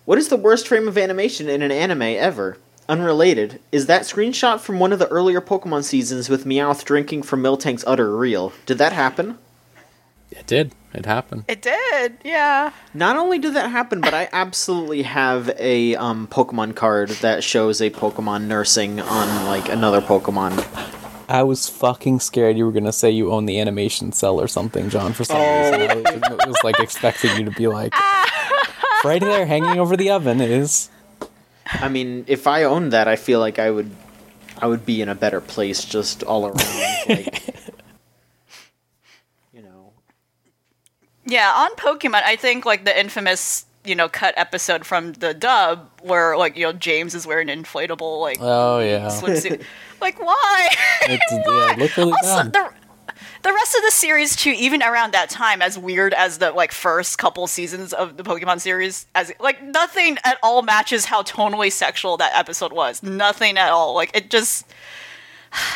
What is the worst frame of animation in an anime ever? Unrelated, is that screenshot from one of the earlier Pokemon seasons with Meowth drinking from Miltank's udder real? Did that happen? It did. It happened. It did, yeah. Not only did that happen, but I absolutely have a um, Pokemon card that shows a Pokemon nursing on like another Pokemon. I was fucking scared you were gonna say you own the animation cel or something, John. For some reason, I was, was like expecting you to be like, right there, hanging over the oven is. I mean, if I owned that, I feel like I would, I would be in a better place just all around. like, you know, Yeah, on Pokemon, I think like the infamous, you know, cut episode from the dub where like, you know, James is wearing an inflatable like Oh yeah, swimsuit. like why? it's, yeah, it looked really also, bad. the the rest of the series too, even around that time, as weird as the like first couple seasons of the Pokemon series, as like nothing at all matches how tonally sexual that episode was. Nothing at all. Like it just.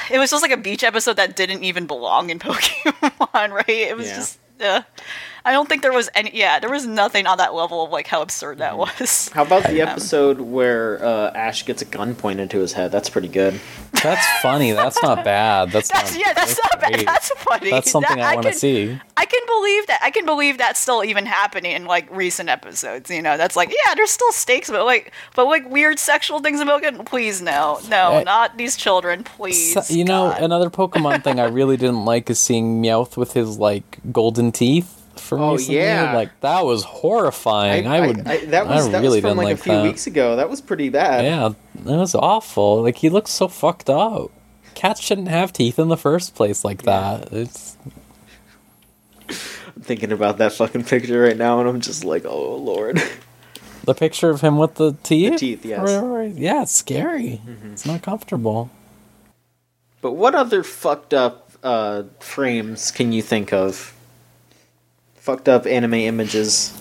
It was just like a beach episode that didn't even belong in Pokemon, right? It was Yeah. just. Uh, I don't think there was any. Yeah, there was nothing on that level of like how absurd that Mm-hmm. was. how about the episode where uh, Ash gets a gun pointed to his head? That's pretty good. That's funny. That's not bad. That's, That's not, yeah, that's, not bad. That's funny. That's something That- I want to can- see. I can believe that. I can believe that's still even happening in like recent episodes. You know, that's like yeah, there's still stakes, but like, but like weird sexual things about it. Please no, no, Uh, not these children, please. So- you know, another Pokemon thing I really didn't like is seeing Meowth with his like golden teeth. For Oh, recently. yeah. like that was horrifying. I, would. that was I that really was from like, like a few that. weeks ago. That was pretty bad. Yeah, that was awful. Like he looks so fucked up. Cats shouldn't have teeth in the first place like that. It's I'm thinking about that fucking picture right now, and I'm just like, oh lord. the picture of him with the teeth. teeth, yes. Yeah, it's scary. It's not comfortable. But what other fucked up uh, frames can you think of? Fucked up anime images.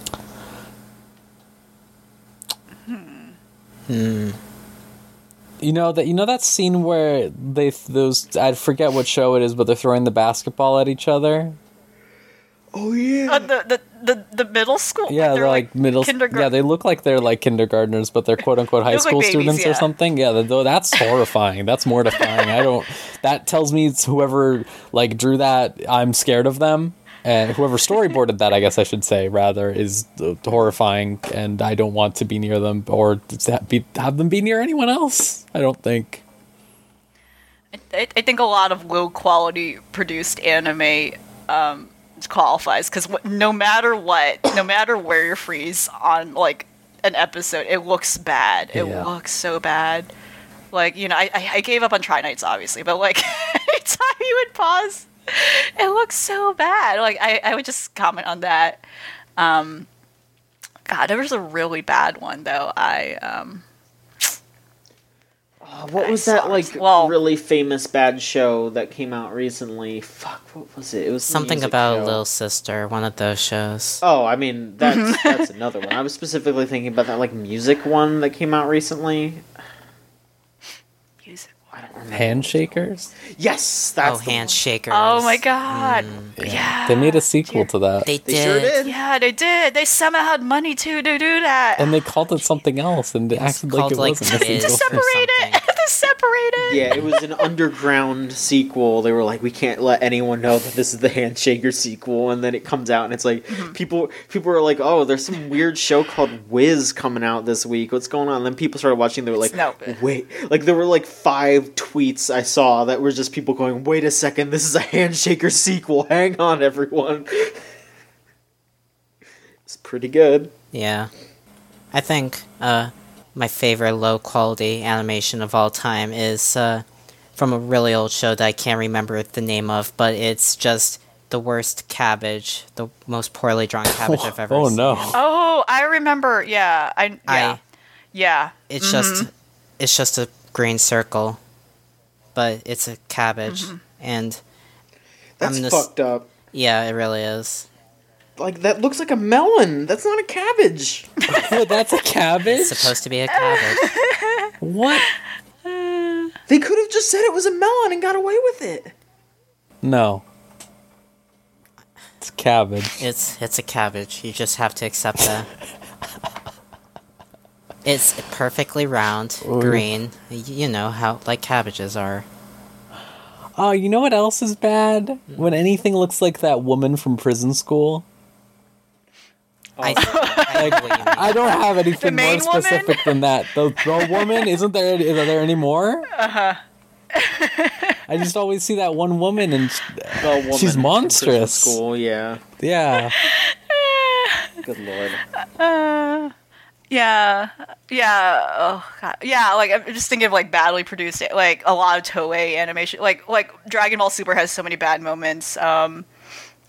Hmm. You know that you know that scene where they those I forget what show it is, but they're throwing the basketball at each other. Oh yeah. Uh, the, the the the middle school. Yeah, they're, like, middle. kindergarten. Yeah, they look like they're like kindergartners, but they're quote unquote high look like school babies, students or something. Yeah, though that's horrifying. That's mortifying. I don't. That tells me it's whoever like drew that. I'm scared of them, and whoever storyboarded that, I guess I should say rather, is horrifying, and I don't want to be near them or be, have them be near anyone else. I don't think. I, I think a lot of low quality produced anime um, qualifies because no matter what, no matter where you freeze on like an episode, it looks bad. It Yeah. looks so bad. Like you know, I, I I gave up on Try Knights obviously, but like anytime you would pause, it looks so bad. Like I I would just comment on that. Um, God, there was a really bad one though. I um. Uh, what I was that like well- really famous bad show that came out recently? Fuck, what was it? It was Something about show. Little Sister, one of those shows. Oh, I mean that's that's another one. I was specifically thinking about that like music one that came out recently. Music. I don't remember. Handshakers. Yes, that's oh, the one. Handshakers. Oh my god. Mm. Yeah. They made a sequel to that, They They did. sure did. Yeah, they did. They somehow had money to to do that. and they called it something else, and it It's acted like called, it like, wasn't a Viz sequel. to separate it. Something. separated. Yeah, it was an underground sequel. They were like, we can't let anyone know that this is the Handshaker sequel, and then it comes out, and it's like people people are like, oh, there's some weird show called W'z coming out this week. What's going on? And then people started watching. They were like, No. wait, like there were like five tweets I saw that were just people going, wait a second, this is a Handshaker sequel. Hang on, everyone. it's pretty good. Yeah. I think uh, my favorite low quality animation of all time is uh, from a really old show that I can't remember the name of, but it's just the worst cabbage, the most poorly drawn cabbage I've ever Oh seen. no. Oh, I remember. Yeah, I yeah, I- yeah. It's just it's just a green circle, but it's a cabbage, and That's I'm just- fucked up. yeah, it really is. Like that looks like a melon. That's not a cabbage. That's a cabbage. It's supposed to be a cabbage. What? They could have just said it was a melon and got away with it. No. It's cabbage. It's it's a cabbage. You just have to accept that. It's perfectly round, green. You know how like cabbages are. Oh, you know what else is bad? When anything looks like that woman from prison school. I, I know what you mean. I don't have anything more main woman? specific than that. The, the woman isn't there? Is there any more? Uh huh. I just always see that one woman, and sh- The woman She's monstrous. prison School, yeah. yeah, Good lord. Uh, yeah, yeah, oh god, yeah. Like I'm just thinking of like badly produced, like a lot of Toei animation. Like like Dragon Ball Super has so many bad moments. Um, it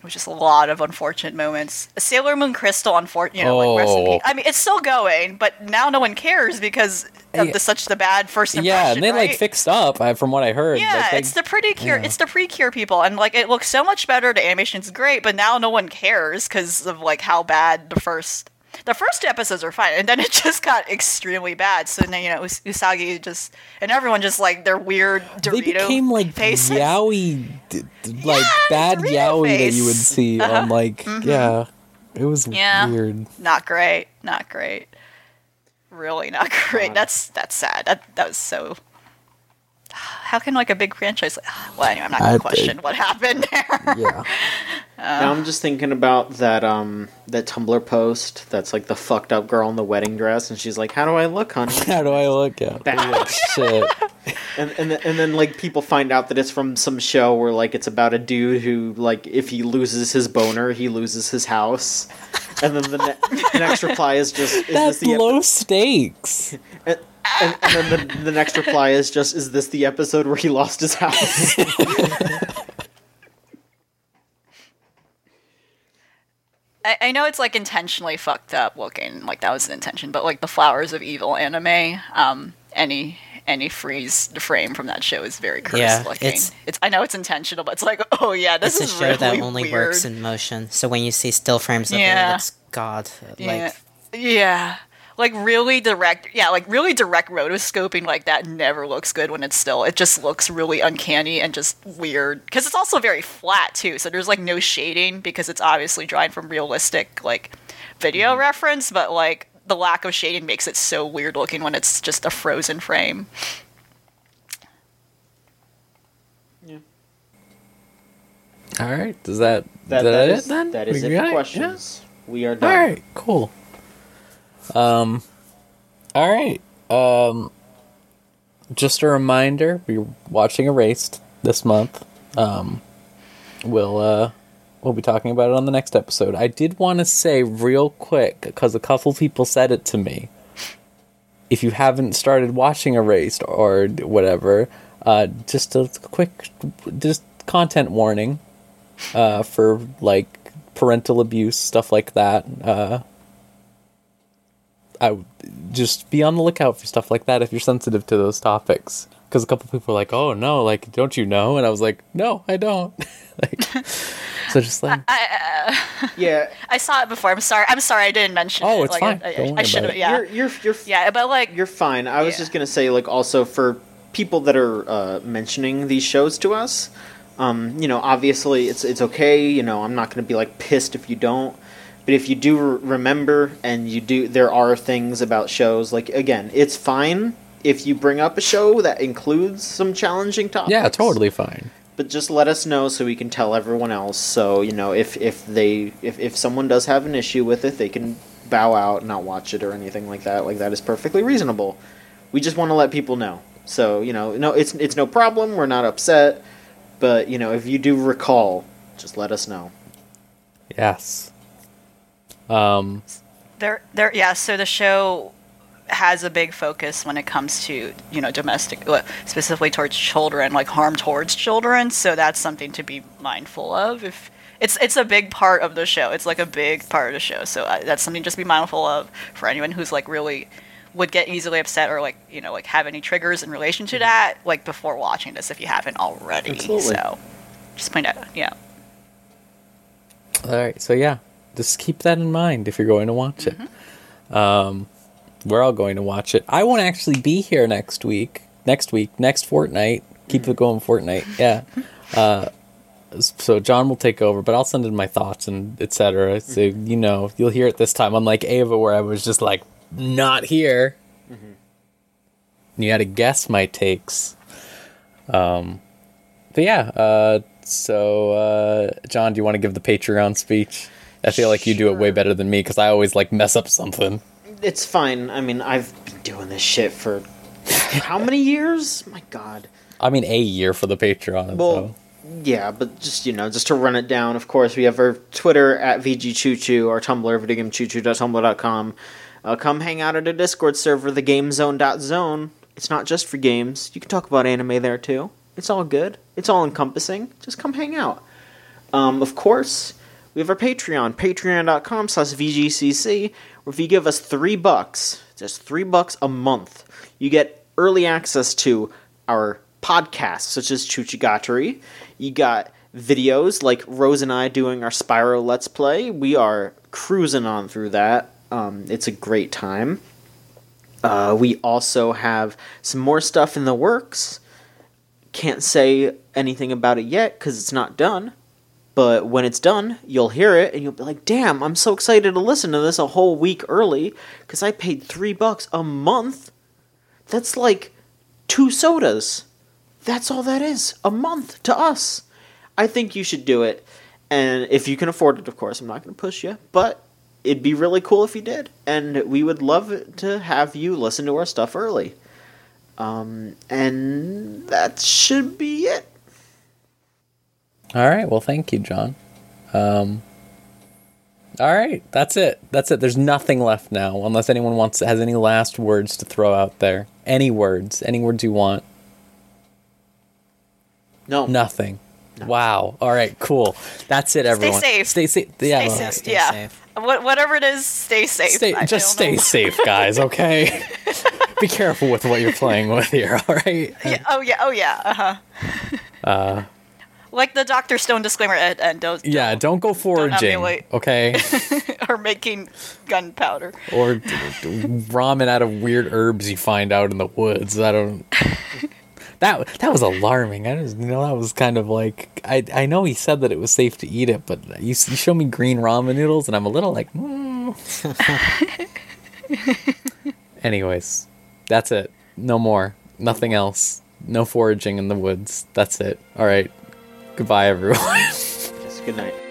was just a lot of unfortunate moments. Sailor Moon Crystal, unfortunate, you know, like Oh. peace. I mean, it's still going, but now no one cares because of Yeah. the, such the bad first impression. yeah, and they right? like fixed up uh, from what I heard. Yeah, Like, they- it's the pretty cure. yeah. It's the pre-cure people, and like it looks so much better. The animation's great, but now no one cares because of like how bad the first the first two episodes are fine, and then it just got extremely bad. So then you know Us- Usagi just and everyone just like their weird Dorito they became like faces. yaoi, like bad Dorito yaoi that you would face. see on uh-huh. like mm-hmm. yeah. It was Yeah. weird. Not great. Not great. Really not great. That's that's sad. That that was so. How can like a big franchise? Well, anyway, I'm not I gonna think- question what happened there. Yeah. now I'm just thinking about that um that Tumblr post that's like the fucked up girl in the wedding dress, and she's like, "How do I look, honey?" How do I look at? Bad. Shit. and and then, and then like people find out that it's from some show where like it's about a dude who like if he loses his boner, he loses his house. And then the, ne- next reply is just is That's this the low stakes. and, and, and then the, the next reply is just is this the episode where he lost his house? I, I know it's like intentionally fucked up looking, like that was the intention, but like the Flowers of Evil anime, um, any any freeze frame from that show is very cursed Yeah, looking. it's- It's, I know it's intentional, but it's like oh yeah, this It's a is show really that only weird. works in motion. So when you see still frames of it, Yeah. it looks god. yeah. Like yeah. Like really direct, yeah, like really direct rotoscoping like that never looks good when it's still. It just looks really uncanny and just weird because it's also very flat too. So there's like no shading because it's obviously drawn from realistic like video Mm-hmm. reference, but like the lack of shading makes it so weird looking when it's just a frozen frame. Yeah. All right. Does that That, is that that is it then? that is We it got for Yeah. questions. We are All done. right, cool. Um, all right. Um, just a reminder: we're watching Erased this month. Um, we'll uh, we'll be talking about it on the next episode. I did want to say real quick because a couple people said it to me. If you haven't started watching Erased or whatever, uh, just a quick, just content warning uh, for like parental abuse stuff like that. Uh, I would just be on the lookout for stuff like that if you're sensitive to those topics. Because a couple people were like, "Oh no, like don't you know?" And I was like, "No, I don't." like, so just like, Yeah, I saw it before. I'm sorry. I'm sorry I didn't mention Oh, it. it's like, fine. I, I, I should have. Yeah. you're you're you're yeah, but like You're fine. I was Yeah. just gonna say, like, also for people that are uh, mentioning these shows to us, um, you know, obviously it's it's okay. You know, I'm not gonna be like pissed if you don't. But if you do re- remember and you do, there are things about shows like again, it's fine if you bring up a show that includes some challenging topics. Yeah, totally fine. But just let us know so we can tell everyone else. So you know, if if they if if someone does have an issue with it, they can bow out, and not watch it or anything like that. Like that is perfectly reasonable. We just want to let people know. So you know, no, it's it's no problem. We're not upset. But you know, if you do recall, just let us know. Yes. Um, There, there, yeah. So the show has a big focus when it comes to you know domestic, specifically towards children, like harm towards children. So that's something to be mindful of. If it's it's a big part of the show, it's like a big part of the show. So uh, that's something just be mindful of for anyone who's like really would get easily upset or like you know like have any triggers in relation to that like before watching this if you haven't already. Absolutely. So just point out, yeah. all right. So yeah, just keep that in mind if you're going to watch it. Um, we're all going to watch it. I won't actually be here next week. Next week, next fortnight. Keep it going, fortnight. Yeah. Uh, so John will take over, but I'll send in my thoughts and etc. So you know, you'll hear it this time. Unlike Ava, where I was just like not here. You had to guess my takes. Um, but yeah. Uh, so uh, John, do you want to give the Patreon speech? I feel like you do it way better than me because I always like mess up something. It's fine. I mean, I've been doing this shit for how many years? My God. I mean, a year for the Patreon. Well, so. yeah, but just you know, just to run it down. Of course, we have our Twitter at VGChooChoo, our Tumblr videogamechoochoo.tumblr.com. Uh, come hang out at a Discord server, the GameZone.zone. It's not just for games. You can talk about anime there too. It's all good. It's all encompassing. Just come hang out. Um, of course, we have our Patreon, patreon.com slash VGCC, where if you give us three bucks, just three bucks a month, you get early access to our podcasts, such as Chuchigatari. You got videos like Rose and I doing our Spyro Let's Play. We are cruising on through that. Um, it's a great time. Uh, we also have some more stuff in the works. Can't say anything about it yet because it's not done. But when it's done, you'll hear it and you'll be like, damn, I'm so excited to listen to this a whole week early because I paid three bucks a month. That's like two sodas. That's all that is. A month to us. I think you should do it. And if you can afford it, of course, I'm not going to push you. But it'd be really cool if you did. And we would love to have you listen to our stuff early. Um, and that should be it. All right. Well, thank you, John. Um, all right. That's it. That's it. There's nothing left now, unless anyone wants has any last words to throw out there. Any words? Any words you want? No. Nothing. Wow. All right. Cool. That's it, everyone. safe. Stay safe. Yeah. Stay well, safe. stay yeah. safe. What, whatever it is, stay safe. Stay, just stay know. safe, guys. Okay. Be careful with what you're playing with here. All right. Yeah, oh yeah. Oh yeah. Uh huh. Uh, Like the Doctor Stone disclaimer at end. Don't, yeah. Don't go foraging. emulate. Okay. or making gunpowder. or ramen out of weird herbs you find out in the woods. I don't. That that was alarming. I just you know that was kind of like I I know he said that it was safe to eat it, but you, you show me green ramen noodles and I'm a little like. Mm. Anyways, that's it. No more. Nothing else. No foraging in the woods. That's it. All right. Goodbye, everyone. Good night.